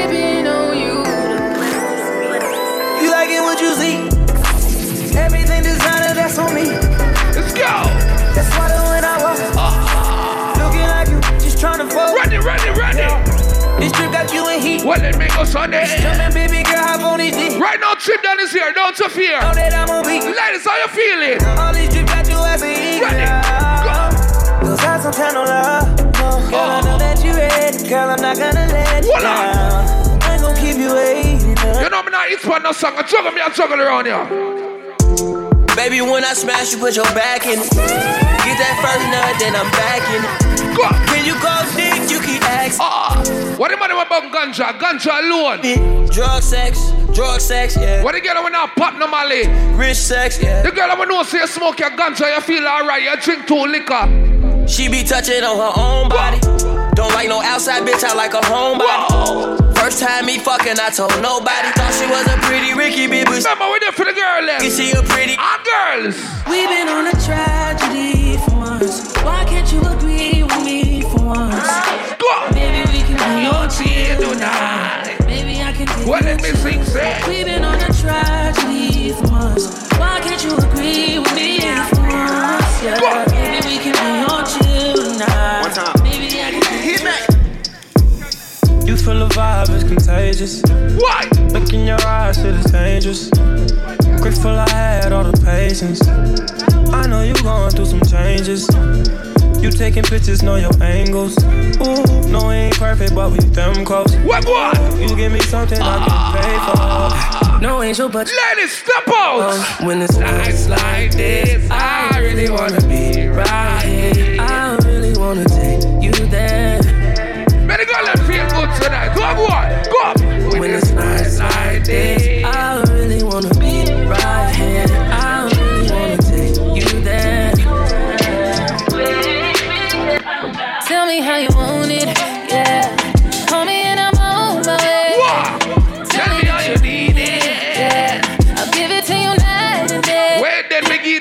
It, run it, run it. This trip got you in heat. Well, let me go Sunday. Jumping, baby girl, hop on this dick. Right now, trip down is here. Don't you fear. Know that I'm a beat. Ladies, how you feeling? All these drip got you as a eagle. Run it. Go. Cause I some time no love. No, girl, I know oh. that you ready. Girl, I'm not gonna let you on. down. I ain't gonna keep you waiting. You know me not eat one no song. I juggle me, I juggle around here. Baby, when I smash, you put your back in it. Get that first nut, then I'm back in it. Can you go dick? You freaky ex. Ah, what the man about ganja? Ganja alone. Drug sex, drug sex, yeah. What the girl when not pop normally? Rich sex, yeah. The girl when know say you smoke your ganja, you feel alright, you drink two liquor. She be touching on her own body. Don't like no outside bitch, I like a homebody. First time me fucking, I told nobody. Thought she was a pretty Ricky bitch. Remember, we there for the girl then. You see a pretty. Our girls. We've been on a tragedy for months. Why can't you agree tonight. Maybe I can give What you let me sing, say? We've been on a tragedy for once. Why can't you agree with me for once? Yeah. Maybe we can be on chill tonight. One time. Maybe I can hit me. You feel the vibe is contagious. Why? Look in your eyes, shit is dangerous. Grateful I had all the patience. I know you're going through some changes. You taking pictures, know your angles. Ooh, no, we ain't perfect, but we them close. What, what? You give me something I can ah. pay for. No angel, but Ladies, step out. when it's nights like this, I really wanna be right here. I really wanna take you there. Better go let feel good tonight. Go on, boy. Go up. When it's nights like this,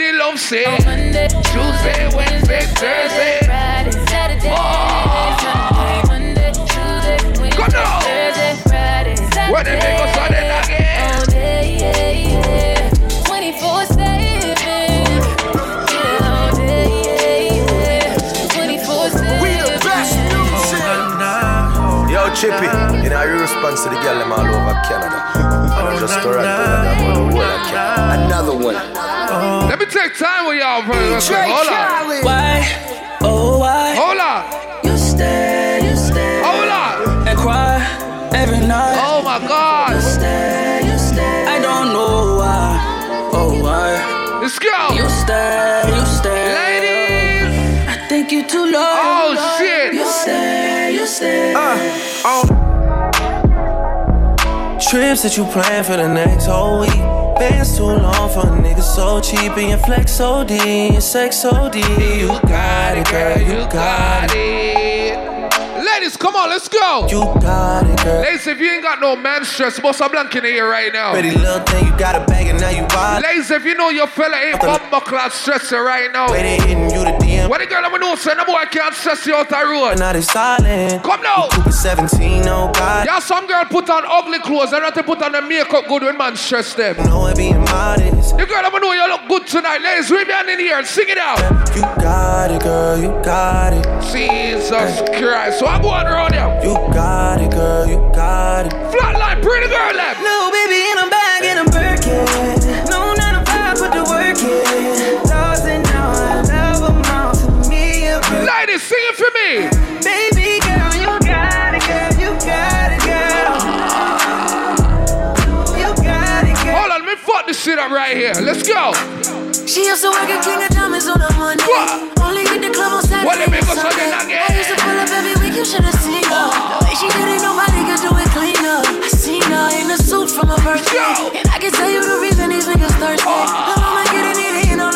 we get it? On Monday, Tuesday, Wednesday, Thursday. Friday, Saturday, Sunday, Monday, Tuesday, Wednesday, Go. Thursday, Friday, Saturday. When they on it again. All day, yeah, yeah. 24/7. Yeah, all day, yeah, yeah. 24/7. We the best Yo, Chippy, you know, you to the girl them all over Canada. And I just Toronto, and the Canada. Another one. Let me take time with y'all, brother. Hold on. Why? Oh, why? Hold on. You stay, you stay. Hold on. And cry every night. Oh my God. You stay, you stay. I don't know why. Oh, why? Let's go. You stay, you stay. Ladies. I think you too low. Oh, shit. You stay, you stay. Uh, oh. Trips that you plan for the next whole week. Bands too long for a nigga so cheap and your flex so D, your sex so D. You got it, girl, you got it. Ladies, come on, let's go. You got it, girl. Ladies, if you ain't got no man stress, bust a blank in the ear right now. Pretty little thing, you got a bag and now you wild. Ladies, if you know your fella ain't bumper clad stressing right now. They hitting you the. What the girl I'ma know say no boy can't stress you out the road. Now they silent. Come now. Cooper 17, oh God. Yeah, some girl put on ugly clothes and not to put on the makeup good when man stress them. No, it being modest. The girl I'ma know you look good tonight. Ladies, me on in here and sing it out. You got it, girl, you got it. Jesus Christ. So I go on around here. You got it, girl, you got it. Flatline, pretty girl left. No, baby, in a bag in a Birkin. A sing it for me. Baby girl, you got it, girl, you got it, girl. You got it, girl. Hold on, let me fuck this shit up right here. Let's go. She used to work at King of Diamonds on a Monday. What? Only hit the club on Saturday. What, let me go and Sunday Sunday. again? I used to pull up every week, you should have seen her. The way she did it, nobody could do it cleaner. I seen her in a suit from her birthday. Yo. And I can tell you the reason these niggas thirsty. Oh. Now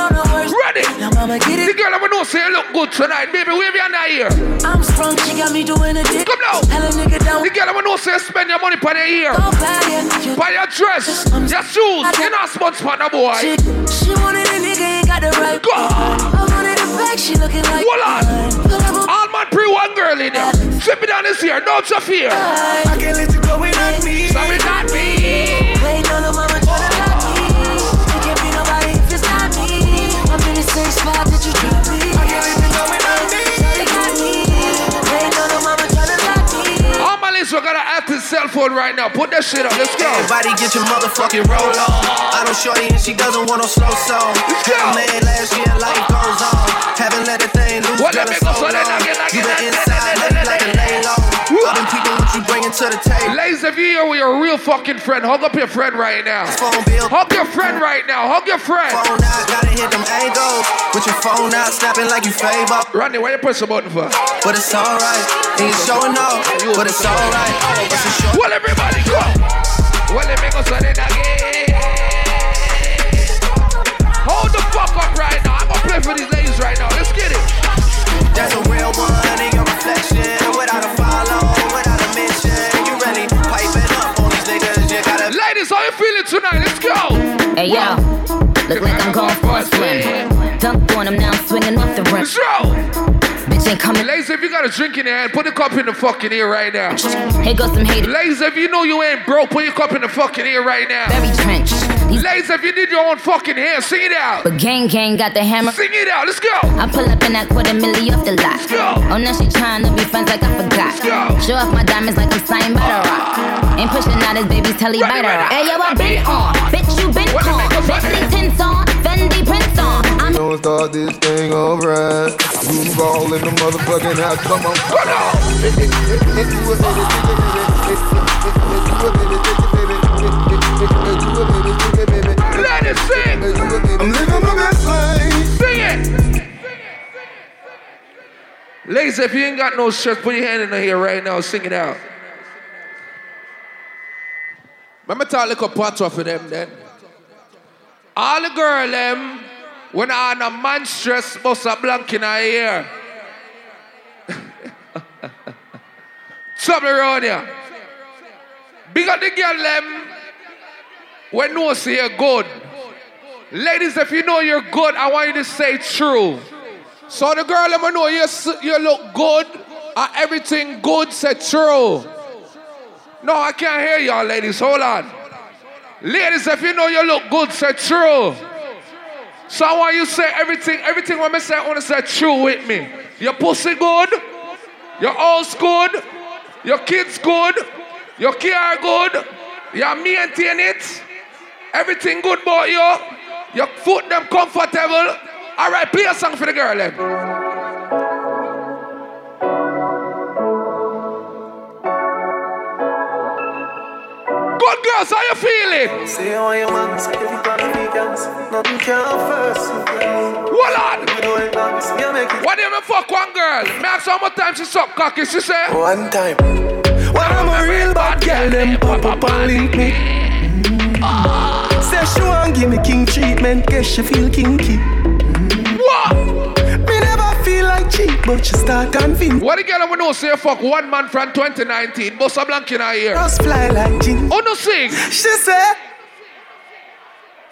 on the worst. Ready? Now mama get The girl I'ma know say you look good tonight. Baby, wave your hand here. I'm sprung, she got me doing a dick. Come now. Tell a nigga down. The girl I'ma know say spend your money on your ear. Go buy it. You Buy your dress, your shoes, you're not smart spanner boy. She, she wanted a nigga, ain't got the right. Go. I wanted a back, she looking like. Hold on. mine. Pull up a All man pre one girl in there. Flip it down this here, no to fear. I can't let you go without me. Sorry, not me. Wait, no, no, mama, my list, we're gonna act his cell phone right now. Put that shit up, let's go. Everybody get your motherfucking roll on. I don't shorty and she doesn't want no slow song. A man last year, life goes on. Haven't let the thing loose, What let me go so so then long. again, You been inside, like a lay low. All them people what you bringing to the table. Ladies, if you're here real fucking friend, hug up your friend right now. Hug your friend right now. Hug your friend. Phone out, gotta hit them angles. With your phone out, snapping like you favor. Rodney, why you press the button for? But it's alright. Ain't showing off, but it's alright. Show. Well, everybody go. Well, let me go so then again. Hold the fuck up right now. I'm gonna play for these ladies right now. Let's get it. That's a real one tonight? Let's go. Hey yo, look like I'm going for a swim. Dunk on him now, I'm swinging off the rim. Bitch ain't coming. Ladies, if you got a drink in your hand, put the cup in the fucking ear right now. Here goes some haters. Ladies, if you know you ain't broke, put your cup in the fucking ear right now. Very trench. Ladies, if you need your own fucking hair, sing it out. But gang gang got the hammer. Sing it out. Let's go. I pull up in that quarter milli off the lot. Oh, now she trying to be friends like I forgot. Show off my diamonds like I'm signed by the ah. rock. Ain't pushing out his baby's telly by the rock. Hey yo, I been on. Bitch, you been on. Bentley tints on. Fendi prints on. Don't start this thing alright. Move all in the motherfucking house. Come on, come Let it sing. I'm living my best life. Sing it. Ladies, if you ain't got no shirt, put your hand in hair right now. Sing it out. Me talk like a part of them then. All the girl them, when I on a man stress, bust a blank in her ear. Something around here. Big the girl them, when no say you're good. Ladies, if you know you're good, I want you to say true. So the girl them know you, you look good, and everything good, say true. No, I can't hear y'all, ladies. Hold on. Ladies, if you know you look good, say true. So I want you say everything, everything when I say, I want to say true with me. Your pussy good, your house good, your kids good, your car good, you maintain it, everything good about you, your foot them comfortable. All right, play a song for the girl then. Good girls, how you feeling? See how you want, so if you gonna be dance, nothing can first. Hold on. What do you mean fuck one girl? Me ask how much time she suck cocky, she say One time. When I'm a real bad girl, them pop up and link me. Say she want give me king treatment, guess she feel kinky. What? Me never feel like cheap, but she start convince. What the girl we know say fuck one man from 2019, bust a blank in her ear. Just fly like jeans. Oh no sing. She say.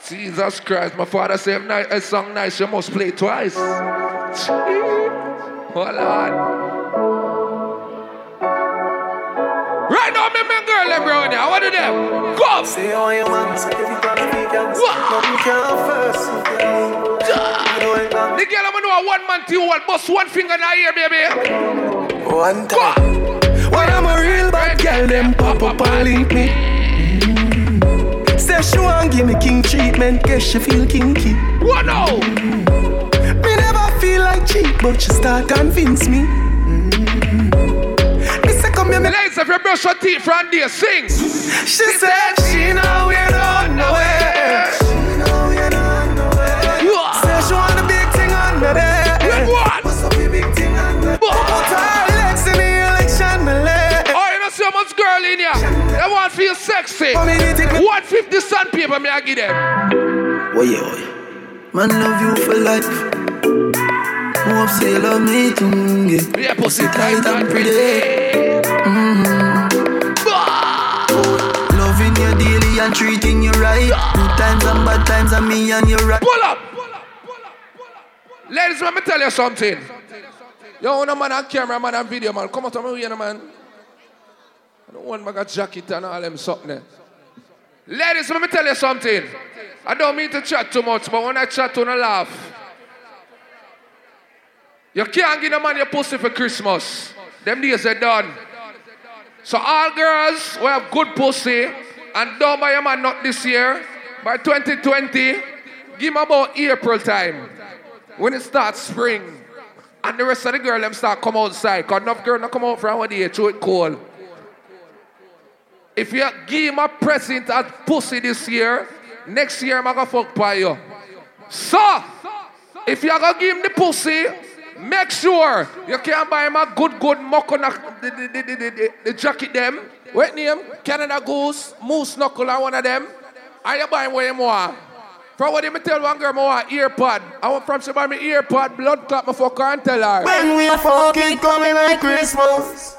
Jesus Christ, my father said if ni- a song nice, you must play twice. Hold oh, on. Right now, me and girl them around here. What do them? Go! See how you want, so if you gonna be dance, nothing can first. The girl I'm know a one man to one, bust one finger in her ear, baby. One time. When I'm a real bad girl, them pop up and link me. Say she want give me king treatment, guess she feel kinky. What now? Me never feel like cheap, but she start convince me. Mm-hmm. Me say come here, me Ladies, if you brush your teeth from there, sing. She said she know we're on the way. She know we're on our way. Say she want a big thing under there. What? What's up, big thing under there? Put her legs in the election, me leg. Oh, you know so much girl in here. They want feel sexy. 150 sandpaper, me I give them. Yeah, oh. Man love you for life. Hope say you love me too, yeah. Yeah, pussy tight and pretty. Mm-hmm. Loving you daily and treating you right. Good times and bad times and me and you right. Pull up. Pull up. Pull up. Pull up. Ladies, let me tell you something. Yo, no man and camera man and video man. Come out to me here, man. I don't want my jacket and all them something. Ladies, let me tell you something. I don't mean to chat too much, but when I chat, don't laugh. You can't give a man your pussy for Christmas. Them days are done. So all girls who have good pussy and don't buy a man not this year, by 2020, give him about April time. When it starts spring. And the rest of the girl them start come outside. Cause enough girl not come out from one day, it cold. If you give him a present as pussy this year, next year I'm gonna fuck by you. So, if you're gonna give him the pussy, make sure you can buy him a good, good muck on the, the, the, the, the, jacket them. What name? Canada Goose, Moose Knuckle, and one of them. Are you buying what you want? From what me tell one girl, I want AirPod. I want from she buy AirPod, blood clot, my fuck her and tell her. When we are fucking coming like Christmas.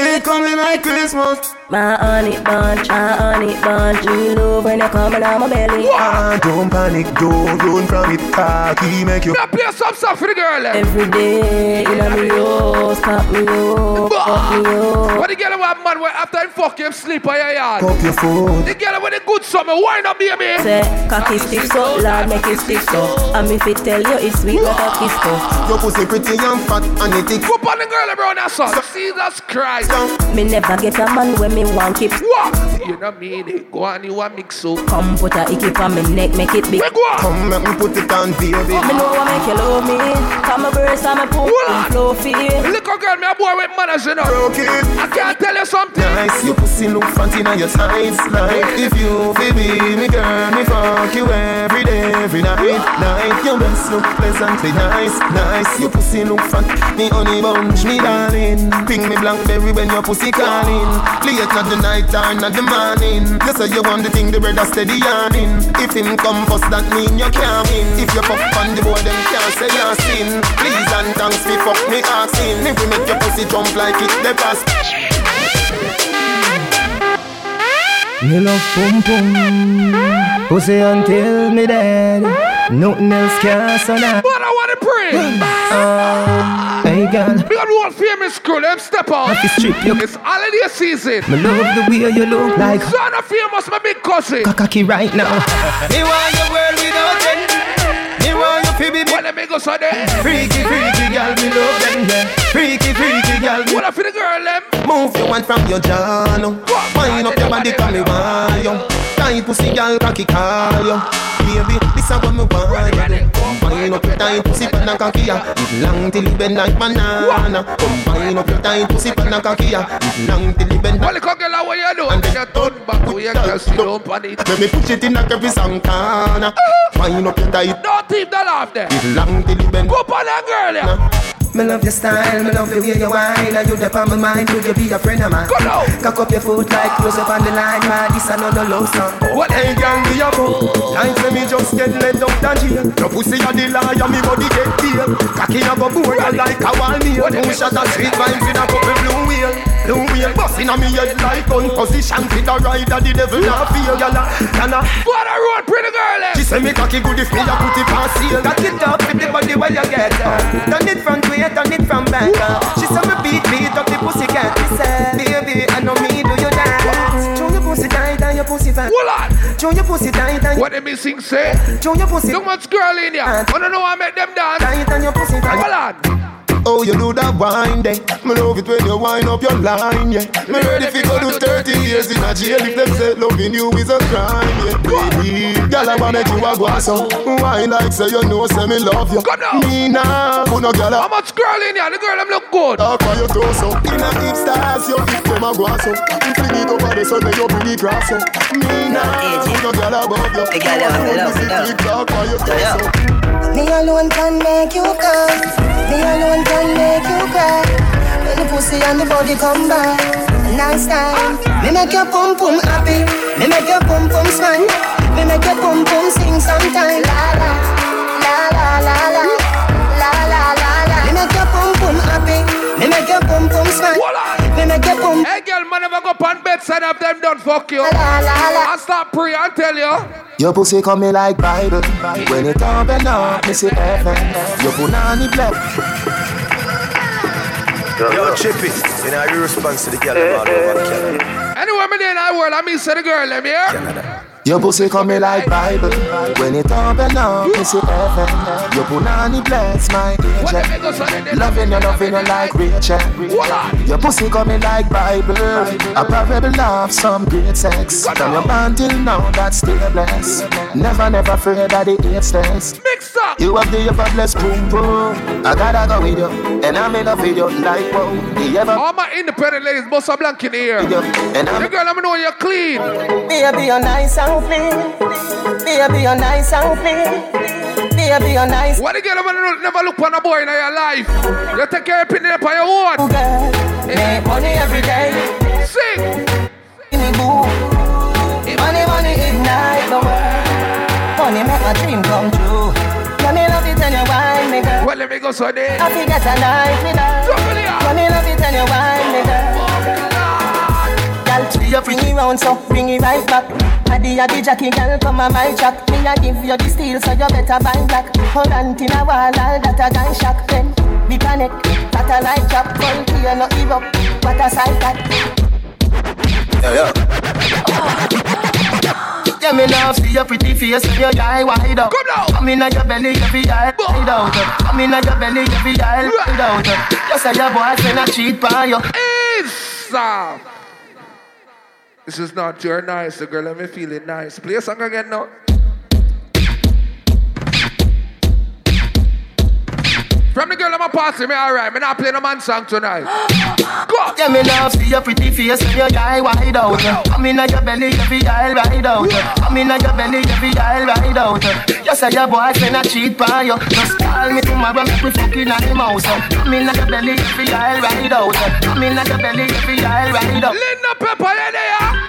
It coming like Christmas. My honey bunch, my honey bunch. You love when you coming out my belly. Ah, don't panic, don't run from it. Cocky make you. Now play some song for the girl. eh? Every day, in a me house, pop me up, pop me up. What the girl want man when after him fuck him sleep on your yard? Pop your foot. The girl with the good summer, wine up baby. Say, cocky stick so, Lord make it stick so. And me fit tell you it's sweet like a kiss so. Your pussy pretty and fat and it thick. Whoop on the girl around that song. Jesus Christ. Me never get a man when me want keep. What? You know mean it. Go on, you want mix up. Come put a icky on me neck, make it big. Where go on? Come make me put it on, baby. Me know what make you love me. Come my verse and me put What? flow feel. Little girl, me a boy with manners, you know. Broke it. I can't tell you something. Nice, your pussy look fancy now your tights Like if you baby me girl, me fuck you every day, every night Night, your breasts look pleasantly nice, nice Your pussy look fat, me honey bunch, me darling Ping me blackberry when your pussy calling. Late not the night or not the morning. You say you want the thing, the brother steady yarning If him come first, that mean you can't win. If you fuck on the board, them can't say you're sin. Please and thanks, me fuck me asking. If we make your pussy jump like it, the past Me love pum pum. Pussy until me dead Nothing else can so that But I want to pray. uh, Hey girl We got one famous crew, them step out. Happy strip you It's holiday season. Me love the way you look like Son of famous, my big cousin. Cocky right now Me want your world without end. Me want you fi be What the big so there? freaky, freaky girl. Me love them, yeah. Freaky, freaky girl. What up for the girl, them? Move your one from your no. Wind up your body, come me want you. Tight pussy, girl, cocky call you. Baby, this a what me want you. Wind up your tight pussy, pan and cocky ya. It long till it bend like banana. Come wind up your tight pussy, pan and cocky ya. It long till it bend Well, the girl, what you do? And then you turn back to your girl, sit down on it. Let me push it in like every corner. Uh-huh. Wind up your tight, Don't leave that off there. it long till it bend. Go up on that girl, yeah. Me love your style, me love the way you whine Are you the on my mind, would you be a friend of mine? Go now. Cock up your foot like close up on the line Man, this another love song What hey gang we a fuck Like say me just get let up the jail Your pussy a the liar, me body get tail Cocky a go board you like a wall meal Two shot of street vibes with a couple blue wheel Blue wheel busting on me head like gun position? Fit a rider, the devil not feel Yalla, yalla What a road, pretty girl, eh? She say me cocky good if me a put it on seal Cock it up with the body while you get up. Turn it front way, turn it from back She say me beat, beat up the pussy cat Me say, baby, I know me do you dance. Show your pussy tight and your pussy fat. Hold on. Show your pussy tight and What they missing say? Show your pussy Too much girl in here. I don't know why I make them dance. tight and your pussy fat. Hold on. Oh, you do that wine day. Me love it when you wind up your line, yeah. Me ready fi go do 30 years in a jail if them say loving you is a crime, yeah. Baby, girl, I wanna make you a go so. Why like say you know say me love you? Come now. Me nah, put no girl How much girl in here? The girl them look good. Talk for your torso. In a deep stars, you fit them a go so. You fling it over the sun, then you bring it cross so. Me nah, put no girl above you. The girl you love, Pussy love. tick tock for your torso. Me alone can make you come. Me alone can make you cry. When the pussy and the body come back, nice time. Me make your pum pum happy. Me make your pum pum smile. Me make your pum pum sing sometime. La la la la la la la la la la. Me make your pum pum happy. Me make your pum pum smile. Hold on. Me make your pum. Hey, girl, man, never go on bedside of them done fuck you. La la la. I start pray and tell you. Your pussy coming like Bible. When it open up, me see heaven. Your punani black. Yo, Chippy, you know, your response to the girl them all over Canada. Anyway, me there in the world, I mean, say the girl, them here. Your pussy coming like Bible. When it open up, me see heaven. Your punani bless my angel. Loving you, loving you like Rachel. Your pussy coming like Bible. A parable of some great sex. From your man till now, that's still blessed. Never, never afraid that the eight stairs. Mix up. You have the effortless boom boom. I gotta go with you, and I'm in a video like wow. The ever All my independent ladies, bust a blank in the air. and I'm The girl, let me know you're clean. Baby, you're nice and clean. Baby, you're nice and clean. Baby, you're nice. What the girl ever never look on a boy in your life? You take care of it on your own. Make money every day. Sing. Give me boo. Money, money ignite the world. Money make my dream come true. Let me love it and you wine me girl. Well, let me go so there. I forget a night with her. Me love it and you wine me girl. Girl, tree you bring it round so bring it right back. Addy addy Jackie girl come on my track. Me a give you the steel so you better buy black. Hold on till a wall all that a gun shock. Then we connect. That a light drop. Front here no give up. What a sight that. Yeah, yeah. Yeah, me love see your pretty face with your eye wide up. Come now. Come in your belly, every eye wide out. Come in your belly, every eye wide out. You say your boyfriend a cheat by you. Stop. This is not your nice, the girl. Let me feel it nice. Play a song again now. From the girl I'm a party, me alright. Me not playing a man song tonight. Go. Yeah, me love see your pretty face with your eye wide out. Come in your belly, every eye wide out. Come in your belly, every eye wide out. You say your boyfriend a cheat by you. Just call me tomorrow, make me fucking house. Come in your belly, every eye wide out. Come in your belly, every eye wide out. Linda Pepper, you there?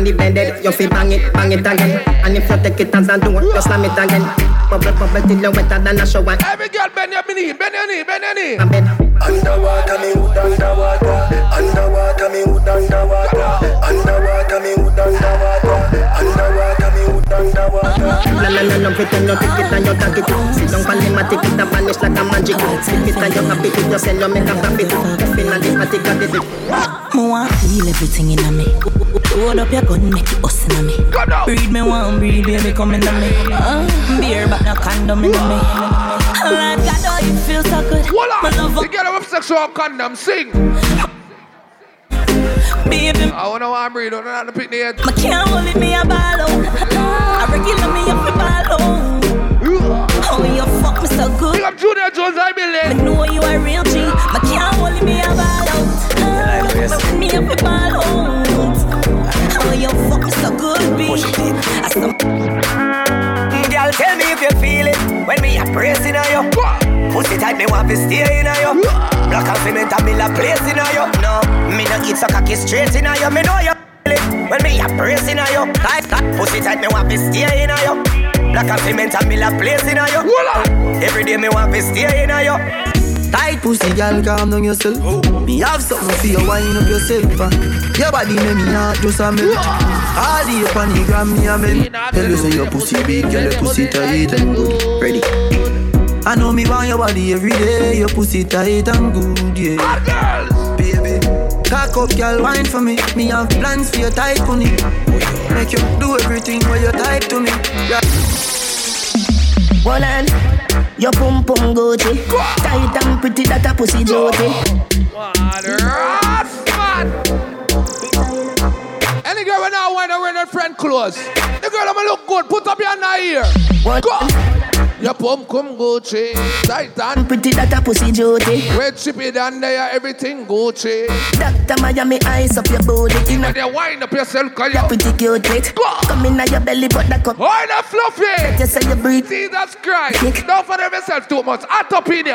On the bed, you feel bang it, bang it again. And if you take it as a door, you slam it again. Bubble, bubble till you're wetter than a shower. Every girl bend your knee, bend your knee, bend your knee. A bed. Underwater, me wood underwater. Underwater, me wood underwater. Underwater, me wood underwater. Underwater, me wood underwater. No, no, no, no, pretend you take it and you tag it. Sit down, palima, take it and vanish like a magic. Slip it and you happy it, you send you make a profit. Step in and the party, got it. Me want feel everything in me. Load up your gun, make it us in me. Breed me one, breed baby come in me. Uh, beer but no condom in me. Lord God, oh you feel so good. Voila. Me love The girl with sexual condom, sing. baby. I wanna want breathe, don't know to pick the head. Me can't hold it, me a ball. I regular me up a ball. Oh, you fuck me so good. Big up Junior Jones, I Me believe. know you a real G. Me can't hold it, me a ball out. Me up a ball you fuck me so good, B. I some Girl, tell me if you feel it when me a pressing on you. Pussy tight, me want to stay in on you. Black and cement, and me la place in on you. No, me no eat so cocky straight in on you. Me know you feel it when me a pressing on you. Tight, tight, pussy tight, me want to stay in on you. Black and cement, and me la place in on you. Every day me want to stay in on you. Tight pussy, girl, calm down yourself. Me have something for you, wind up yourself. Uh. Your body make me heart just a melt. All the up on the gram, me a melt. Tell you say your pussy big, girl, your pussy tight and good. Ready? I know me want your body every day. Your pussy tight and good, yeah. Baby, cock up, girl, wine for me. Me have plans for your tight pony. Make you do everything when you type to me. Yeah. One hand, your pum pum Gucci. Tight and pretty, that a pussy joti. Any girl when I want to wear her friend clothes. The girl I'ma look good, put up your hand here. Go. Your pum cum Gucci, Titan. Pretty, that a pussy joti. Red chippy down there, everything Gucci. Doctor Miami eyes up your body. In When you wind up yourself, cause You're you pretty cute, it. Come in at your belly, but that cup. Why the fluffy? You say you breathe. Jesus Christ. Don't forget yourself too much. Up.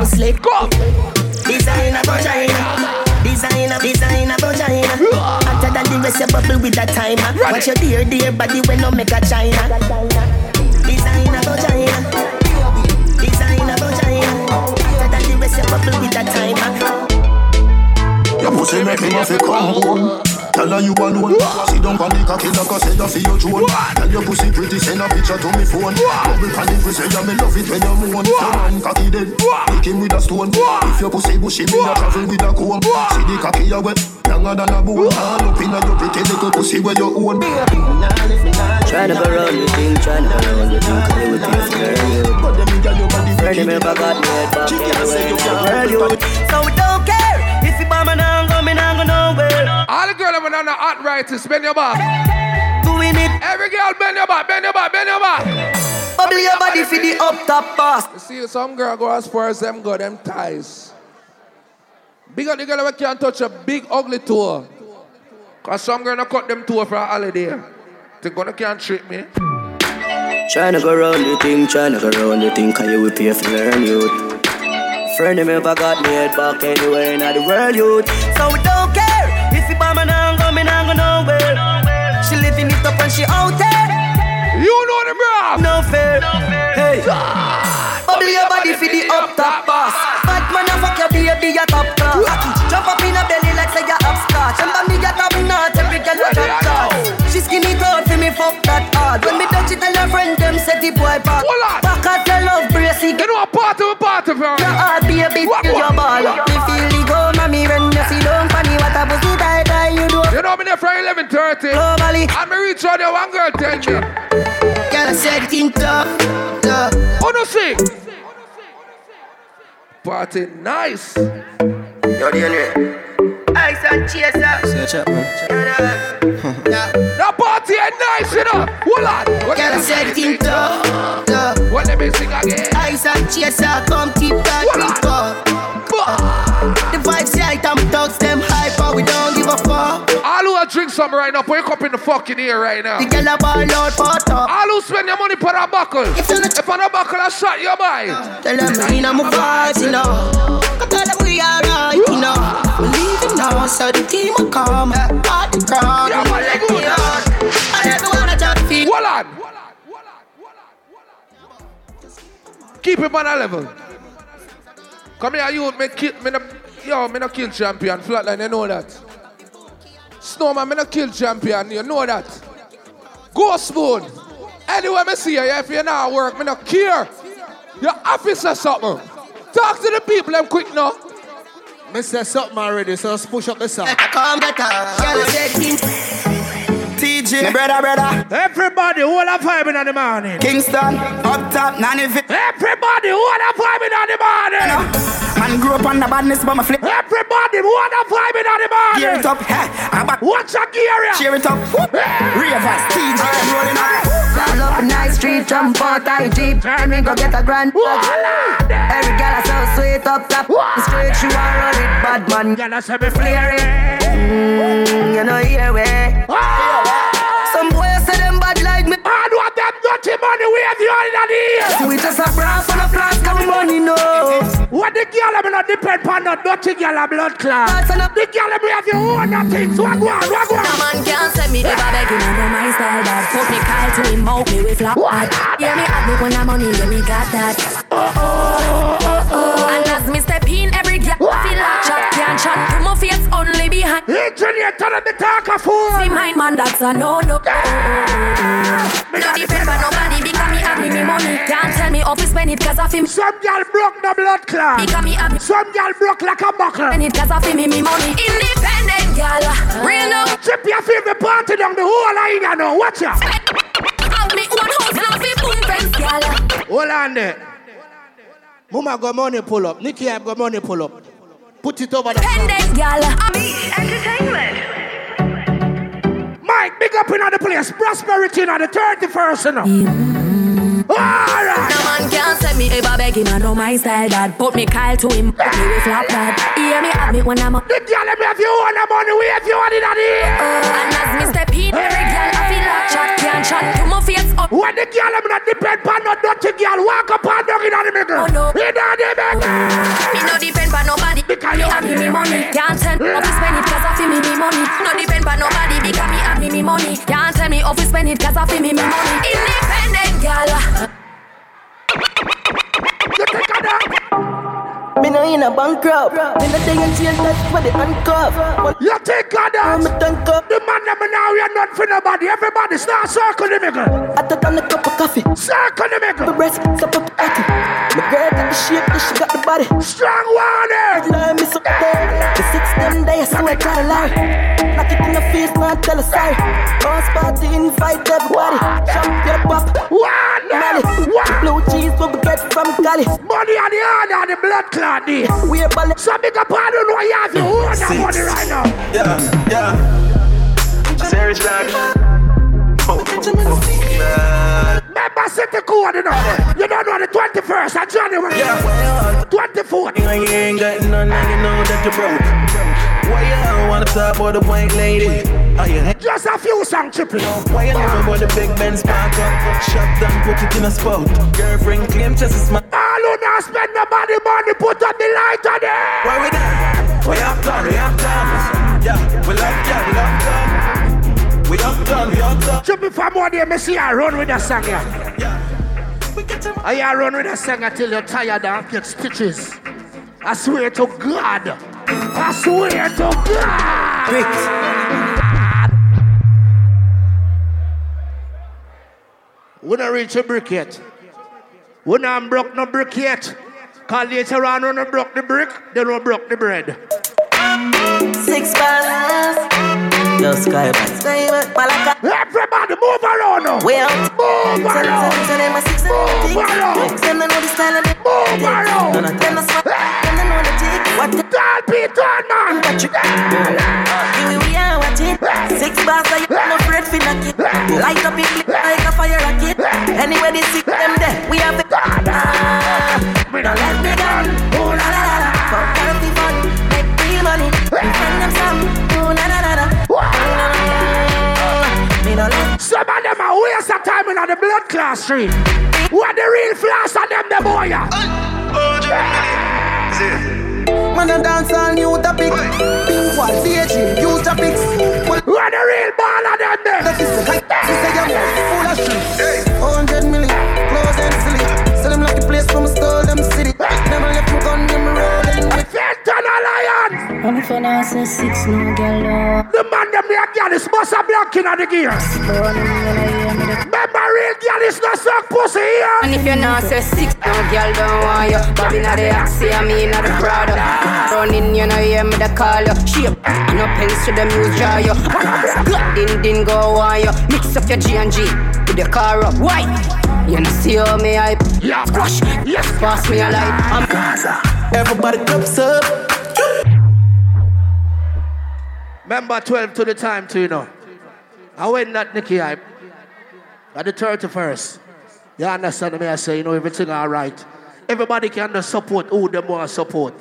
Slick. Go. Designer vagina. Designer, designer vagina. Hotter than the rest, you bubble with that timer. Watch your dear, dear body when no make a china. Designer vagina. Rest, you bubble with that timer. Your pussy make me want to come home. Tell her you alone. Sit down on the cocky like I said I feel your drone. Tell your pussy pretty, send a picture to me phone. Double pan it, say ya me love it when you moan. Your man cocky dead, lick him with a stone. If your pussy bushy, me a travel with a comb. See the cocky a wet, younger than a bone. All up inna your pretty little pussy where you own. Tryna go round the thing, tryna go round the thing, cause it would be fair you. Friend of me back at me head back anywhere, you So we don't All the girls that on the hot right to spend your back. Doing it. Every girl bend your back, bend your back, bend your back. Bubble your body for the up top boss. You see, some girl go as far as them go, them ties. Big up the girl that can't touch a big ugly toe. Cause some girl not cut them toe for a holiday. They gonna can't trick me. Tryna go round the thing, tryna go round the thing, cause you will pay for learn youth. Friend of me ever got me head back anywhere in the world youth. So we don't care if you bomb and I'm coming, I'm nowhere. She living it up and she out there. You know the bro. No fair. Hey. Bubble your body for the up top boss. Bad man, I fuck your baby, your top class. Jump up in a belly like say you're upscotch. And me get top notch, every girl you drop top. She skinny tall for me, fuck that hard. When me touch it, tell her friend them set the boy back. Back at your love bracy. You know a part of a part of her. Your heart baby, feel your ball. Me feel the go, mommy, when you see don't funny. What a pussy tie tie you know me there from 11.30. Globally. And me reach out there, one girl tell me. Girl, I said it in tough, tough. Oh, no sing. Party nice. Yo, the Ice and uh. chaser. Search up, man. The party ain't nice, you know. Hold on. What Girl, I said it in tough, tough. What let me sing again? Ice and chaser, uh. come tip that tip up. The vibes right, I'm thugs, them hyper, we don't give a fuck. All who are drink some right now, wake up in the fucking ear right now. The girl a ball out, pot up. All who spend your money for a buckle. If, if on a buckle, I shot your boy. Tell them I ain't my vibes, you know. I tell them we alright, you know. We leaving now, so the team will come. At the crowd, Yeah, let go, yeah. And everyone a chat feet. Hold on. Keep it on a level. Come here, you. Me kill, me no, yo, me no kill champion. Flatline, you know that. Snowman, me no kill champion. You know that. Go spoon. Anyway, me see you. If you not at work, me no care. Your office or something. Talk to the people, them quick now. Me say something already, so let's push up the sound. Come better. Girl, I said it in TJ, My brother, brother. Everybody, all a vibe in the morning. Kingston, up top, nanny fit. Everybody, all a vibe in the morning. Man grew up on the badness, but my flip. Everybody, all a vibe in the morning. Gear it up, hey. I'm back. Watch your gear, yeah. Cheer it up. Ravers, TJ, I'm rolling up. Roll up a nice street, jump out I jeep, and we go get a grand. Every girl is so sweet up top, straight she want run it, bad man. Girl, I say me flare it. Mm, you know here we. Some them dirty money with you in the ear. We just a brass and a flask of money, no. What the girl I'm not depend on no dirty girl a blood clot. That's enough. The girl I'm have your own things. What go on, what go No on? man can't send me ever begging on no my style that Put me call to him, mouth me with flop What? Yeah, me have me when I'm money, yeah, me got that oh, oh, oh, oh, oh. And as me step in, every girl feel like shot Can't shot to my face, only behind tell them the fool. See man, that's a no-no No depend on nobody because me have me me money Can't tell me off to spend it cause of him Some girl broke no blood clot. Because me have me Some girl broke like a buckle. it cause of him me me money Independent girl, real no Chip your favorite party down the whole line, you know. Watch out. Have me one house, now fi boom fence girl Hold on there. Mama got money pull up. Nikki have got money pull up. Put it over the Independent girl Mike, big up in the place. Prosperity in the 31st, you know. Mm. Alright. No man can't send me ever begging on no my style that Put me call to him, put me with flap that Hear me have me when I'm up The girl them have you on the money, we have you on it on the ear. And as me step in, every girl I feel like chat Can't chat to my face up When the girl them not depend on no dirty girl, walk up and down in the middle. Oh, no. In the middle. Me no depend on nobody Because Me have me me money Can't tell me to spend it cause I feel me me money No depend on nobody because me have me me money Can't tell me to spend it cause I feel me me money Independent girl You think of that? Me no in a bankrupt. Me no day and jail, that's where they handcuff. You think God that? I'm a tank up. The man them now we are not for nobody. Everybody start circle the middle. I took on a cup of coffee. Circle the middle. My breast, stop up cocky. My girl got the shape, and she got the body. Strong warning. Now I miss up there. The six them days, so I try to lie. Knock it in the face, now I tell her sorry. Boss party, invite everybody. Shop, get a pop. One, Molly. Blue cheese, what we get from Cali. Money on the hand and the blood clot. We are balling. So big up, I don't know you have to hold that money right now. Yeah, yeah. Serious oh, dog. Oh, oh, oh, man. Remember City Code, you know. You don't know the 21st of January. Yeah. 24th. You ain't got none, and you know that you broke. Why you don't wanna talk about the white lady? Are you head? Just a few song triple. Why you never about the big Benz park up? Shut down, put it in a spot. Girlfriend claim just as my. All who not spend nobody money, put up the light on there. Why we there? We up done, we up done. Yeah, we love yeah, we love done. We up done, we up done. Triple for more day, me see I run with the song, yeah. I I run with the song until you're tired and get stitches. I swear to God. I swear to God. We not reach a brick yet. We not broke no brick yet. Cause later on when we broke the brick, then we broke the bread. Six balls. Yo, Sky Malaka. Everybody move around now. Well, move around. So them a six Move around. Six them know the style Move around. None of them a swap. Them know the tick. What the Tall Peter, man. Here we are, watch it. Six bars, I no afraid for knock it. Light up it like a fire rocket. Anyway, they see them there. We have the ah. Me don't let me down. Some of them are waste of time in the blood class street. What the real flash of them, the boy? ya? Man a dance all new topic. Pink wall, daydream, new topics. What the real ball of them, there? that is the height. This a full of shit. Lions. I'm if you not say six, no girl, The man them there, girl, is must have black in the gear. Remember, real girl is not suck pussy here. And if you're not say six, no girl don't want you. Bobby not the Axie, I mean not the Prada. Running, you know, hear me the call you. Shape, no pens to the muse draw you. God, din din go on you. Mix up your G and G with the car up. Why? You know, see how me hype. Yeah. Squash, yes, pass me a light. I'm Gaza. Everybody cups up. Remember 12 to the time, too, you know. I went that Nikki I At the 31st. You understand me? I say, you know, everything all right. Everybody can support who them want support.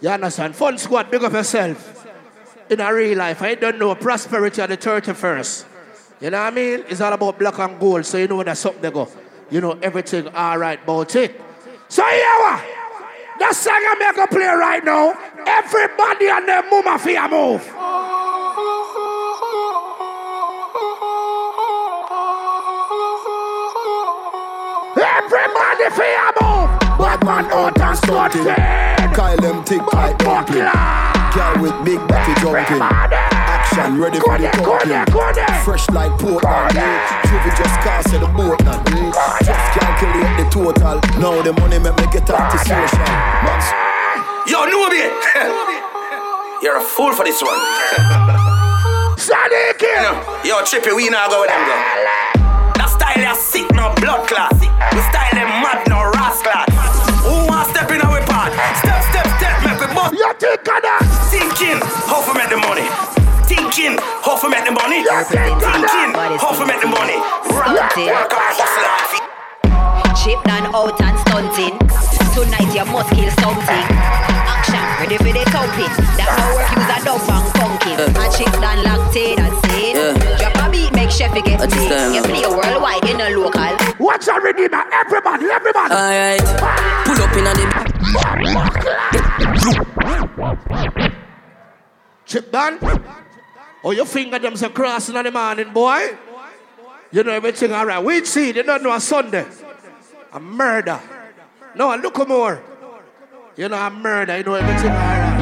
You understand? Fun squad, big up yourself. In a real life, I don't know prosperity on the 31st. You know what I mean? It's all about black and gold, so you know that's something they go. You know everything all right about it. So what? The song I'm going to play right now. Everybody and their mama fear move. Everybody fear move. Bad man out and start fade. Kyle them tick like pumping. Girl with big body jumping. Action ready for the thumping. Fresh like Portland. Juvie just cast at the boat now. Just calculate the total. Now the money make me get out to social. Yo, Nubi! You're a fool for this one. Sadiki! Yo, Trippy, we now go with them go. That style is sick, no blood clot. We style them mad, no rascal. Who want step in our part? Step, step, step, make we bust. You think of that? Thinking, how to make the money. Thinking, how to make the money. Thinking, how to make the money. Rock, work hard, hustle hard. Chip down out and stunting. Tonight you must kill something. Action, ready for the thumping. That no work use a dub and funkin'. And chip down locked in and sin. Drop a beat, make chef get paid. Um, you play worldwide in a local. Watch a redeemer, everybody, everybody. Alright, ah. pull up in the. Chip down. Oh, your finger them so crossing on the morning, boy. You know everything all right. We see, they don't know a Sunday. A murder. No, look more. You know I'm murder, you know everything alright.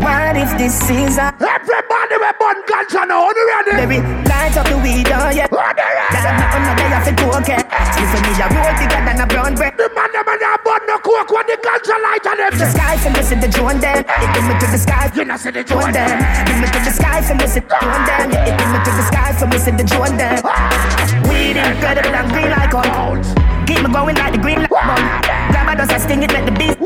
What if this is a Everybody we burn ganja now, you ready? Baby, light up the weed, oh yeah That nothing no day off it okay Listen me, I roll bigger than a brown bread The man them and burn no coke when the ganja light on them The sky for me, see the drone them It give me to the sky, you know see the drone them Give me to the sky for me, see the drone them It give me to the sky for me, see the drone them Weed incredible and green like gold Keep me going like the green light bulb Grab a dust, I sting it, let the beast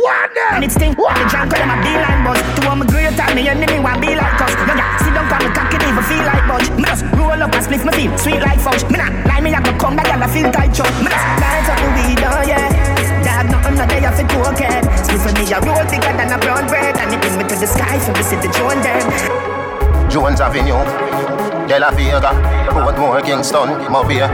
And it sting, the drunk call them a beeline buzz. To all my great time, me enemy want be like us. Young yeah, sit down, call me cocky, even feel like budge. Me just roll up and split my feet, sweet like fudge. Me not lie, me have to come back, I feel tight chug Me just light up the weed, oh yeah. Dog, nothing no day off it cocaine Split for me, I roll bigger than a brown bread. And it bring me to the sky, so we see the drone them Jones Avenue, De La Vega, Portmore, Kingston, Mobile,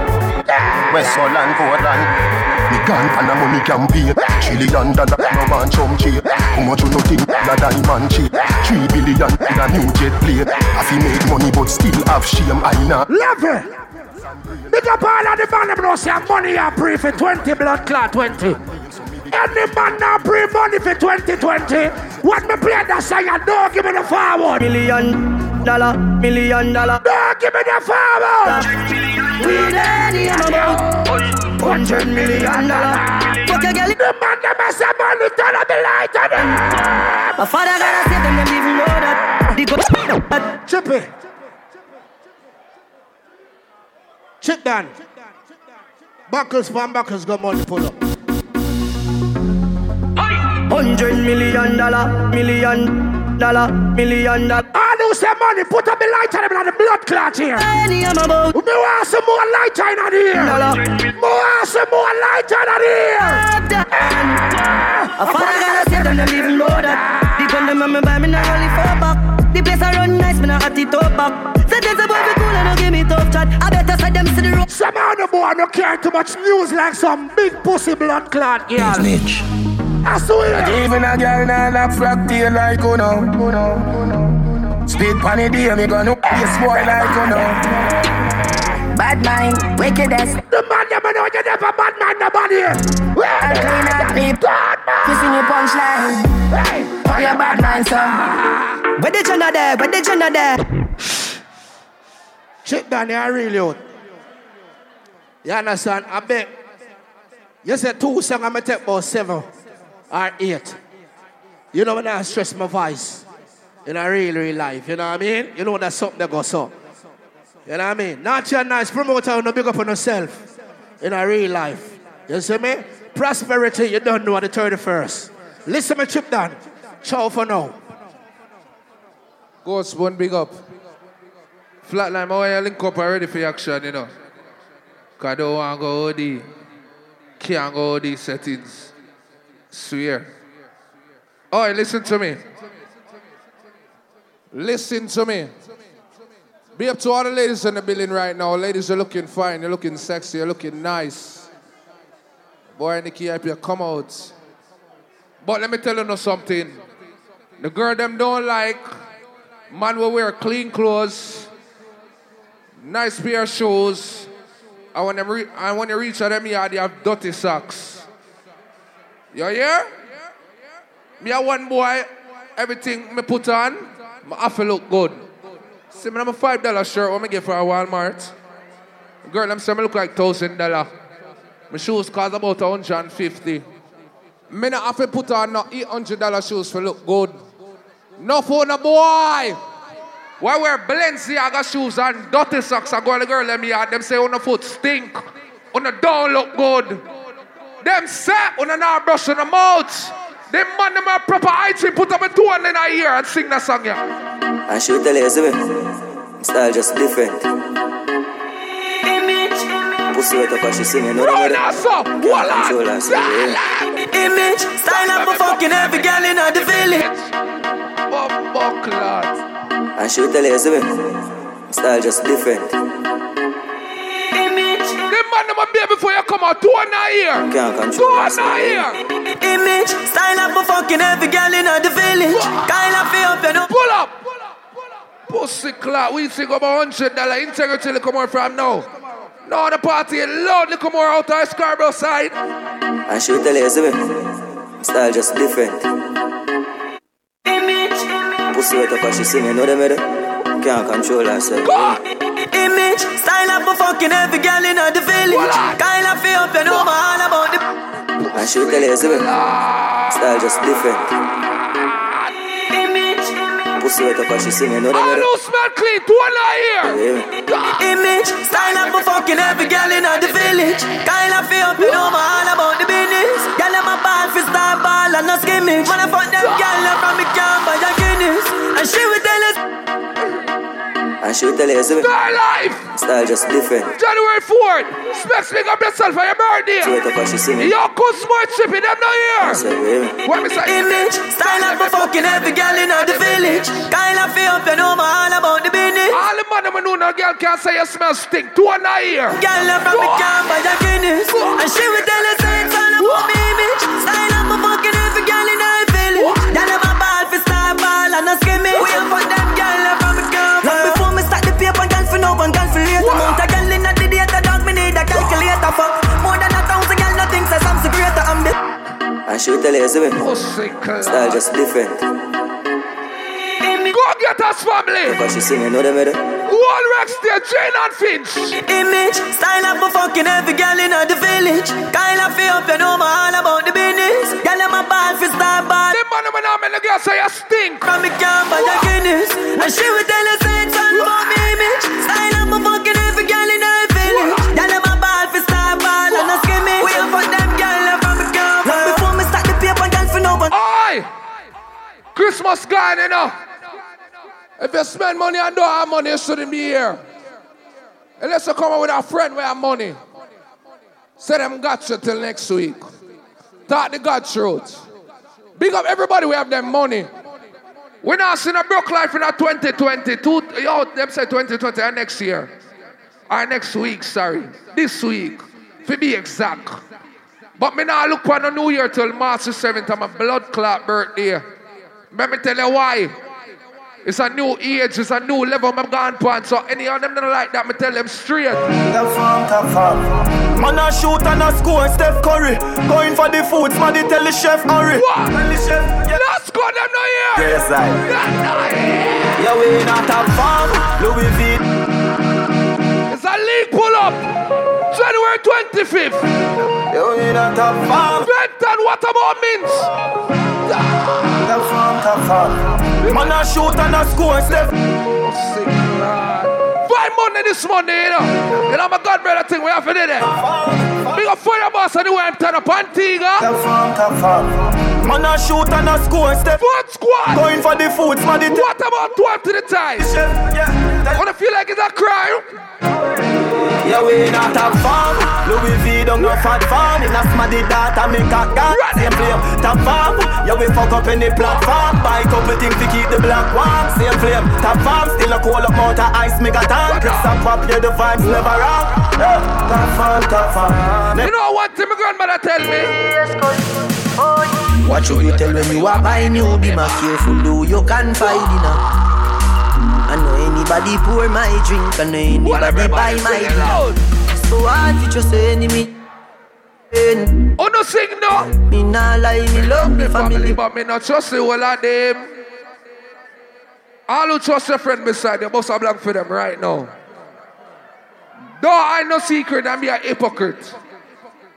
West Holland, Portland. Me gone pan a money campaign. Trillion dollar, no man chum cheap How much you no think na diamond cheap Three billion in a new jet plane. I fi make money but still have shame I know. Love it. Big up all of the man them know say money a pray for 20 blood clot 20 Any man now pray money for 2020 What me play that song and don't give me the forward. Million dollar, million dollar. Don't give me the forward. We ready, I'm about Hundred million dollar. Fuck your girl The man them a say money turn up the light on them My father gotta save them, them even know that. The go Chippy Chip down Buckles from Buckles got money pull up. Hundred million dollar, million dollar, million dollar. I know some money, put up the light on them and the blood clot here. Any I'm about. Me want some more light on here. Dollar. Me want some more light on here. A father gotta save them, them even know that. The gun them on me buy me not only four back. The place I run nice, me not at the top back. Say there's a boy be cool and don't give me tough chat. I better side them to the road. Some of the boy don't care too much news like some big pussy blood clot girl. Snitch. I swear. Even a girl now like frack tail like you know. Speed pon the day, me gonna be boy like you know. Bad mind, wickedest. The man them know you never bad mind nobody. I clean up the people. Kissing your punchline. Hey, oh, your bad mind, son. Where the channel there? Where the channel there? Shit down here really out. You understand? I bet. You said two songs, I'm gonna take about seven or eight. You know when I stress my voice in a real, real life. You know what I mean? You know that's something that goes up. You know what I mean? Not your nice promoter, no big up on yourself in a real life. You see me? Prosperity, you don't know at the 31st. Listen my Chip down. Ciao for now. Ghost one big up. Flatline, want you link up already for action, you know. Cause I don't want to go OD. Can't go OD settings. Swear. Oh, listen to me. Listen to me. Be up to all the ladies in the building right now. Ladies, you're looking fine. You're looking sexy. You're looking nice. Boy, Nikki, I you come out. But let me tell you something. The girl them don't like man will wear clean clothes, nice pair of shoes. I want them. Re- I want to reach out them yard. They have dirty socks. You hear? Me a one boy. Everything me put on, my to look good. See me, a five dollar shirt. What me get for a Walmart? Girl, I'm saying me look like thousand dollar. My shoes cost about hundred and fifty. Me not have to put on no eight hundred dollar shoes for look good. No for no boy. Why wear Balenciaga shoes and dirty socks and go to the girl them yard, them say on the foot stink. On the don't look good. Them say on an not brush on the mouth. Them man them a proper item put up a two and then I hear and sing that song yeah. I should tell you, see me. Style just different. Pussy wet up and she singing. No, no, no. Can't control her, so yeah. Image, style up for fucking every girl in the village. I should tell you, see me. Style just different. Them man them a be before you come out. Two and a year. Can't Two control her, and so a year. Image, style up for fucking every girl in the village. Kind of feel up, you know. Pull up. Pussy clock. We think about hundred dollar integrity come on from now. No, the party loudly come out out of Scarborough side. And she will tell you, see style just different. Image, pussy wet up and she see me, know them? Can't control herself. Image, style up for fucking every girl in the village. Kind of feel up, you know me all about the. And she will tell you, see me, style just different. Pussy wet up and she see me, know them, All eh? who smell clean, two and not here. Image, style up for fucking every girl in the village. Kind of feel up, you know me all about the business. Girl, I'm a ball for star ball and no skimming. When I fuck them girl, I'm from me camp by your Guinness. And she will tell us. And she will tell you, see me, Star life. style just different. January 4th. Specs make up yourself for your birthday. Pussy wet up and she see me. Yo, good smart shipping, them not here. Say, yeah. What me say? Image, style up for fucking every girl in the village. Kind of feel up, you know me all about the business. All the man them know no girl can say you smell stink. Two and not here. Girl, I'm from me camp by your Guinness. And she will tell us it's all about me image. Style up for fucking every girl in the village. Girl, I'm a ball for star ball and no skimming. We have put them And she will tell you, see me, style just different. Go get us family. But she see me, know them, eh? One Rex there, Jane and Finch. image. Style up for fucking every girl in the village. Kind of feel up, you know me all about the business. Girl, I'm a ball for star ball. Them man them now make the girl say you stink. From me camp by your Guinness. And she will tell us it's all about me image. Style up for fucking every girl in the Christmas gone, you know. If you spend money and don't have money, you shouldn't be here. Unless you come out with a friend with money. Say them got you till next week. Talk the God truth. Big up everybody we have them money. We're not seeing a broke life in a 2022. Yo, them say 2020 or next year. Or next week, sorry. This week. To be exact. But me now look for the new year till March the 7th. I'm a blood clot birthday. Let me tell you why. It's a new age, it's a new level I'm upon. So any of them don't like that, me tell them straight. Tough farm, tough farm. Man a shoot and a score, Steph Curry. Going for the food, smarty tell the chef hurry. What? Tell the chef, yeah. Let's go, them no here. Yes, I. Yeah, we not a farm, Louis V. It's a league pull up. January 25th. Yeah, we not a farm. Benton, what about mints? Tough farm, tough farm. Man a shoot and a score, Steph. Five money this Monday, you know. You know, my God brother thing, we have to do that. Big up fire boss and the way I'm turn up Antigua. Tough farm, tough farm. Man a shoot and a score, Steph. Foot squad. Going for the food, tell What about 12 to the time? Yeah, Wanna feel like it's a crime? Yeah, we not a farm. Louis V don't no fat farm. In a smaddy data make a gun. Same flame, top farm. Yeah, we fuck up any platform. Buy couple things to keep the black warm. Same flame, top farm. Still a cold up mount of ice make a tank. Chris up up, yeah, the vibes never wrong. Yeah, top farm, top farm. You know what my grandmother tell me? Watch who you tell when you are buying new Be my careful who you can find in a I know anybody pour my drink I know anybody buy my drink. So did you say enemy? Oh no sing no. Me nah lie, me love me family But me not trust the whole of them. All who trust your friend beside you Must have blank for them right now. Don't I no secret and be a hypocrite.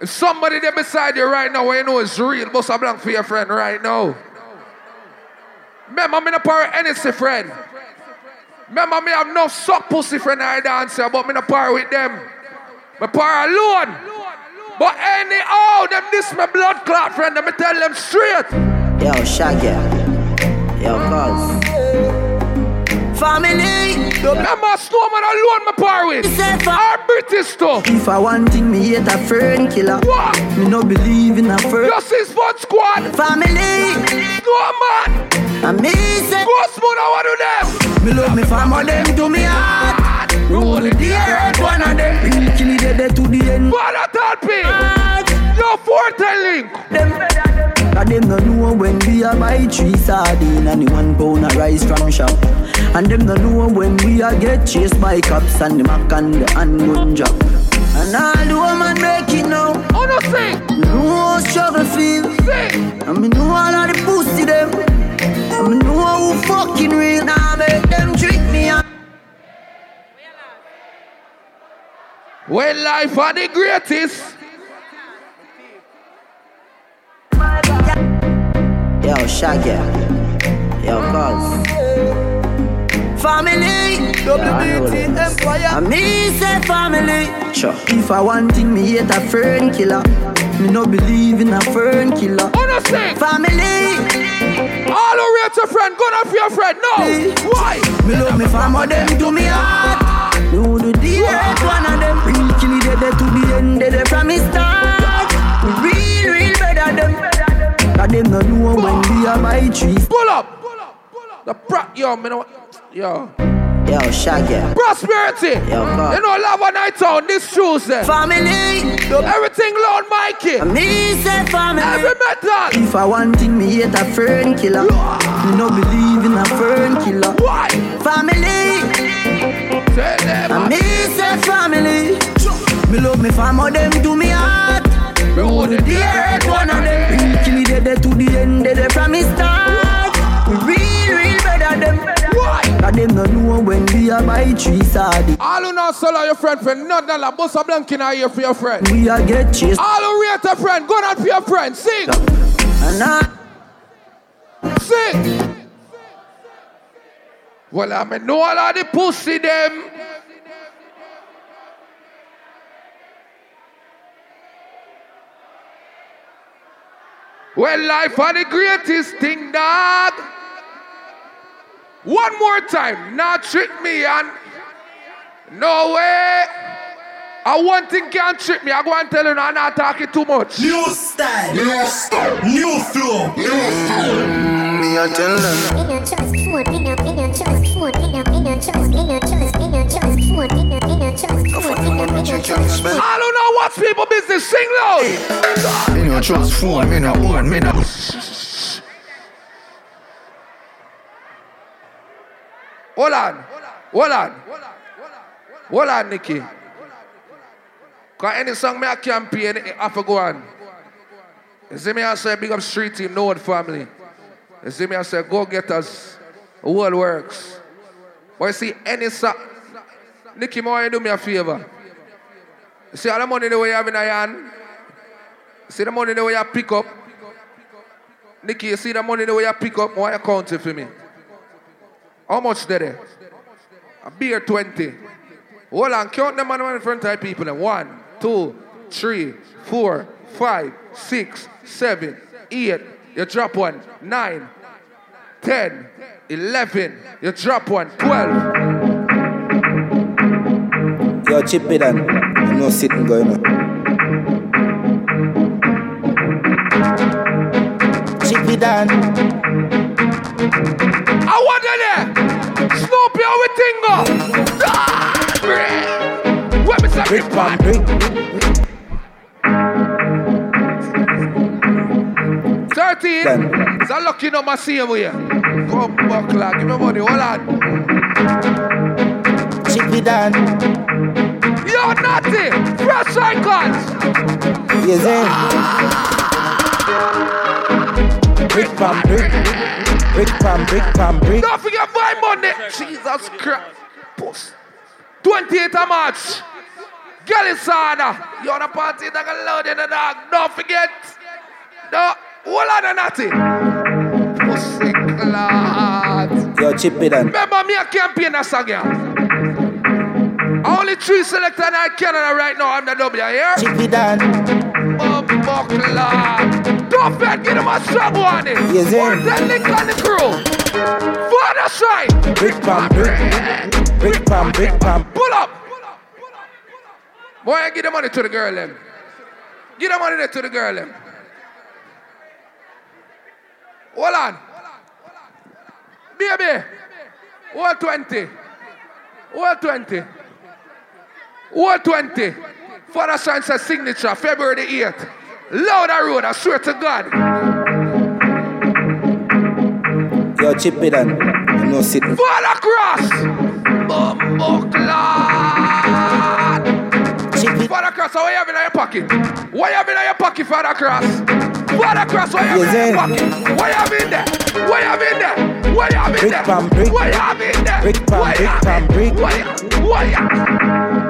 If somebody there beside you right now When you know it's real Must have blank for your friend right now. Remember me not power NSC friend Remember me have no suck pussy friend I dancer But me not power with them. Me power alone. But anyhow Them this my blood clot friend Let me tell them straight. Yo, Shaggy. Yo, cuz Family. Remember Snowman alone me power with uh, Our British stuff. If I want thing, me hate a friend killer. What? Me no believe in a friend. You see Spot Squad. Family. Snowman. And me say Ghost Moon I want to them. Me love me farmer, them to me heart. Rule the earth, one of them. Real kill it dead to the end. Father Talpi Yo Link Them Cause them no know when we a buy three sardine And the one pound of rice from shop And them no know when we a get chased by cops And the mac and the handgun drop And all the woman make it now Oh no know how struggle feel. And me know all of the pussy them. And me know who fucking real. Now make them trick me. And When life are the greatest. Yo, Shaggy. Yo, cuz. Family, WBT Empire. And me say family. Sure. If I want thing, me hate a fern killer. Me no believe in a fern killer. Family. All who rate your friend, go not for your friend. No. Why? Me love me family, them do me heart. Me who do the earth, one of them. Real kill it, they to the end, they they from Cause them no know when we are by trees. Pull up. The pro- yo, man. know. Yo. Yo, Shaggy. Prosperity. Yo, God. You know, love a night on this Tuesday. Eh. Family. Everything Lord Mikey. And me say family. Every metal. If I want thing, me hate a fern killer. Me no believe in a fern killer. Why? Family. Tell them. And me say family. Me love me family, them do me heart. Me hold the earth, one of them. Real it, they they to the end, they they from me start. Real, real better them. Why? Cause them no know when we are by trees sardine. All who know sell your friend for no dollar, bust a blank in ear for your friend. We are get chased. All who rate a friend, go not for your friend. Sing. And I Sing. Well, I mean, know all of the pussy them. Well, life are the greatest thing, dog. One more time, not trick me, and no way. I one thing can't trick me. I go and tell you, I'm not talking too much. New style, new style, new flow, new flow. Mm, me a tell them. I don't know what's people business. Sing loud. Me no trust phone, me no own, me no. Hold on. Hold on. Hold on, Nikki. Cause any song me a campaign, I have to go on. You see me I say big up street team, Node family. You see me I say go get us world works. But you see any song, Nikki, more you do me a favor. See all the money the way you have in your hand. See the money the way you pick up. Nikki, you see the money the way you pick up, why you count it for me? How much it? A beer 20. Hold on, count the money in front of people. Then. One, two, three, four, five, six, seven, eight. You drop one. Nine, ten, eleven. You drop one. Twelve. Yo, chip it on. I'm not sitting going on. Chip it. I want it there. Snoopy, how we tingo? Ah, brick. What me say? Brick pan brick. Thirteen. Done. It's a lucky number same way. Come buckler, give me money. Hold on. Chip it on. Yo, naughty. Fresh icons. Yes, eh? Brick pan brick. Brick pan brick pan brick. Don't forget my money. Jesus Christ. Puss. 28th of March. Galisana. You want a party that can load in the dog. Don't forget. No. Hold on, a natty. Pussy clad. Yo, chip it on. Remember me a campaign a song here. Only three selectors in Canada right now. I'm the W here. Chip it on. Oh, buckler. Don't forget, give him a strong one. Yes, sir. Or the link on the crew. Father side. Brick pan brick. Brick pan brick pan. Pull up. Boy, give the money to the girl them. Give the money there to the girl them. Hold on. Baby. 120. 120. 120. Father Son says signature, February the 8th. Louder road, I swear to God. Yo, chip it on. I'm not sitting. Father Cross. Bumbo Father Cross, how you having in your pocket? What you have in your pocket, Father Cross? Father Cross, what you have in your pocket? What you have in there? What you have in there? What you have in Brick there? pam brick. What you have in there? Brick pam you brick have pam brick. What you what you what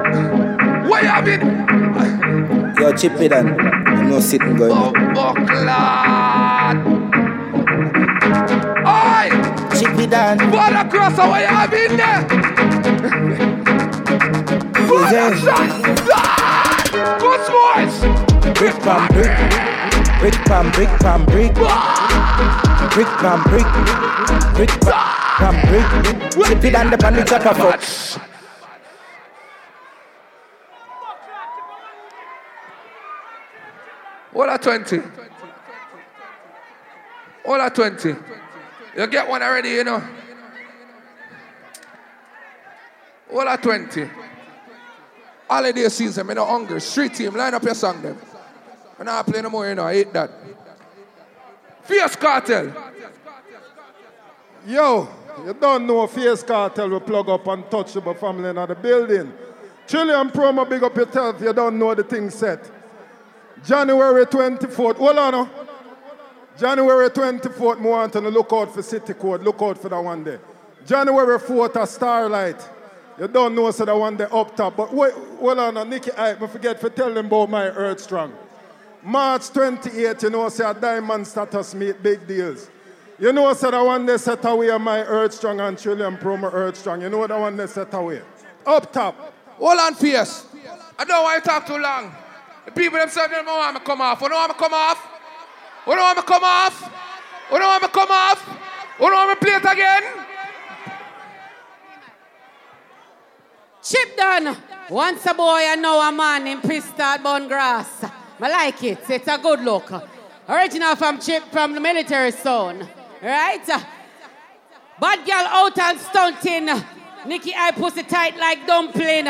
you have in? Yo, chip it on. I'm not sitting going. Oh, Lord. Oi! Chip it on. Father Cross, what you have in there? Father shot. Good boys. Brick pam brick. Brick pam brick pam brick. Brick pam brick. Brick pam brick. Chip it on the pan the chopper fuck. Are 20? What are 20? You get one already, you know. Are 20? Holiday season, me no hungry. Street team, line up your song them. I'm not playing no more, you know. I hate that. Fierce cartel. Yo, you don't know Fierce Cartel will plug up untouchable family in the building. Trillion promo, big up yourself. You don't know the thing set. January 24th. Hold on. no. January 24th, me want to look out for City Code. Look out for that one day. January 4th, a Starlight. You don't know so that one day up top. But wait, hold on, no. Nikki, I forget to tell them about my Earth Strong. March 28th, you know, say a diamond status meet big deals. You know, so that one they set away my Earth Strong and Trillium Promo Earth Strong. You know that one they set away. Up top. Hold on, Fierce. I don't want to talk too long. People themselves don't me to come off. Want me to come off? Want me to come off? Want me to come off? Want me to play it again? Chip done. Once a boy and now a man in pistol bone grass. I like it. It's a good look. Original from Chip from the military zone. Right? Bad girl out and stunting. Nikki I pussy tight like dumpling.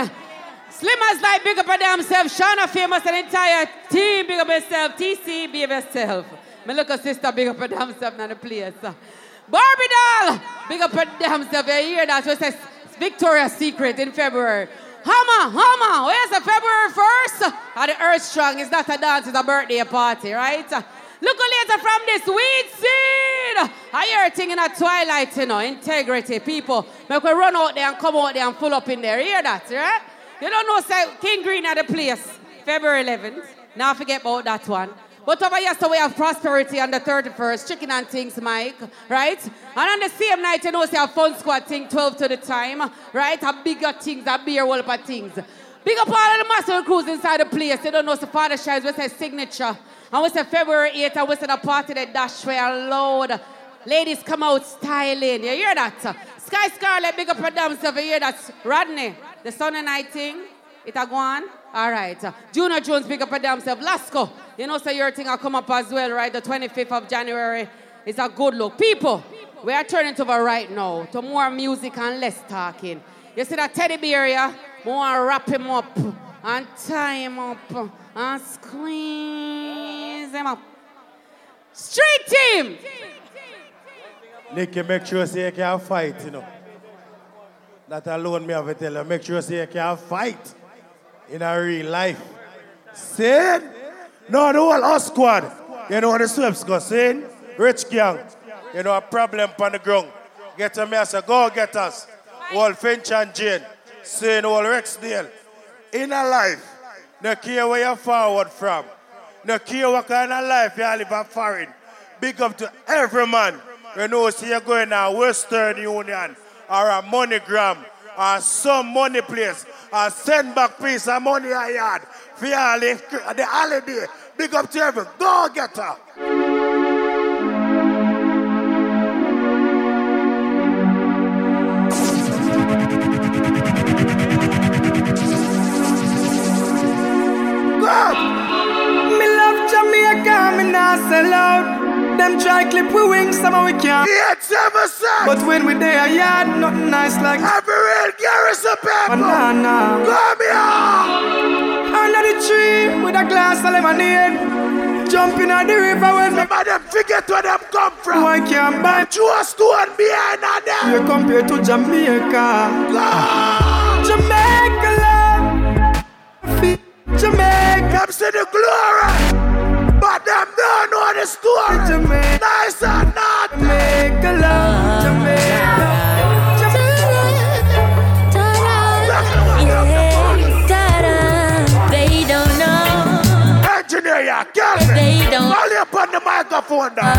Slim as like big up on themselves. Shauna famous and entire team big up yourself. TC be yourself. Me look sister big up on themselves in the place. Barbie doll big up on themself. You hear that? So says Victoria's Secret in February. Hammer, hammer. Where's oh, the February 1st? At the Earth Strong. It's not a dance, it's a birthday party, right? Look later from this weed seed. I hear a thing in a twilight, you know, integrity. People, make we run out there and come out there and full up in there. Hear that, right? You don't know, say, King Green at the place, February 11th. Now forget about that one. But over here, so we have prosperity on the 31st, chicken and things, Mike, right? And on the same night, you know, say a fun squad thing, 12 to the time, right? A bigger things, a beer whole of things. Big up all of the muscle crews inside the place. You don't know, so Father Shines, we say signature. And we say February 8th, and say the party that dash where load. Ladies come out styling. You hear that? Sky Scarlet, big up for themselves. You hear that? Rodney, the Sunday night thing. It a go on? All right. Junior Jones, pick up for themselves. Lasco, you know, so your thing will come up as well, right? The 25th of January. It's a good look. People, we are turning to right now to more music and less talking. You see that teddy bear, yeah? More wrap him up and tie him up and squeeze him up. Street team! Nikki, make sure you can fight, you know. That alone me have to tell you. Make sure you say you can fight in a real life. See? No, the whole us squad. You know what the sweeps go, see? Rich gang. You know a problem on the ground. Get me a mess, go get us. All Finch and Jane. Saying all Rexdale. In a life, no care where you're forward from. No care what kind of life you live in foreign. Big up to every man. You know, see you're going to Western Union or a MoneyGram or some money place or send back piece of money I had for the, holiday. Big up to every go getter. Me love Jamaica, me not sell out. Them try clip we wings, somehow we can't. Said. But when we there, yard, nothing nice like. Every real garrison people. Banana. Come here. Under the tree with a glass of lemonade. Jumping on the river when Some of them forget where them come from. Why can't buy Two stone behind them. You compare to Jamaica. Jamaica love. Jamaica. Them see the glory, but them don't know the story. Jamaica. Nice and naughty. Jamaica love. Jamaica. They don't know. Engineer, me. They don't. Call you up on the microphone now.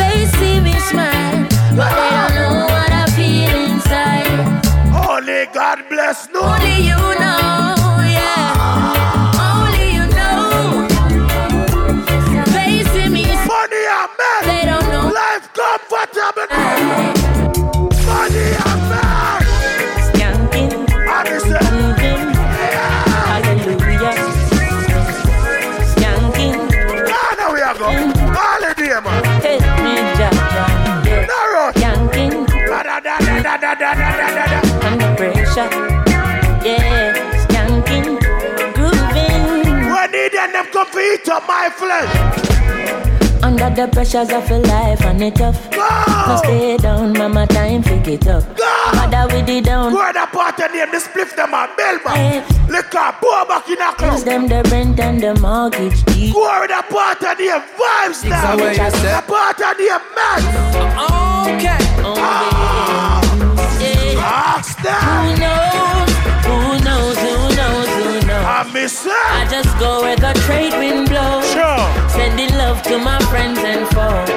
They see me smile, but they don't know what I feel inside. Only God bless no. Only you know, pressure. Yeah, skanking, grooving. When they them compete on my flesh. The pressures of a life and it tough. Go! No stay down, mama, time pick it up. Go! Mother with it down. Where the party name, the spliff them a bellman. Liquor, pour back in a club. them the rent and the mortgage deed. Where the party name, vibes now. The party name, man. Okay. okay. Ah. Yeah. Ask them. Who knows, who knows, who knows. Who knows? I miss I just go where the trade wind blows. Sure. Sending love to my friends and foes.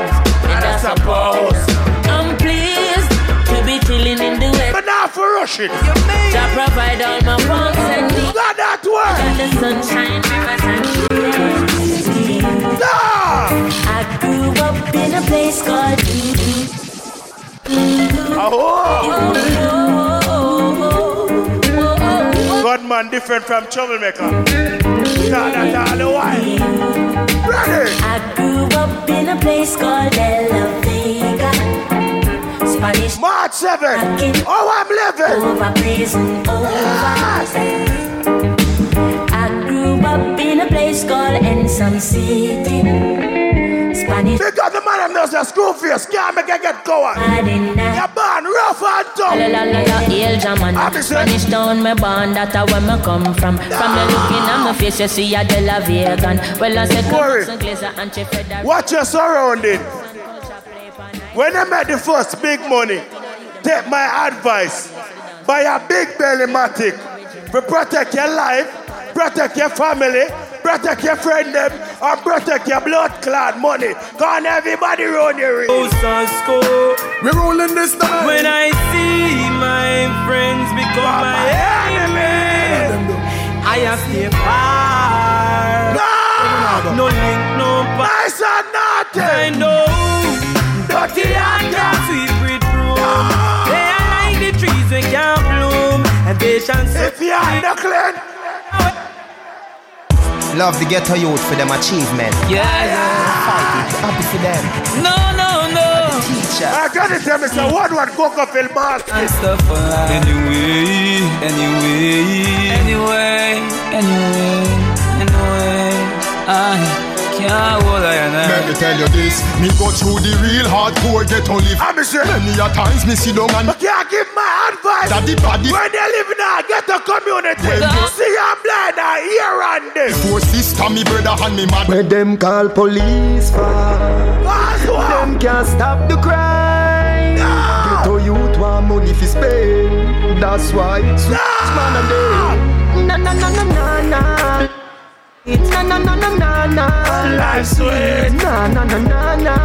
And I I suppose suppose. I'm pleased to be chilling in the west. But now for rush it. To provide all my wants and needs. Got that word. And the sunshine, rivers and trees. Ah. I grew up in a place called Doo-Doo. God man different from troublemaker. That's all the while. Ready? I grew up in a place called La Vega. Spanish March 7. Oh, I'm living. over prison over. I grew up in a place called Ensom City. Because the man them knows the screw face can't make it get going. You're born rough and La tough. la la la, hail German. Spanish town, me born, that a where me come from. From me looking at my face, you see a De La Vegan. Well, I say, Worry. come on, Glazer and Chief Federer. Watch your surrounding. When I made the first big money, take my advice. Buy a big belly matic. To protect your life, protect your family, protect your friend them, and protect your blood clot money. Cause everybody run your race. We rolling this time. When I see my friends become my enemy, I have stay far. No! No link, no part. Nice and naughty. I know. Dirty and sweet with room. They are like the trees we can't bloom. And they shall If you are the clean, Love the ghetto youth for them achievement. Yeah, yeah. Fight it, happy for them. No, no, no. Teacher. I got it, tell me, so one one coca film ball. And stuff for life. Anyway, anyway, anyway, anyway, anyway. I can't I and Let me tell you this, me go through the real hardcore ghetto live. I'm ah, sure. Many a times me sit down and I can't give my advice. Daddy body When they live in a ghetto community, Well, you- see I'm blind, I hear and this. Four sister, me brother and me mad. Where them call police for? Cause? Them can't stop the crime. No. Ghetto youth want money for spend. That's why switch man a day. Na na na na na na. Na na na na na na. Life sweet. Na na na na na.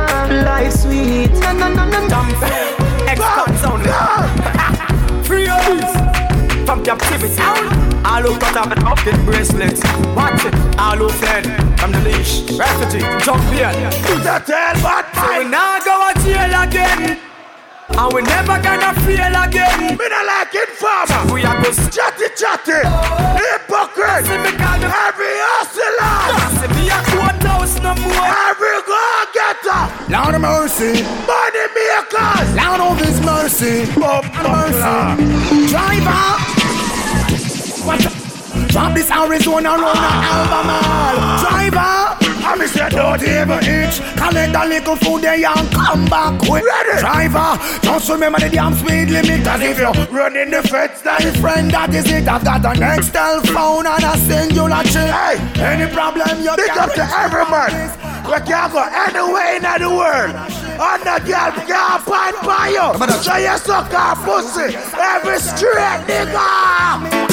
Life sweet. Na na na na na. X-Pants only. Free us from captivity. All who cut off and up in bracelets. Watch it. All who fled from the leash. Refugee, jump here. The tell bad So we now go to jail again. And we never gonna fail again. Me not like informer. We are go Chatty chatty. Oh. Hypocrite. See me call them- Every hustler. See me a court house no more. Every go getter. Lord of mercy, Money makers. Lord of His mercy, Mercy. driver. Out. Drop this Arizona run a Albemarle. Driver, I'm me say don't even itch. Collect a little food there and come back quick. Ready? Driver, just remember the damn speed limit. Cause if you're running the feds, that is friend, that is it. I've got an Excel phone and a singular chip. Hey, any problem you Big up to every man. We can go anywhere in the world. And the girl can't find by you. So you suck our pussy. Every straight nigga.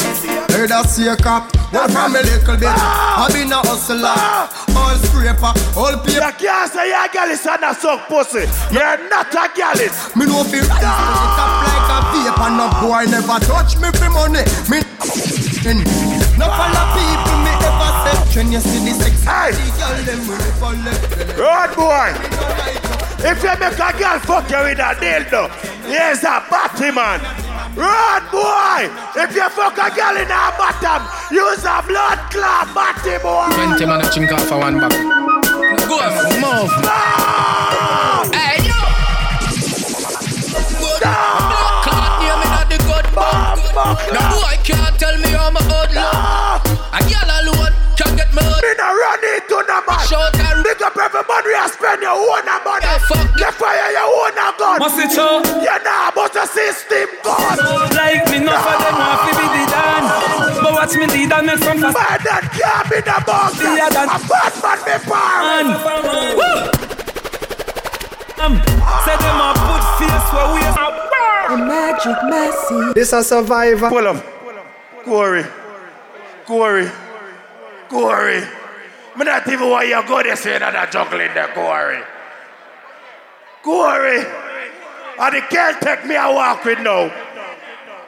Heard a see a cop, one from a little bit. Ah! I been a hustler, ah! all scraper, all paper. You can't say you're a girl is a suck pussy. You're not a girl is. Me know fi rise to the top like a paper. No boy never touch me for money. Me no follow people me ever say. When you see this sexy girl, them will follow. Road boy. If you make a girl fuck you with a dildo, here's a batty man. Run, boy! If you fuck a girl in her bottom, use a blood clot batty, boy! 20 man a chink off for one back. Go on, move. Hey, yo! Clot near me not the good bump. No boy can't tell me how my old love. A girl alone can get me Me no run into no man. Short and Big up every money you spend your own money. Yeah, fuck. You fire your own gun. Must it so? You know about the system gun. Like me, no for them want to be the dan. But watch me lead and make some fast. Man that can't be the boss. Yeah, that- A bad man be power. Um, say them a put face where we The magic messy. This a survivor. Pull up. Corey. Corey. Corey. Me not even want you go there saying that I'm juggling there, Corey. Corey. And the girl take me a walk with now.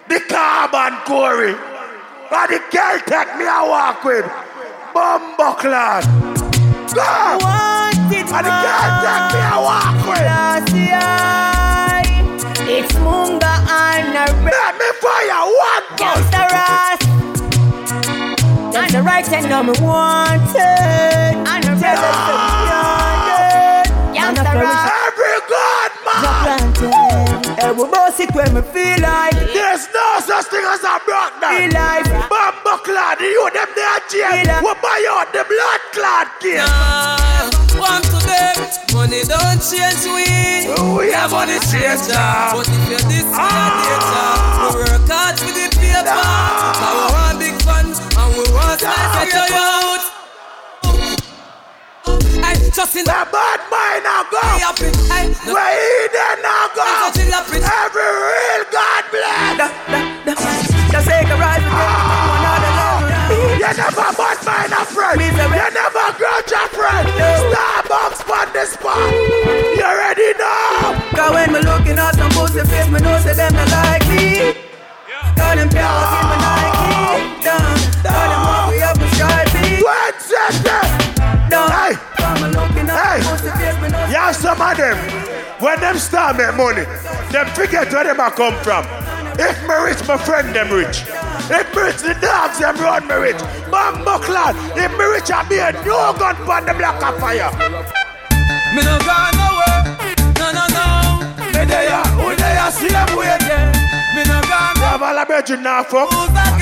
The carbon Corey. And the girl take me a walk with. Bumbuckland. Go! And the girl take me a walk with. It's Munga and a Let me fire one. Gangsta Ross. That's the right thing I'm wanted. And the tell us to be Gangsta Ross. Every good man. planted. Eh, we boss it when we feel like. There's no such thing as a blood man. Feel like. Bumbuckland, you them there jail. Feel. We buy out the blood clot kid. One to them, money don't change we. We have money change now. But if you're this way a data, we work hard for the paper. Now and we want slice of your just in The bad mind now go. no- Where he then now go. In. Every real God bless. Just take a ride with ah. them. One. You never bad mind a friend. You never grudge a friend. Starbucks on the spot. You ready now? Cause when me looking at some pussy face, me know say them not like me. Cause them can't give me Nike. Done. Cause them Stripey. One second. Done. Hey. Cause me looking at Hey. some pussy face, me know say Yeah, some of them, when them start make money, them forget where them a come from. If me rich, my friend them rich. If me rich, the dogs them run me rich. Bumbuckland, if me rich, I be a no gun pon the block of fire. Me no gone nowhere. No, no, no. Me there, who there, see them wait. Me no gone You have all a bedroom now, fuck.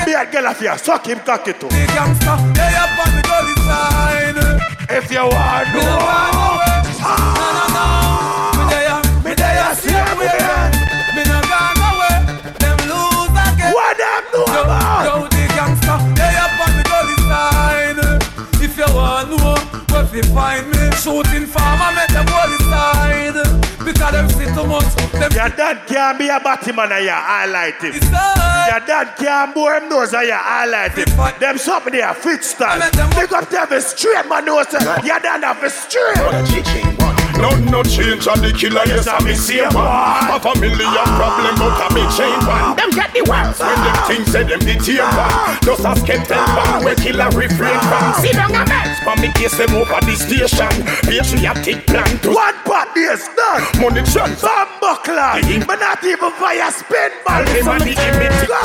Be a girl of you, suck him cocky too. The gangster, they up on the gully side. If you want Me no gone to nowhere. Ah. No, no, no. Me there, me there, see them wait. me no gone nowhere. Them lose again. What them do about? yo, the gangster, they up on the gully side. If you want know where fi find me, shooting farmer make them side. Because them see too much, them Your dad can't be a Batman and you highlight him. Your dad can't bore him nose and you highlight him. Them something there, fit stand. Big up to have straight man nose. Your dad have a straight. No, no change on the killer, yes, I'm the same one. Half a million problem, but I'm a chain one. Them get the worst. When them things say them the team one. Just a skeptic one, where killer refrain from. See down a mess. For me case them over the station. Patriotic plan to What pot is that? money transfer. Bumbuckland. But not even fire spin ball. Everybody give me Go.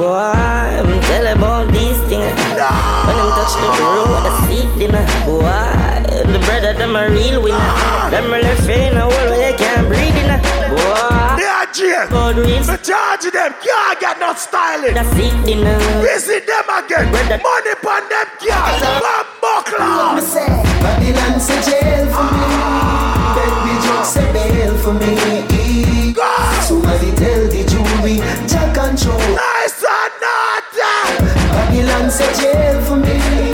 Boy, I'm tell about these things. When them touch the road, I see them. Boy, the brother them a real winner. Them really feeling a world where they can't breathe in. Boy, They are jail. again. Me charge them, can't get no styling. That's it, dinner. Visit them again. Money pon them, can't. One buckler. Babylon's a jail for me. Baby, just a bail for me. Somebody tell the jury, Jack control. Nice and not Babylon's a jail for me.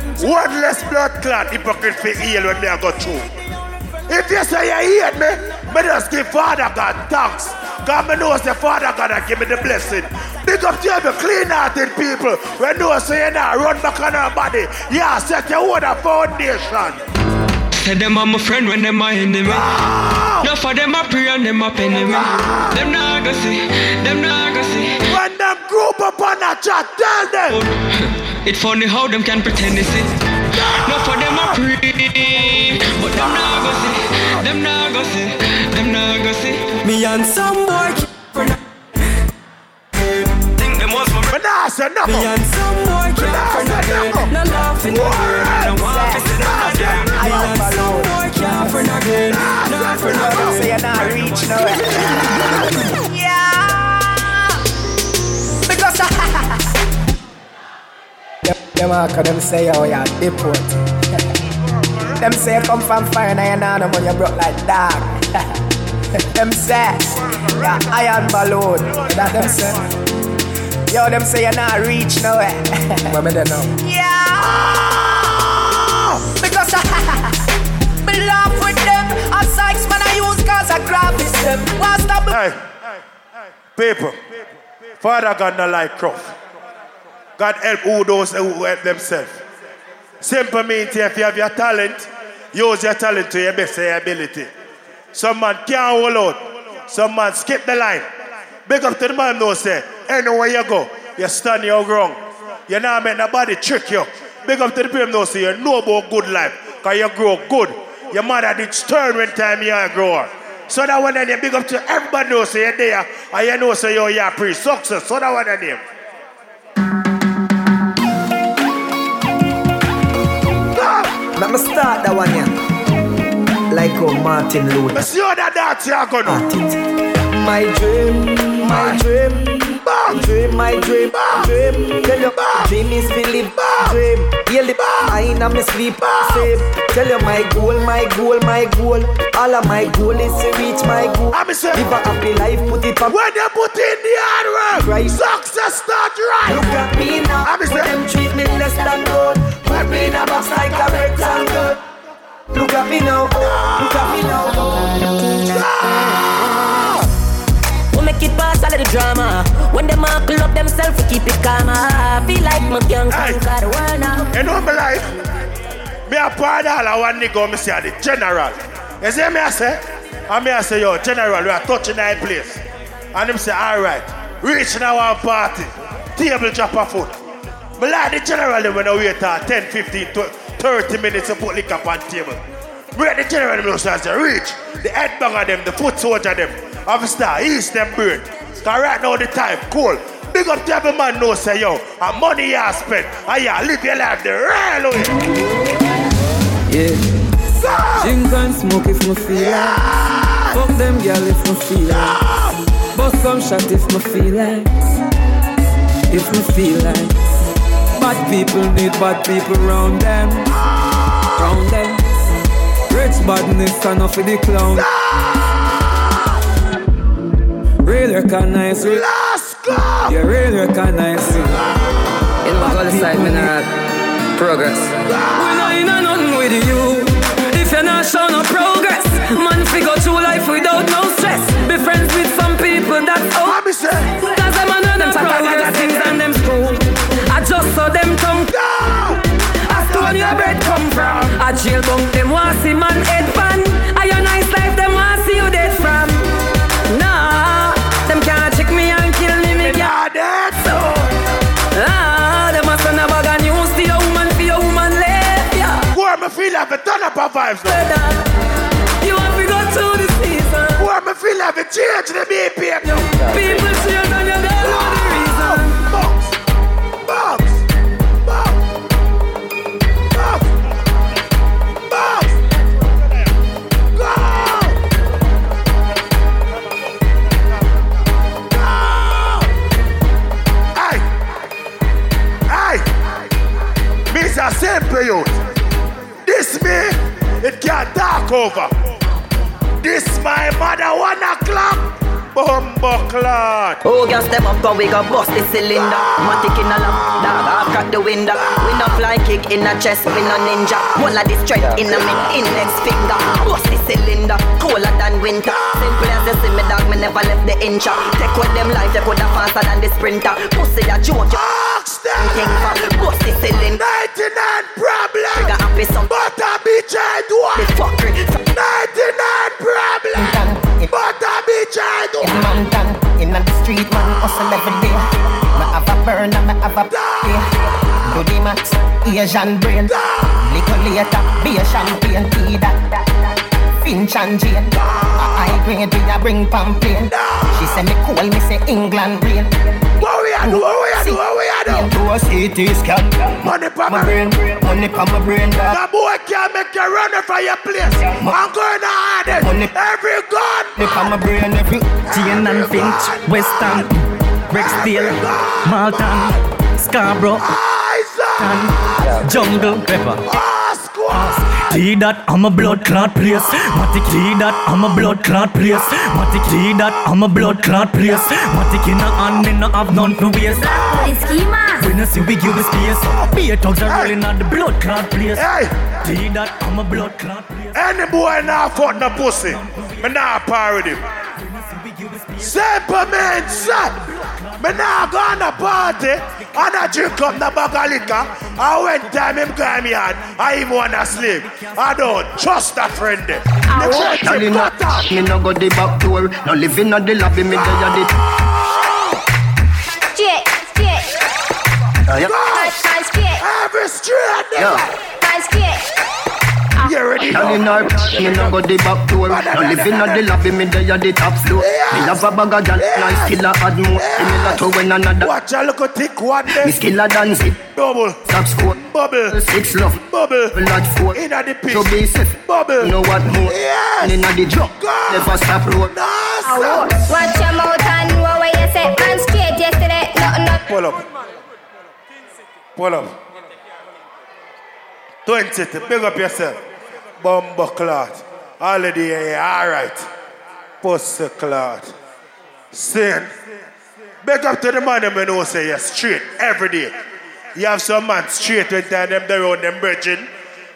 One less blood clot hypocrite for heal when me I go through. If you say you hate me, me just give Father God thanks. God me know the Father God and give me the blessing. Big up to every clean-hearted people. When know say you not run back on our body. Yeah, set your own foundation. Say them are my friend when them are enemy. No for them a pray and them a penny me. Them not go see, them not go see. When them group up on a chat, tell them. It funny how them can pretend they see. No for them a pray, but them not go see, them not go see, them not go see. Me and some my friend. Say no. Me and some boy keep friend again. No laughing again. No want to see them. Me and some boy keep friend again. No friend again. So you're not reach nowhere. yeah. Because them, them are them say oh yeah deport. them say come from fire and you're not when you broke like dog. them say yeah iron balloon. That them say. Yo, them say you're not reach nowhere. what me they know? Yeah. Because me laugh with them. A Sykes man I use cause I grab this them. What's the Hey, people. Father God not like Croft. God help who those who help themselves. Simple means if you have your talent, use your talent to your best your ability. Some man can't hold out. Some man skip the line. Big up to the man know say, anywhere you go, you stand your ground. You not make nobody trick you. Big up to the people know say you know about good life. Cause you grow good. Your mother did stern when time you grow up. So that one you big up to everybody know say you're there and you know say you're your pre-success. So that one name. Let me start that one yeah. Like oh Martin Luther. Let's see how that dance you're gonna. My dream, my dream. Dream, my dream, dream. Tell you, dream is to live. Dream, heal the I am me sleep. Save. Tell you my goal, my goal, my goal. All of my goal is to reach my goal. I'm say, live a happy life, put it up. When you put in the hard work, right. success start right. Look at me now. I'm say, them treat me less than good. Put me in a box like a rectangle. Look at me now. Look at me now. We make it pass all of the drama. When them all pull up themselves, we keep it calm. I feel like my young hey. got the world now. You know my life? Me a part all I want nigga me say the general. You see me I say? And me I say yo general we are touching that place. And him say alright. Reach now one party. Table drop a foot. Me like the general when I wait uh, 10, 15, 30 minutes to put liquor on the table. Like the general me say reach. The headbanger them, the foot soldier them. Officer, east them burn. Cause right now the time cool. Big up to every man know say yo, and money you spend, and you live your life the real way. Yeah. Drink and smoke if me feel yeah. like. Fuck them girl if me feel like. Bust some shot if me feel like. If me feel like. Bad people need bad people round them. Round them. Rich badness enough for the clown. Real recognize it. Let's go! You real recognize it. You know, go side mineral. Progress. We know in nothing with you. If you're not showing no progress, man, figure through life without no stress. Be friends with some people that's out. Cause them are them progress things and them school. I just saw them come. Stone your bread come from. I jail bunk them want see man head pan. Are your nice life? Them want see you dead from. Nah, them can't check me and kill me. Me can't dead so. Ah, them a send a bag of news to your woman for your woman left. Yeah. On, me feel like a ton of vibes now. You want to go through the season. On, me feel like a change the BPM. People change and you don't a simple youth. This me, it can't talk over. This my mother one o'clock. Bumbo clot. Oh, girl, step up, cause we got bust the cylinder. Matic in a lap, dog, I crack the window. We no fly kick in the chest, we no ninja. One of the strength in the mid index finger. Bust the cylinder, colder than winter. Simple as you see me, dog, me never left the inch. Take with them life, you coulda faster than the sprinter. Pussy a joke, you think for bust the cylinder. 99 problem. Trigger happy some, But a bitch I do the fuckery. 99 problem. But a bitch I do In Mountain, in the street, man, hustle every day. Me have a burn and me have a pay. Do the max, Asian brain. Liquor later, be a champagne, tea that. Finch and Jane. High grade, we a bring pamphlet. She say me cool, me say England rain. What we a do? What we a do? What we a do? Do a CT scan. Money pa My brain, money pa my brain, That boy can't make you run from your place. I'm going to hide it. Every gun. Money pa my brain, every Jane and Finch, Western, Rexdale, Malton, Scarborough, Jungle Pepper. Ah. Tea that I'm a blood clot place. Matic tea that I'm a blood clot place. Matic tea that I'm a blood clot place. Matic in a hand, me no have none for waste. We no see we give a space. Beer thugs are rolling on the blood clot place. Tea that I'm a blood clot place. Any boy now fuck no pussy. Me now par with him. Simple man, son. Me now go on a party and I drink up the bag of liquor. And when time him come yard, I even wanna sleep. I don't trust a friend. there. The friend Tell him you cut off. Me no go the back door. No living on the lobby. Me there at the. Straight, straight. Uh, yeah. Nice, nice, straight. Every straight Yeah. Straight. You already Tell you now, me no go the back door. No living on the lobby. Me there at the top floor. Me have a bag of gal. Nice killer add more. Me Similar to when another. Watch a look a thick one there. Me skiller dance it. Double. Top score. Bubble. Six love. Bubble. Blood four. Inna the pitch. To be safe. Bubble. You know what more? Yes. Inna the drop. Never stop road. Watch your mouth and know what you say. Man straight yesterday, nothing up. Pull up. Pull up. 20, big up yourself. Bumbo clot. Holiday, yeah, alright. Pussy clot. Sin. Big up to the man them know say you're straight every day. You have some man straight when time them there on them bridging.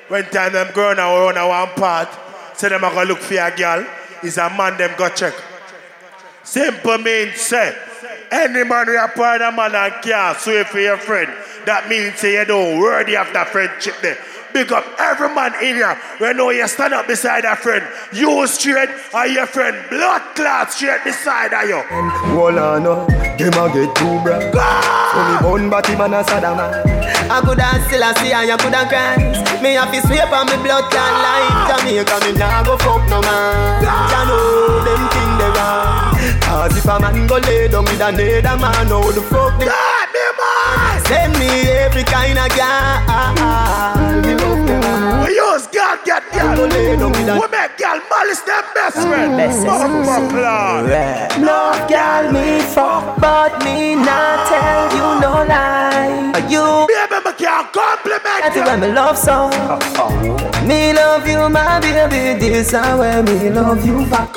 When time them now around one part. Say them a go look for a girl. Is a man them go check. Simple means say, any man we are part of man and can't swear for your friend, that means say you don't worthy of that friendship there. Big up every man in here. We know you stand up beside a friend. You straight or your friend blood clot straight beside of you. Hold on, no. Them a get too bright. So me bun batty man a Saddam. I could have still a see and you could have Christ. Me have to sweep on me blood clot light. Jamaica me nah go fuck no man. Ya know them thing they wrong. Cause if a man go lay down with another man, how the fuck they Send me every kind of girl. Me love them. We use girl get girl. We make girl malice them best friend. Bumbo clot. No girl me fuck, but me not tell you no lie. You baby me can't compliment That's when me love song. Me love you, my baby. This is where me love you back.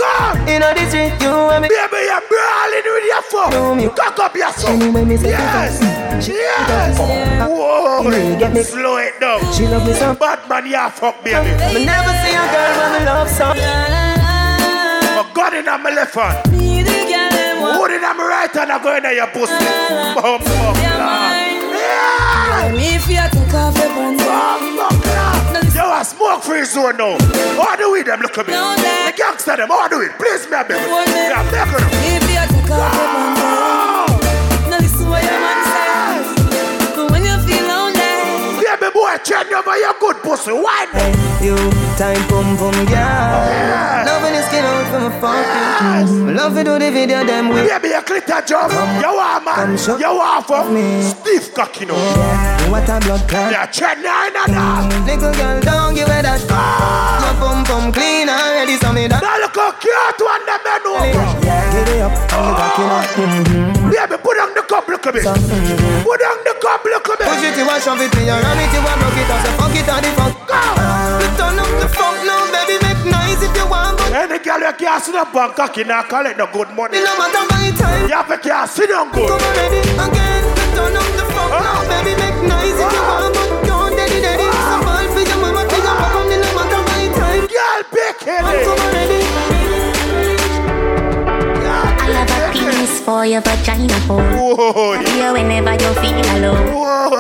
You know the street, you and me. Baby, you're brawling with your phone. Cock up your son. Anyway, me say Yes. Yes. Whoa. You get me. Slow it down. She love me so. Batman, you fuck baby. Me never see a girl when me love song. My gun in my left hand. Wood in my right hand. I go in your pussy. Bumbo clot. Me if you think of your Bumbo clot. You a a smoke free zone now. How do we them look at me? The gangster them, how do it? Please me a beg. Me a beg. If you had to call them lonely, Baby boy, change over your good pussy. Why not? You time pum pum girl. Loving the skin out from a funky. Love to do the video them with. Baby, you click that job. You want man. You want for stiff cocky no. What a blood clot. Yeah, check nine and that. Little girl, don't give it that. Ah. Your pum pum clean already, so me that. Now look how cute one them men over. Get it up, I'm rocking ah. up. Mm-hmm. Baby, put on the cup, look at me. Put on the cup, look at me. Push it, you want shove it, me, you ram it, you want rock it, I say fuck it, and the fuck. You turn up the funk now, baby, make noise if you want, but Any girl you can't sit down bank cocky now collect no good money. it no matter my time. You have to can't sit down good. Come already, again, you turn up the funk now, baby, make noise if you want, but don't daddy daddy. Some ball for your mama, for your papa, it no matter my time. Girl, pick it. Come already. I have for your vagina oh. hole. Here whenever you feel alone.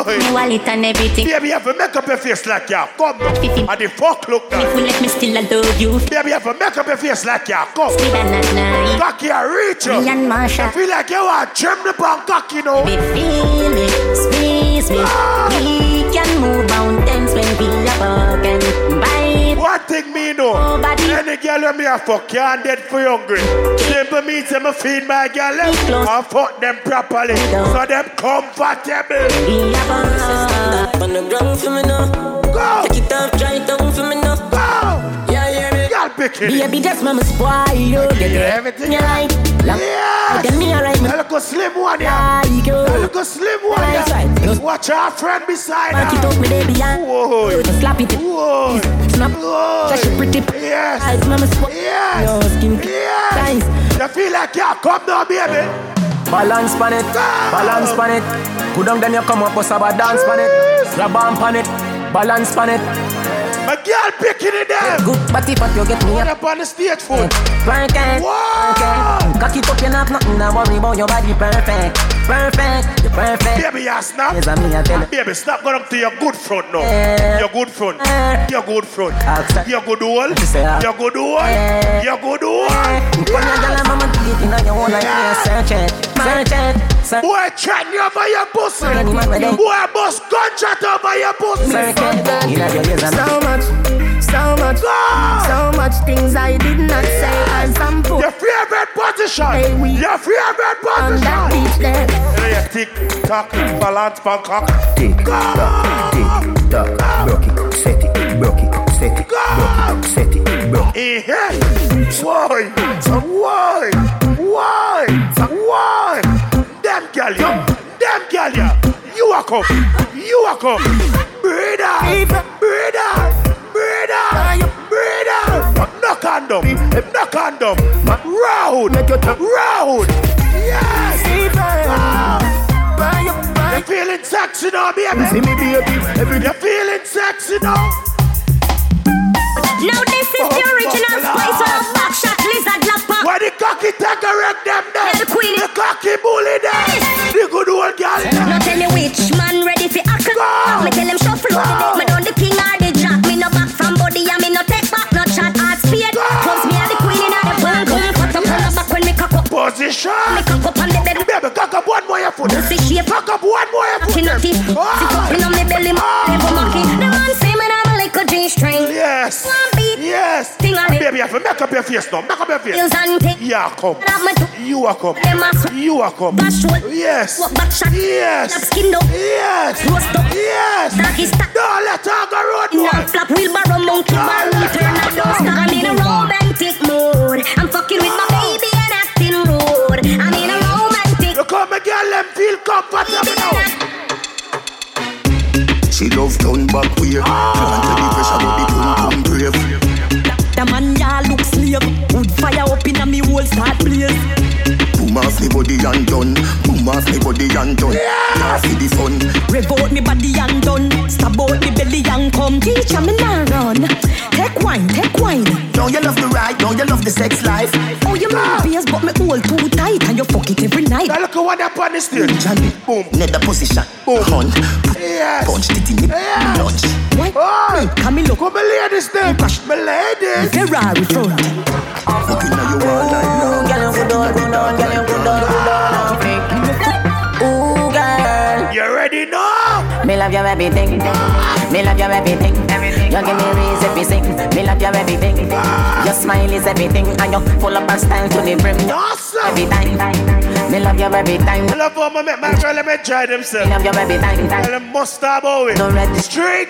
You a lit and everything. Baby, you have to make up your face like you come. And the fuck look If you let me still I love you. Baby, you have to make up your face like you come. Still a not night. Cocky, I reach you. Oh. Me and Marsha. I feel like you to trim the bank cocky now. Me feel me, squeeze me. Ah. We can move mountains thing me know. Nobody. Any girl when me a fuck can't dead for hungry. Simple me I'm feed my girl eh? them and fuck them properly. So them comfortable. We are born. on the ground for me now. Go. Take it off, try it down for me Baby, that's mama spoil you. Get everything you like. Yes. Tell me alright, Now look a slim one yeah. Like you. Now look a slim one That's yeah. right. Just watch our friend beside Back it her. up, me baby, yeah. Whoa. Slap it. Whoa. Snap. Whoa. Touch it pretty. Yes. Eyes, mama spoil. Yes. Your skin. Yes. Nice. You feel like you come now, baby. Balance pan it, balance pan it. Go down then you come up, bust about dance pan it. Grab on pan it, balance pan it. My girl picking it there. Good body, but you get me up. on the stage foot. Twerk it, Wow. twerk it. Cock it up, you not nothing to worry about. Your body perfect, perfect, you perfect. Baby, you snap. Yes, I mean, I tell. Baby, snap going up to your good front now. Yeah. Your good front. Yeah. Your good front. Outside. Your good wall. That. Ah. Your good wall. Yeah. Your good wall. When you tell them I'm do it, you know you wanna search it, search it, search Boy, chat you over your pussy. Any man with them. Boy, bust gunshot over your pussy. search it. You know your ears and So much, so much, so much things I did not say. And some put Your favorite position. Hey, we- Your favorite on that beach there. Yeah, tick tock, balance, Bangkok. Tick tock, tick tock, broke it, set it, broke it, set it, broke it, set it, broke it. Why? Why? Why? Why? Them gal ya. Them gal ya. You a come. You a come. Breeder. Knock on them. Knock on them. Round. Round. Yes. Ah. You feeling sexy now, baby? See me baby, You feeling sexy now? Now this is the original Spice of Backshot Lizard Lapper. Why the cocky wreck them? Yeah, the. The cocky bully them. The good old girl. Now tell me which man ready for action. Go. Me tell him shuffle Go. up. Me done the king or the jack. Me no back from body and me no take back no chat or spade. Cause me are the queen in the band. Come cut up on the back when me cock up. Position. Me cock up on the bed. Baby, cock up one more foot. Pussy shape. Cock up one more foot. Cocky nutty. Sit up in on me belly. Oh. Never monkey. The man say me have a G-string. Yes. Beat. Yes. Thing. Baby, you have to make up your face now. Make up your face. Heels and. Yeah, come. Have my two. You are come. Them a sw- You are come. Bash. Yes. Walk back shot. Yes. Snap skin up. Yes. Roast up. Yes. Stack. Don't let her go road Now flap wheelbarrow monkey bar Turn a door star I'm in a romantic mood I'm fucking with my ah. baby and acting rude I'm in a romantic You come and girl them feel comfortable now. She love turn back way. Plant to the pressure, but the pum pum brave. The man ya look slave. Wood fire up in a me whole start blaze. Boom off me body and done. Boom off me body and done. Yeah. see the fun. Rev out me body and done. Stab out me belly and come. Teacher me nah run. Take wine, take wine. Don't you love the ride? Don't you love the sex life? Oh, you yeah. me but me hold too tight and you fuck it every night. Now look at what up on the stage. Johnny, Boom. Net the position. Boom. Hunt. Yes. Punch it in the Yes. lunch. Why? Oh, come look. Come ladies them. My ladies. Ferrari front. Looking at you all night long. Girl, you good on, good on, girl, you good on, good on. Love your everything. Me love your everything. You give me reason to sing. Me love your everything. Your smile is everything, and you full of style to the brim. Every time. Me love you every time. I love how I make my girl let me try themselves. Me love you every time. Tell them must stop over. No red Straight.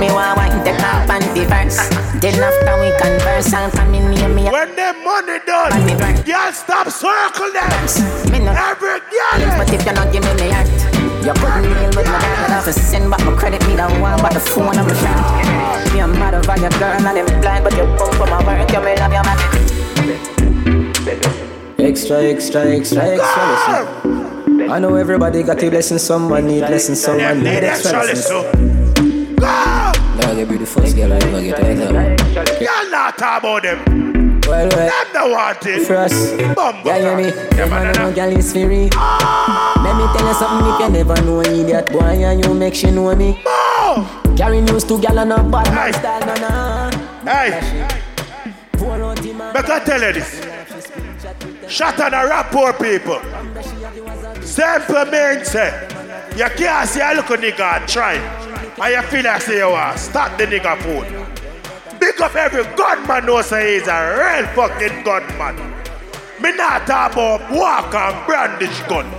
Me want wine take off panty first. Then after we converse, I'll come in near me. When them money done, y'all stop circle them. Me no Every girl. But if you not give me me heart, you couldn't deal with my girl. Enough to send back my credit, me the one, but the phone I'm a shot. Me a mad over your girl and I'm blind, but you come for my work. You may love your man. Extra, extra, extra, extra listen. I know everybody got a blessing, someone need blessing, someone need extra lessons. Now get be the first girl I ever get either. Y'all not talk about them. Well, well. Them no want it. For us, Bumbo. yeah, hear me? Them man no girl is free. Ah! Let me tell you something if you never know an idiot boy and you make she know me. Carry news to gal and a bad man style, no, no. Hey. But I tell you this. Shut on a rap poor people. Simple mean say. Eh, you can't see a look a nigga and try. And you feel like say you want stop the nigga food. Big up every gunman knows say he's a real fucking gunman. Me not talk about walk and brandish gun.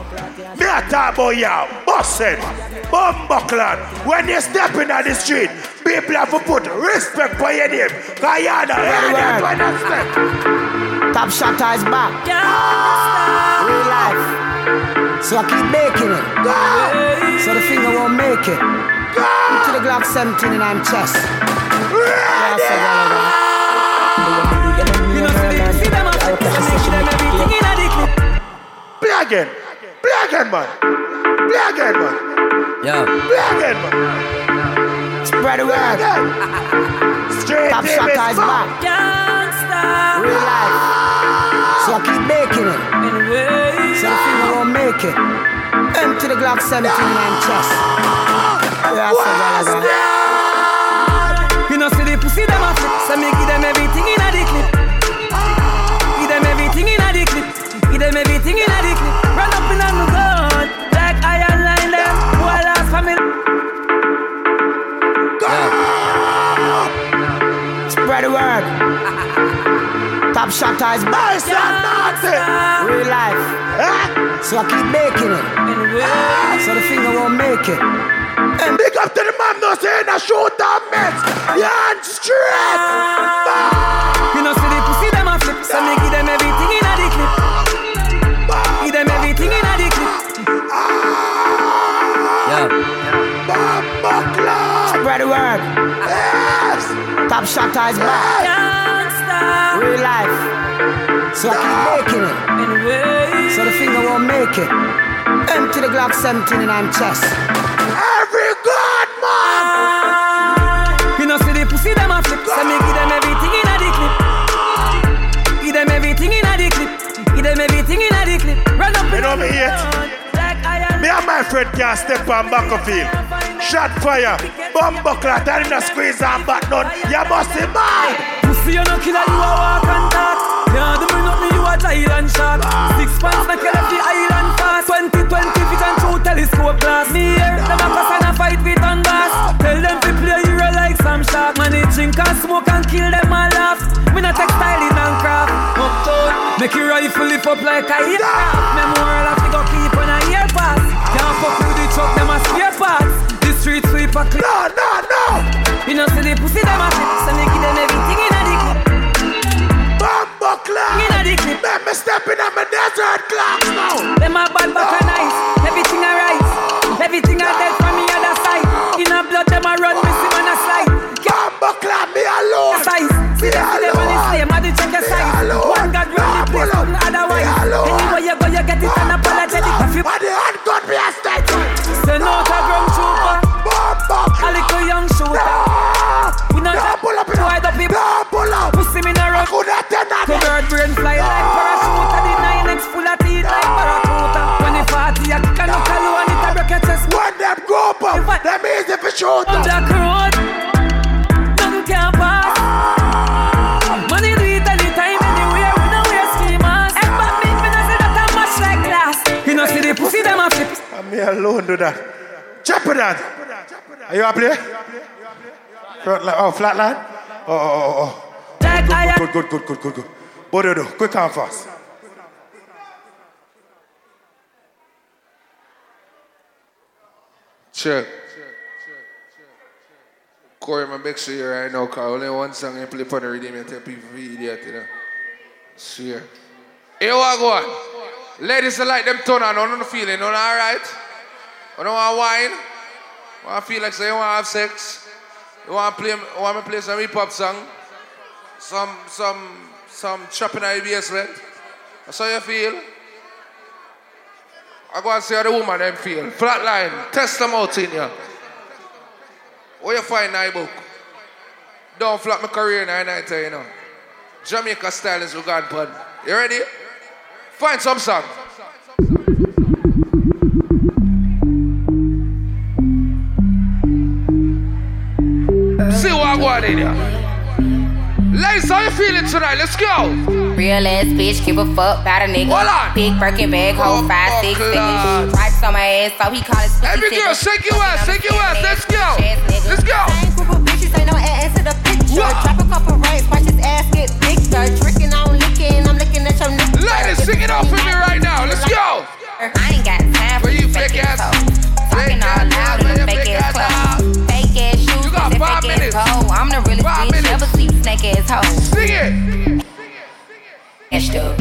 Me not talk about ya busting, bumbuckland. When you step in the street, people have to put respect for your name. Cause you're the real one of step. Top shot is back. Yeah. Real life. So I keep making it. So the finger won't make it. To the Glock 17 in I'm chest. Yeah, so You know, see them, see them, I make them everything in a dick. Play again. Play again, man. Play again, man. Yeah. Play again, man. Spread the word. Straight Top to shot Miss is Mark. back. Real life. So I keep making it. So the finger won't make it. Empty the Glock 17 in I'm chest. You know, see the pussy them so me give them everything in a the clip. Give them everything in a the clip. Give them everything in a the clip. Run up in on the gun, like iron line them. Boy, last family. Spread the word. Top shot is back. Real life. So I keep making it. So the finger won't make it. And big up to the man no saying a shoot down mess. Yan straight. You know, see the pussy them a flip, so me give them everything in a the clip. Give them everything in a the clip. Ah. Spread the word. Top shot is back. Real life. So I keep making it. So the finger won't make it. Empty the Glock 17 in I'm chest. Every good man. You know, see the pussy them a flip, so me give them everything in a the clip. Give them everything in a the clip. Give them everything in a the clip. Run up know me yet? Me and my friend can't step on battlefield. Shot fire, bomb buckler, tell him to squeeze and back down. You must be mad. Pussy, you no killer, you a walk and talk. Yeah, do me nothing, you a giant shot. Six pants make you left the island fast. 20, 20 feet and through telescope glass. Me here, them a pass and a fight with on bass. Tell them to play hero like some shark. Man, they drink and smoke and kill them all laugh. Me not textiling and craft. Uptown, make your rifle lift up like a aircraft. Memorial have to go keep on a ear pass. Can't fuck with the truck, them a spare parts. The street sweeper clean. No, no, no. You know, see the pussy them a flip, so me give them everything in a the clip. Bomb buckler. In a the clip. Let me step in on my desert clocks now. Them a bad back and nice, everything a right. Everything a dead from me other side. In a blood, them a run, me see man a slide. Bomb buckler, me alone. Size. See them, on the same, I do check your size. One God run the place, otherwise. Anywhere you go, truth. Jack Road, nothing can pass. Ah. Money do it anytime, anywhere. We don't wear schemas. And back me, me not see that I'm much like glass. You know see the pussy them a flip. I'm me alone do that. Jeopardad. Are you up eh? there? Oh, flatline. Oh, oh, oh, oh. oh. Good, good, good, good, good, good. What you do? quick and fast. Check. Corey, I'm make sure you right now, because only one song you play for the rhythm, you tell people for idiot, you know. Sure. Here we go on. Ladies, I like them turn on, on the feeling, on all right? You don't want wine? Want to feel like say you want to have sex? You want to play, want me to play some hip hop song? Some, some, some chopping IBS, man? That's how you feel? I go and see how the woman them feel. Flatline, test them out in you. Where you find that book? Don't flop my career in night, you know. Jamaica style is regard pun. You ready? Find some song. See what I got in here. Ladies, how you feeling tonight? Let's go. Real ass bitch, give a fuck about a nigga. Hold on. Big Birkin bag, hold Oh, five, six, fuck, six. Lord. Stripes on my ass, so he call it spooky Every girl, shake your ass, shake your ass. Let's go. Let's go. Group of bitches ain't no ass to the picture. Drop a couple rings, watch his ass get bigger. Tricking on licking, I'm looking at your nigga. Ladies, sing it off for me right now. Let's go. I ain't got time for you fake ass. Talking all loud in the fake ass clothes. Fake ass shoes, you got five fake minutes. ass hoe. I'm the realest Five bitch, minutes. ever sleep snake ass hoe. Sing it. Stashed up,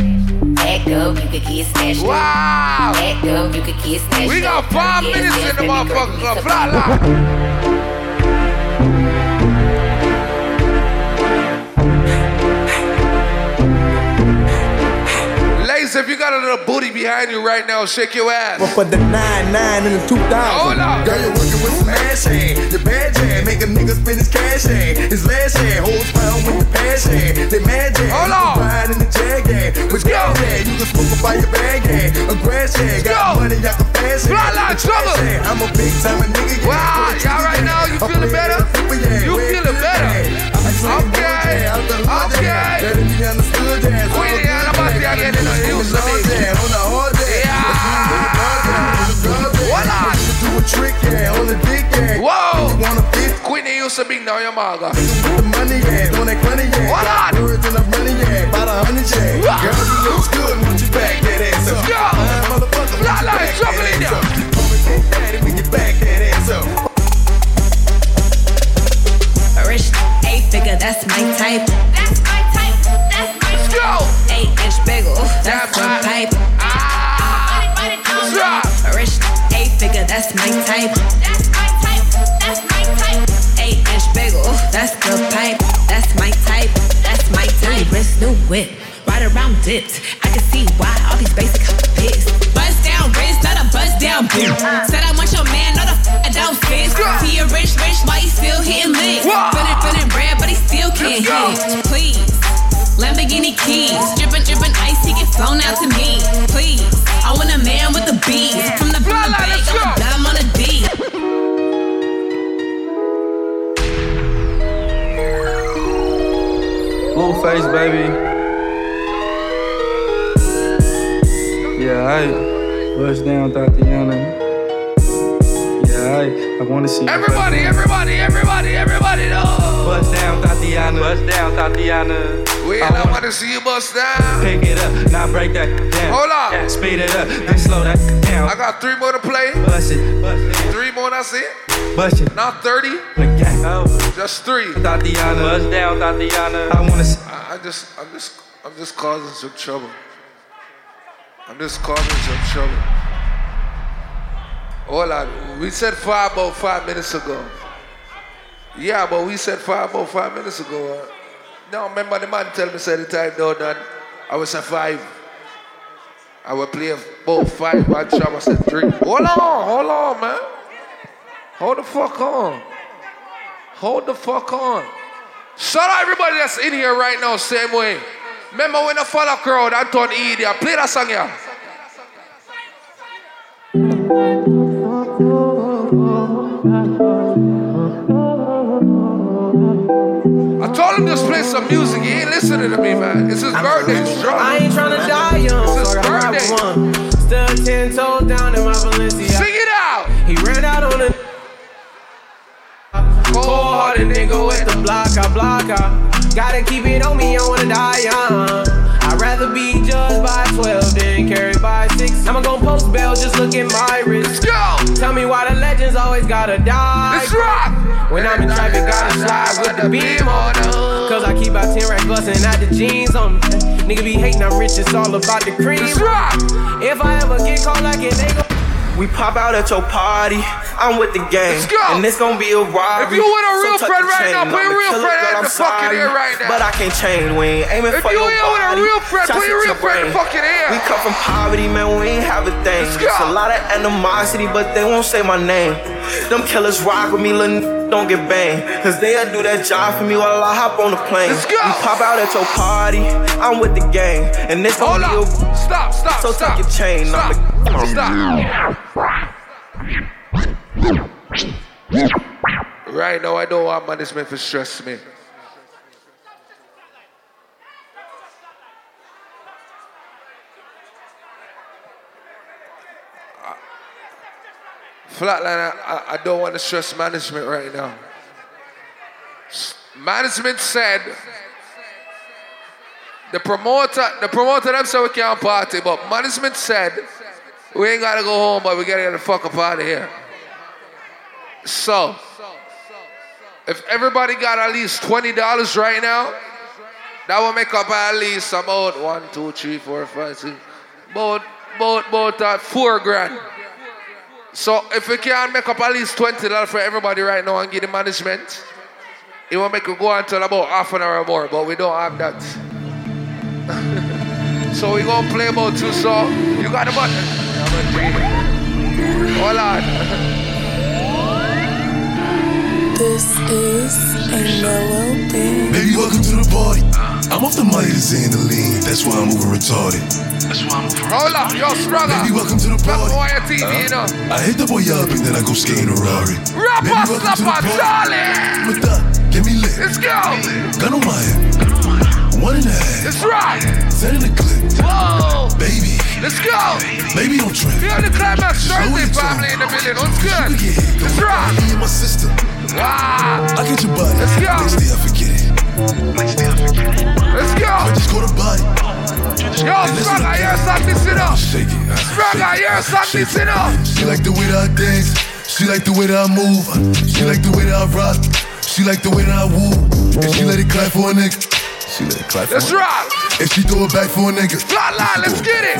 act up, you could get stashed up. Wow. Act up, you could get stashed We got five minutes in the motherfucker. So if you got a little booty behind you right now, shake your ass. But for the 9 9 in the 2000. Hold on. Girl, you're working with smash hand. Your bad jam, make a nigga spend his cash hand. His last hand, holds found with the passion. They mad jam. Hold you on. Ride in the jag hand. With gas hand, you can smoke up by your bag hand. A grass hand, got money, I can fast hand. Flatline The trash trouble. hand, I'm a big time nigga. yeah. Wow, y'all right now, you feeling better? You feeling better? Okay, okay. Queen Anna Basti again in the hills of me. On a hard day. Hold on. Do a trick, yeah, on the dick, yeah. Whoa. You wanna fit Queen used to be now your maga. the money, yeah, on that money, yeah. Got on. Words in the money, yeah, about a hundred, yeah. Girl, you good, won't you back that ass up? Yo. Uh, motherfucker, you line, back trouble that ass up? When you back that ass up. Figure, that's my type. That's my type. That's my Let's go. Eight inch bagel, that's That's the right. type. Ah. Let's. Rich eight figure, that's my type. That's my type. That's my type. Eight inch bagel, that's the pipe. That's my type. That's my type. New wrist, new whip, right around dipped. I can see why all these basic pissed. Bust down wrist, not a bust down bitch. Uh. Said I want your man, not a f- I don't. He a rich, rich, why he still hitting licks? Feeling, feeling red, but he still can't hit. Please. Lamborghini keys, drippin', drippin' ice, he get flown out to me. Please, I want a man with the beats. From the from the bag, I'm a dime on a D. Blueface, baby. Yeah, I bust down Thotiana. Yeah, I, I wanna see Everybody, bust everybody, everybody, everybody, no. Bust down Thotiana. Bust down Thotiana. Well, I want to see you bust down. Pick it up, now break that down. Hold on. Yeah, speed it up, then slow that down. I got three more to play. Bust it, bust it, Three more, that's it. bust it. Not 30, Again. Oh, just three. Thotiana. Bust down Thotiana. I wanna see. I, I just, I'm just, I'm just causing some trouble. I'm just causing some trouble. Hold on, we said five about five minutes ago. Yeah, but we said five about five minutes ago. No, remember the man tell me say the time down done. I was at five. I will play both five shot. I said three. Hold on, hold on, man. Hold the fuck on. Hold the fuck on. Shout out everybody that's in here right now, same way. Remember when I follow crowd, Anton Edia. Play that song, yeah. play some music. You ain't listening to me, man. It's his birthday. He's drunk. I ain't trying to die young. It's his birthday. Still ten toes down in my Valencia. Sing it out. He ran out on a cold-hearted nigga with the block. I gotta keep it on me. I wanna die young. Rather be judged by 12 than carried by 6. I'ma gon' post bail, just look at my wrist. Let's go! Tell me why the legends always gotta die. Let's rock! When I'm in traffic, gotta slide with the beam on Cause I keep out 10 racks bustin' out the jeans on me. Nigga be hating, I'm rich, it's all about the cream. Let's rock! If I ever get caught like it, they gon' We pop out at your party. I'm with the gang. Let's go. And it's gonna be a robbery. If you want a real tuck friend right chain. now, put your real friend I'm the fucking sorry. right now. But I can't change. We ain't aiming If for you your ain't with a real friend, put at real friend in the fucking ear. We come from poverty, man. We ain't have a thing. Let's go. It's a lot of animosity, but they won't say my name. Them killers rock with me, little n- don't get banged. Cause they'll do that job for me while I hop on the plane. Let's go. We pop out at your party. I'm with the gang. And this Hold gonna up. be a Stop, stop, so stop. tuck your chain. Stop. Stop. Right now, I don't want management to stress me. Flatline, I, I- don't want to stress management right now. Management said the promoter, the promoter them said we can't party, but management said we ain't gotta go home, but we gotta get the fuck up out of here. So, if everybody got at least twenty dollars right now, that will make up at least about one, two, three, four, five, six, about about about uh, four grand. So if we can make up at least twenty dollars for everybody right now and give the management, it will make it go until about half an hour more, but we don't have that. so we gonna play about two so you got the button. Hold on. This is a mellow beat. Baby, welcome to the party. I'm off the money to Xandaline. That's why I'm moving retarded. That's why I'm moving Hold up, yo, struggle. Baby, welcome to the party. Why your TV, you know? I hit the boy up and then I go skating a Rari. Rapper, Baby, welcome to the slapper, party. Charlie. With that, get me lit. Let's go. Gun on my hip. One and a half. That's right. Send in the clip. Whoa. Baby. Let's go. Baby, don't trip. Feel the climax Slow Thursday it family in the building. What's You good? can get hit. That's right. Me and my sister. Wow. I get your body. Let's go. Next day I forget it. Next day I forget it. Let's go. I just go to body. Yo, Struggle, I hear something, sit up. Shake it. Struggle, I hear something, sit up. She like the way that I dance. She like the way that I move. She like the way that I rock. She like the way that I woo. And she let it clap for a nigga. She let it clap for Let's a nigga. rock. And she throw it back for a nigga. Flatline, let's get it.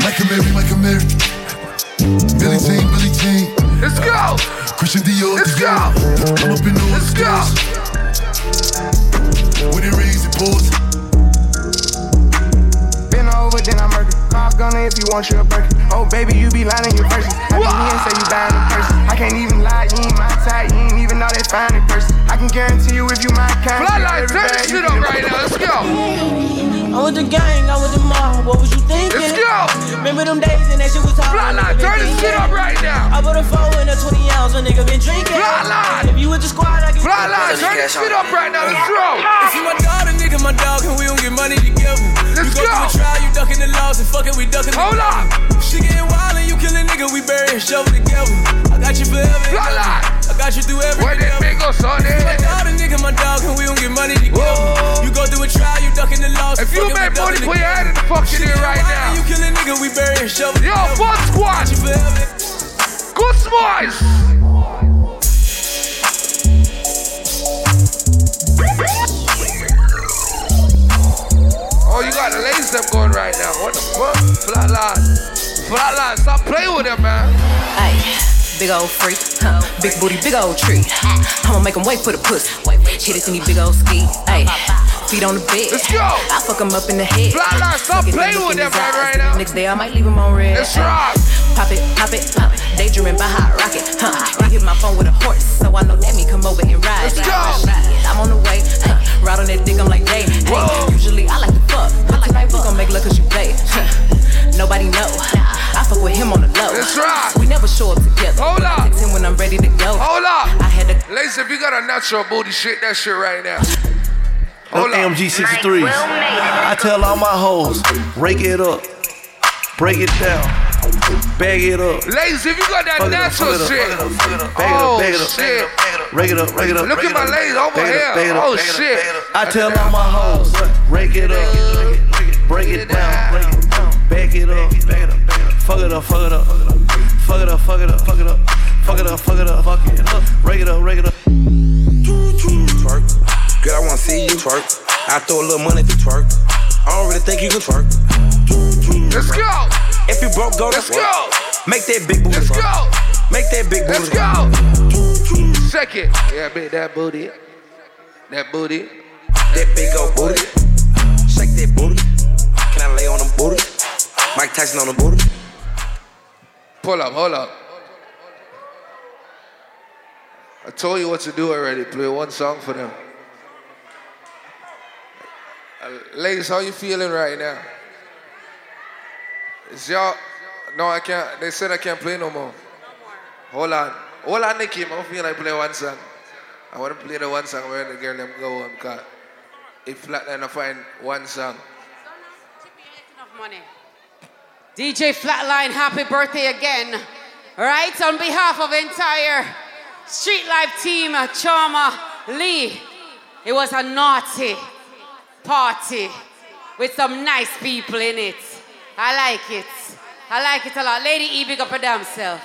Michael Mary, Michael Mary. Billy Jean, Billy Jean. Let's go. Christian Dior, Let's Dior. go. I'm up in all Let's go. stores. When it rains, it pours. Bend over, then I murder. Call gunner if you want your burger. Oh, baby, you be lying your verses. I be here and say you buying in person. I can't even lie, you ain't my type. You ain't even know that fine in person. I can guarantee you if you my kind. Flatline, every turn this shit up right now. Let's go. I'm with the gang, I'm with the mob. What was you thinking? Let's go. Remember them days and that shit was hard. Flatline, turn this shit up right now. I put a four in a 20 ounce, a nigga been drinking. Flatline. If you with the squad, I can Flatline, turn this shit up right now. Let's roll. If you my dog, a nigga my dog, and we don't get money together. Let's you go, go. through a trial, you ducking the laws, and fucking we ducking Hold up. She getting wild and you kill nigga, we bury and shovel together. I got you forever. I got you through every Where they endeavor. make us on My it? dog, a nigga my dog, and we don't get money together. Whoa. You go through a trial, you ducking the laws. If you we make money, put your head in the fucking right now. You kill a nigga, we bury and shovel Yo. Fun Squad. Got you forever. Good boys. Oh, you got the ladies them going right now. What the fuck? Flatline. Flatline, stop playing with them, man. Ay, big old freak, huh? Big booty, big old tree. I'ma make him wait for the pussy. Hit it in these big old ski. Ay, feet on the bed. Let's go. I fuck him up in the head. Flatline, stop Look at playing with that them, his man, eyes. right now. Next day I might leave him on red. Let's rock. Pop it, pop it, uh, daydreaming by hot rocket. Huh? He hit my phone with a horse, so I know let me come over and ride. Let's go. Shit, I'm on the way. Huh? Ride on that dick, I'm like, hey, hey. Usually I like to fuck, but tonight we gon' make love cause you pay. Nobody know. I fuck with him on the low. Let's rock. We never show up together. Hold up. Text him when I'm ready to go. Hold up. I had to Ladies, if you got a natural booty, shake that shit right now. Hold AMG 63s. I tell all my hoes, rake it up, break it down. Bag it up. Ladies, if you got that Fuck it up, natural up, shit. fuck it up, fuck it up. Bag it up, Oh, bag it up, shit. Rake it up, rake it up. Look at my ladies over here. up, bag it up, Oh, bag it up, shit. bag it up. I tell all my hoes, break it up, break it down, break it down, back it up, back it up, back it up. Fuck it up, fuck it up, fuck it up, fuck it up, fuck it up, fuck it up, fuck it up, fuck it up, rake it up, rake it up. Twerk. Girl, I wanna see you twerk. I throw a little money to twerk. I don't really think you can twerk. Let's go. If you broke, go to Let's work. go. Make that big booty. Let's work. go. Make that big booty. Let's work. go. Second. Yeah, big that booty. That booty. That big old booty. Shake that booty. Can I lay on the booty? Mike Tyson on the booty. Pull up, hold up. I told you what to do already. Play one song for them. Uh, ladies, how you feeling right now? Is y'all? No, I can't. They said I can't play no more. Hold on. Hold on, Nikki. I feel like play one song. I want to play the one song where the girl them go on because if Flatline I find one song. DJ Flatline, happy birthday again. Right, on behalf of entire Street Life team, Chama Lee, it was a naughty party with some nice people in it. I like it. I like it a lot. Lady E, big up her damn self.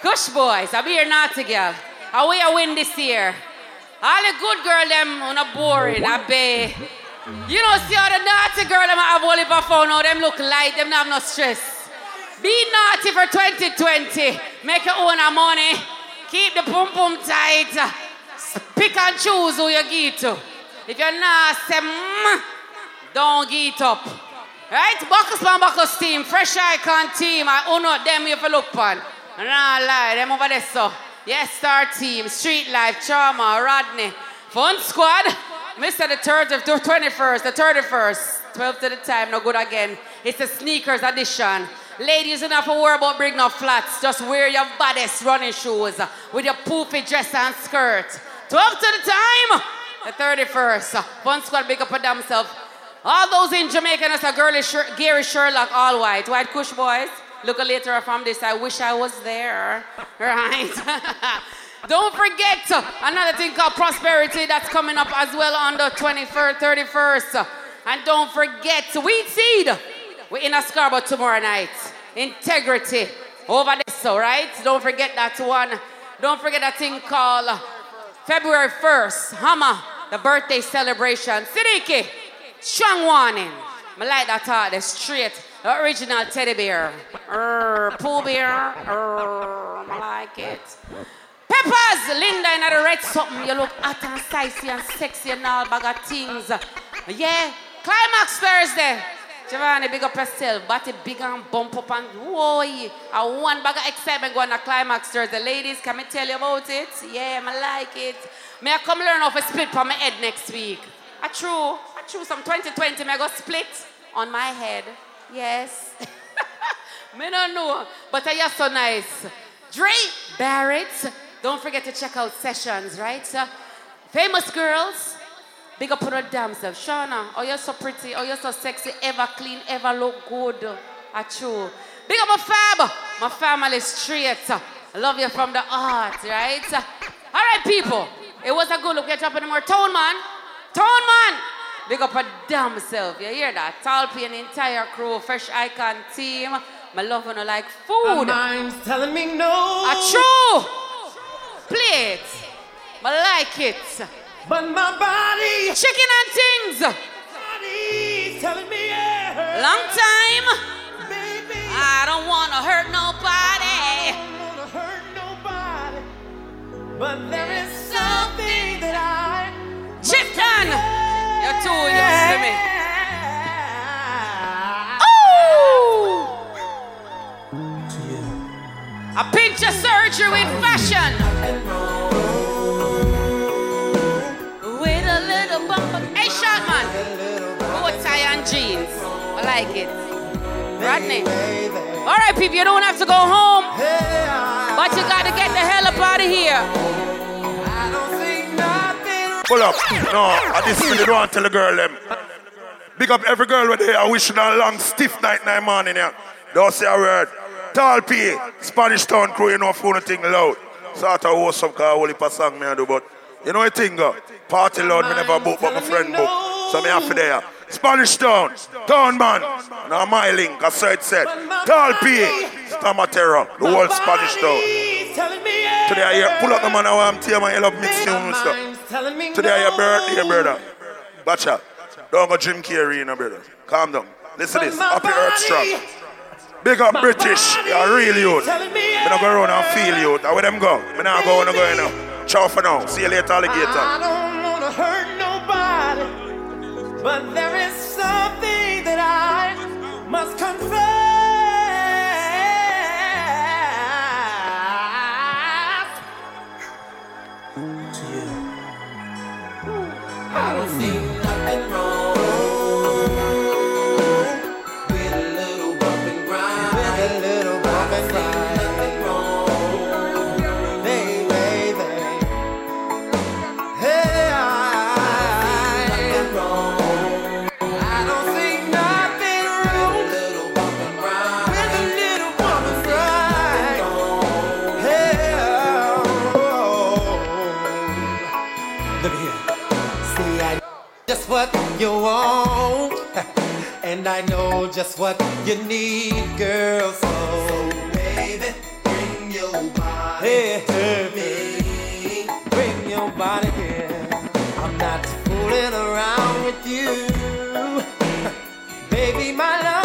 Kush boys, I be your naughty girl. How we a win this year? All the good girl them oh, on a boring, I bet. You know, see all the naughty girl them have all of phone now, them look light, them not have no stress. Be naughty for 2020. Make your own money. Keep the pum pum tight. Pick and choose who you give to. If you're nasty, mm, don't get up. Right? Buckles man Buckles team, fresh icon team. I honor them if you look on. Nah lie, them over there so. Yes, star team, street life, trauma, Rodney. Fun squad. Mr. the 30th, the 21st, the 31st. 12 to the time, no good again. It's the sneakers edition. Ladies, enough to worry about bringing up flats. Just wear your baddest running shoes with your poofy dress and skirt. 12 to the time, the 31st. Fun squad, big up for themselves. All those in Jamaica, that's a girly Sher- Gary Sherlock, all white. White Kush boys. Look a later from this. I wish I was there. Right? Don't forget another thing called prosperity that's coming up as well on the 23rd, 31st. And don't forget Weed Seed. We're in a Scarborough tomorrow night. Integrity over this, all right? Don't forget that one. Don't forget that thing called February 1st, Hammer, the birthday celebration. Siddiqui, strong warning. I like that thought, the straight, the original teddy bear. Err, pool bear. Err, I like it. Peppers, Linda in the red something. You look hot and spicy and sexy and all bag of things. Yeah, climax Thursday. Giovanni, big up yourself. Body big and bump up and whoa. I one bag of excitement going to climax Thursday. Ladies, can me tell you about it? Yeah, I like it. May I come learn off a split from my head next week? I true. I true. Some 2020, may I go split on my head. Yes. me don't know. But I are so nice. Dre Barrett. Don't forget to check out sessions, right? Uh, famous girls. Big up on her damn self. Shauna, oh, you're so pretty. Oh, you're so sexy. Ever clean, ever look good. Achoo. Big up my fab. My family straight. I love you from the heart, right? All right, people. It was a good look. You're dropping more. Tone man. Tone man. Big up her damn self. You hear that? Talpi and the entire crew. Fresh Icon team. My love you like food. My mind's telling me no. Achoo. Play it. I like it. But my body. Chicken and things. Body's telling me yeah. Long time. I don't want to hurt nobody. But there is something that I. Chipton. You're too young for me. A pinch of surgery with fashion. Man. Bow tie and jeans. I like it. Rodney. All right, people, you don't have to go home. But you got to get the hell up out of here. Pull up. No, I this minute don't want to tell the girl them. Big up every girl with here. I wish you a long stiff night night morning here. Don't say a word. Tall P, Spanish Town crew, you know, phone thing loud. Sort of host up, cause only per song me I do, but you know what thing go? Party loud, me never book, but my friend book. So me to there. Spanish Town, Town man. Now my link, I said said. Tall P, Stamatera, the whole Spanish Town. Today I hear, pull up the man I want to man, you love mix tune and stuff. Today I hear birthday, brother. Gotcha. Don't go Jim Carrey, you know, brother. Calm down. Listen to this. Happy Earth Strong. Big up British. You're real youth. Me not go around and feel youth. Where them go? Me not go, no go, you know. Ciao for now. See you later, alligator. I don't wanna hurt nobody, but there is something that I must confess. You want, and I know just what you need, girl. So, baby, bring your body to me. Bring your body here. I'm not fooling around with you, baby. My love